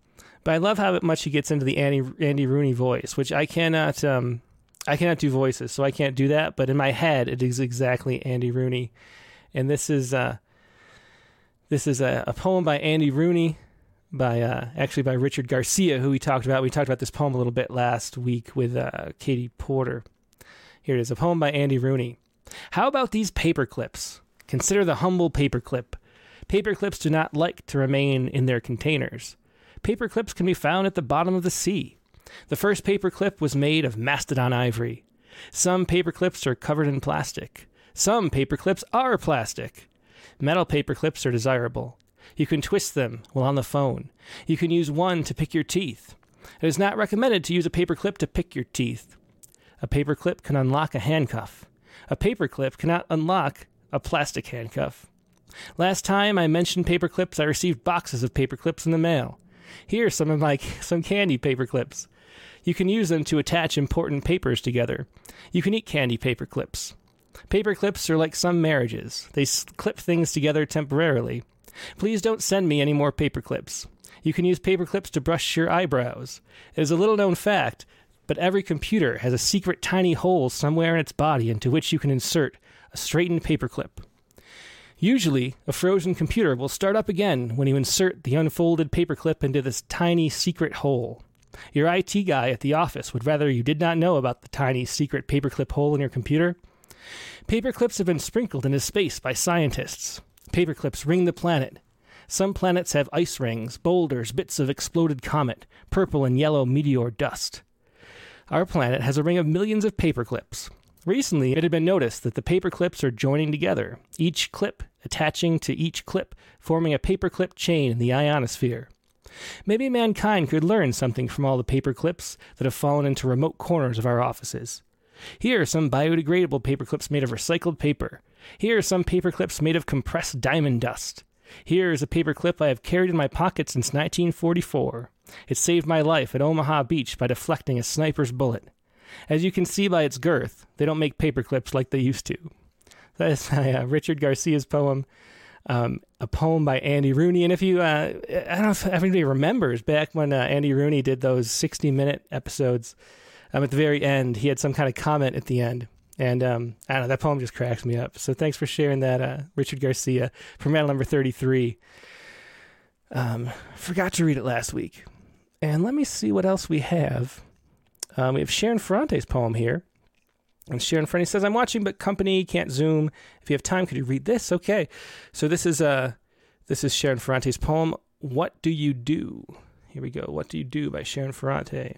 but I love how much he gets into the Andy, Andy Rooney voice, which I cannot, um, I cannot do voices, so I can't do that. But in my head, it is exactly Andy Rooney. And this is, uh, this is a, a poem by Andy Rooney, by uh, actually by Richard Garcia, who we talked about. We talked about this poem a little bit last week with uh, Katie Porter. Here it is, a poem by Andy Rooney. How about these paper clips? Consider the humble paper clip. Paper clips do not like to remain in their containers. Paper clips can be found at the bottom of the sea. The first paper clip was made of mastodon ivory. Some paper clips are covered in plastic. Some paper clips are plastic. Metal paper clips are desirable. You can twist them while on the phone. You can use one to pick your teeth. It is not recommended to use a paper clip to pick your teeth. A paper clip can unlock a handcuff. A paper clip cannot unlock a plastic handcuff. Last time I mentioned paper clips, I received boxes of paper clips in the mail. Here are some of my (laughs) some candy paper clips. You can use them to attach important papers together. You can eat candy paper clips. Paper clips are like some marriages. They clip things together temporarily. Please don't send me any more paper clips. You can use paper clips to brush your eyebrows. It is a little known fact, but every computer has a secret tiny hole somewhere in its body into which you can insert a straightened paper clip. Usually, a frozen computer will start up again when you insert the unfolded paperclip into this tiny secret hole. Your IT guy at the office would rather you did not know about the tiny secret paperclip hole in your computer. Paperclips have been sprinkled into space by scientists. Paperclips ring the planet. Some planets have ice rings, boulders, bits of exploded comet, purple and yellow meteor dust. Our planet has a ring of millions of paperclips. Recently, it had been noticed that the paper clips are joining together, each clip attaching to each clip, forming a paperclip chain in the ionosphere. Maybe mankind could learn something from all the paper clips that have fallen into remote corners of our offices. Here are some biodegradable paper clips made of recycled paper. Here are some paper clips made of compressed diamond dust. Here is a paper clip I have carried in my pocket since 1944. It saved my life at Omaha Beach by deflecting a sniper's bullet. As you can see by its girth, they don't make paper clips like they used to. (laughs) That is uh, Richard Garcia's poem, um, a poem by Andy Rooney. And if you, uh, I don't know if everybody remembers back when uh, Andy Rooney did those 60 minute episodes, um, at the very end, he had some kind of comment at the end. And um, I don't know, that poem just cracks me up. So thanks for sharing that, uh, Richard Garcia, from Rattle number 33. Um, forgot to read it last week. And let me see what else we have. Um, we have Sharon Ferrante's poem here. And Sharon Ferrante says, I'm watching, but company can't zoom. If you have time, could you read this? Okay. So this is uh, this is Sharon Ferrante's poem, What Do You Do? Here we go. What Do You Do by Sharon Ferrante.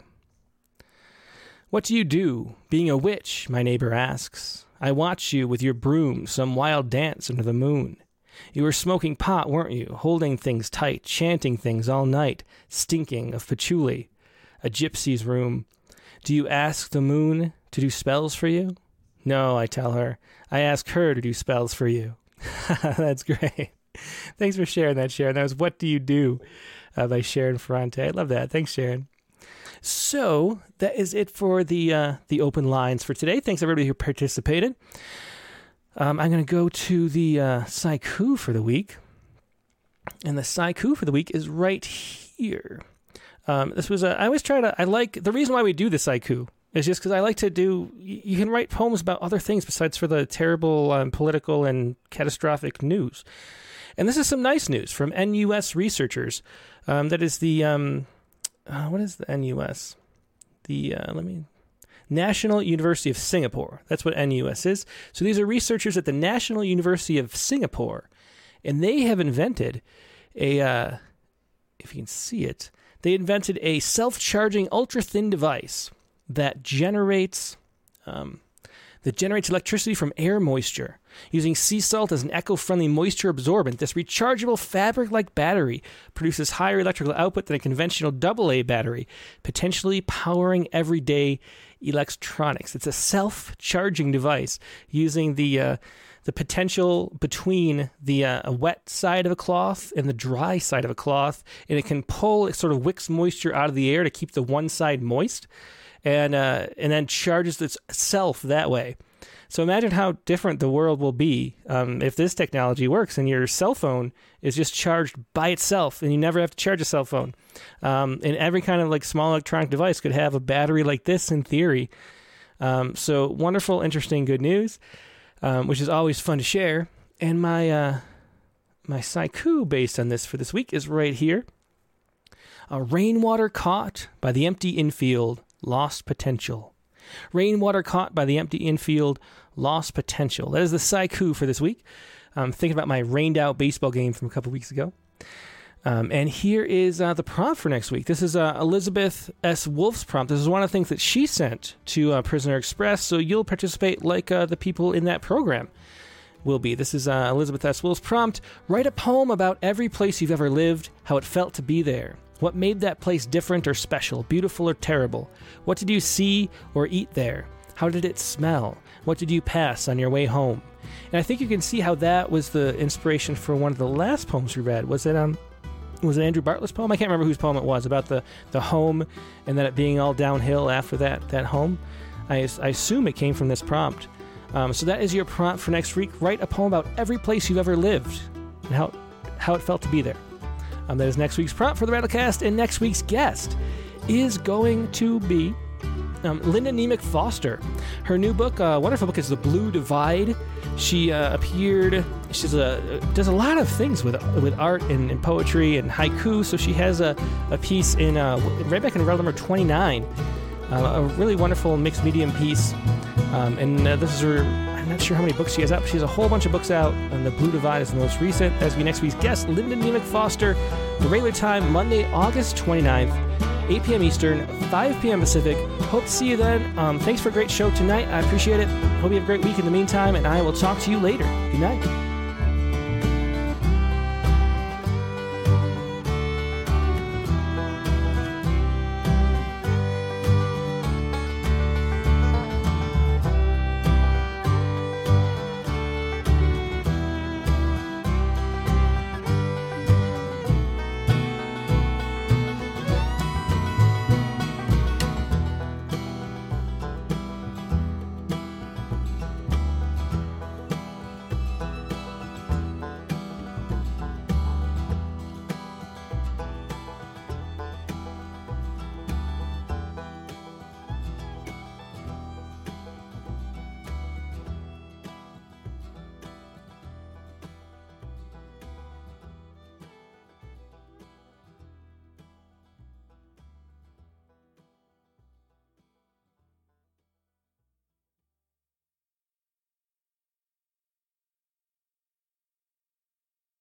What do you do, being a witch? My neighbor asks. I watch you with your broom, some wild dance under the moon. You were smoking pot, weren't you? Holding things tight, chanting things all night, stinking of patchouli. A gypsy's room, do you ask the moon to do spells for you? No, I tell her. I ask her to do spells for you. (laughs) That's great. Thanks for sharing that, Sharon. That was What Do You Do uh, by Sharon Ferrante. I love that. Thanks, Sharon. So that is it for the uh, the open lines for today. Thanks everybody who participated. Um, I'm going to go to the uh, Saiku for the week, and the Saiku for the week is right here. Um, this was a, I always try to, I like, the reason why we do the haiku is just because I like to do, you can write poems about other things besides for the terrible um, political and catastrophic news. And this is some nice news from NUS researchers. Um, that is the, um, uh, what is the NUS? The, uh, let me, National University of Singapore. That's what NUS is. So these are researchers at the National University of Singapore, and they have invented a, uh, if you can see it, they invented a self charging ultra thin device that generates. Um, that generates electricity from air moisture. Using sea salt as an eco friendly moisture absorbent, this rechargeable fabric like battery produces higher electrical output than a conventional AA battery, potentially powering everyday electronics. It's a self charging device using the uh, the potential between the uh, wet side of a cloth and the dry side of a cloth, and it can pull, it sort of wicks moisture out of the air to keep the one side moist, and uh, and then charges itself that way. So imagine how different the world will be um, if this technology works and your cell phone is just charged by itself, and you never have to charge a cell phone. Um, and every kind of like small electronic device could have a battery like this in theory. Um, so wonderful, interesting, good news um, which is always fun to share. And my uh, my saiku based on this for this week is right here. A rainwater caught by the empty infield, lost potential. Rainwater caught by the empty infield, lost potential. That is the saiku for this week. I'm thinking about my rained out baseball game from a couple weeks ago. Um, and here is uh, the prompt for next week. This is uh, Elizabeth S. Wolf's prompt. This is one of the things that she sent to uh, Prisoner Express, so you'll participate like uh, the people in that program will be. This is uh, Elizabeth S. Wolf's prompt. Write a poem about every place you've ever lived, how it felt to be there. What made that place different or special, beautiful or terrible? What did you see or eat there? How did it smell? What did you pass on your way home? And I think you can see how that was the inspiration for one of the last poems we read. Was it um was it Andrew Bartlett's poem? I can't remember whose poem it was about the, the home and then it being all downhill after that that home. I, I assume it came from this prompt. Um, so that is your prompt for next week. Write a poem about every place you've ever lived and how how it felt to be there. Um, that is next week's prompt for the Rattlecast, and next week's guest is going to be um, Linda Nemec Foster. Her new book, uh, wonderful book, is The Blue Divide. She uh, appeared. She does a lot of things with with art and, and poetry and haiku. So she has a, a piece in uh, right back in round number twenty nine. Uh, a really wonderful mixed medium piece. Um, and uh, this is her. I'm not sure how many books she has out, but she has a whole bunch of books out. And The Blue Divide is the most recent. As we next week's guest, Linda Nemec Foster. The regular time, Monday, August 29th. 8 p.m. Eastern, 5 p.m. Pacific. Hope to see you then. Um, thanks for a great show tonight. I appreciate it. Hope you have a great week in the meantime, and I will talk to you later. Good night.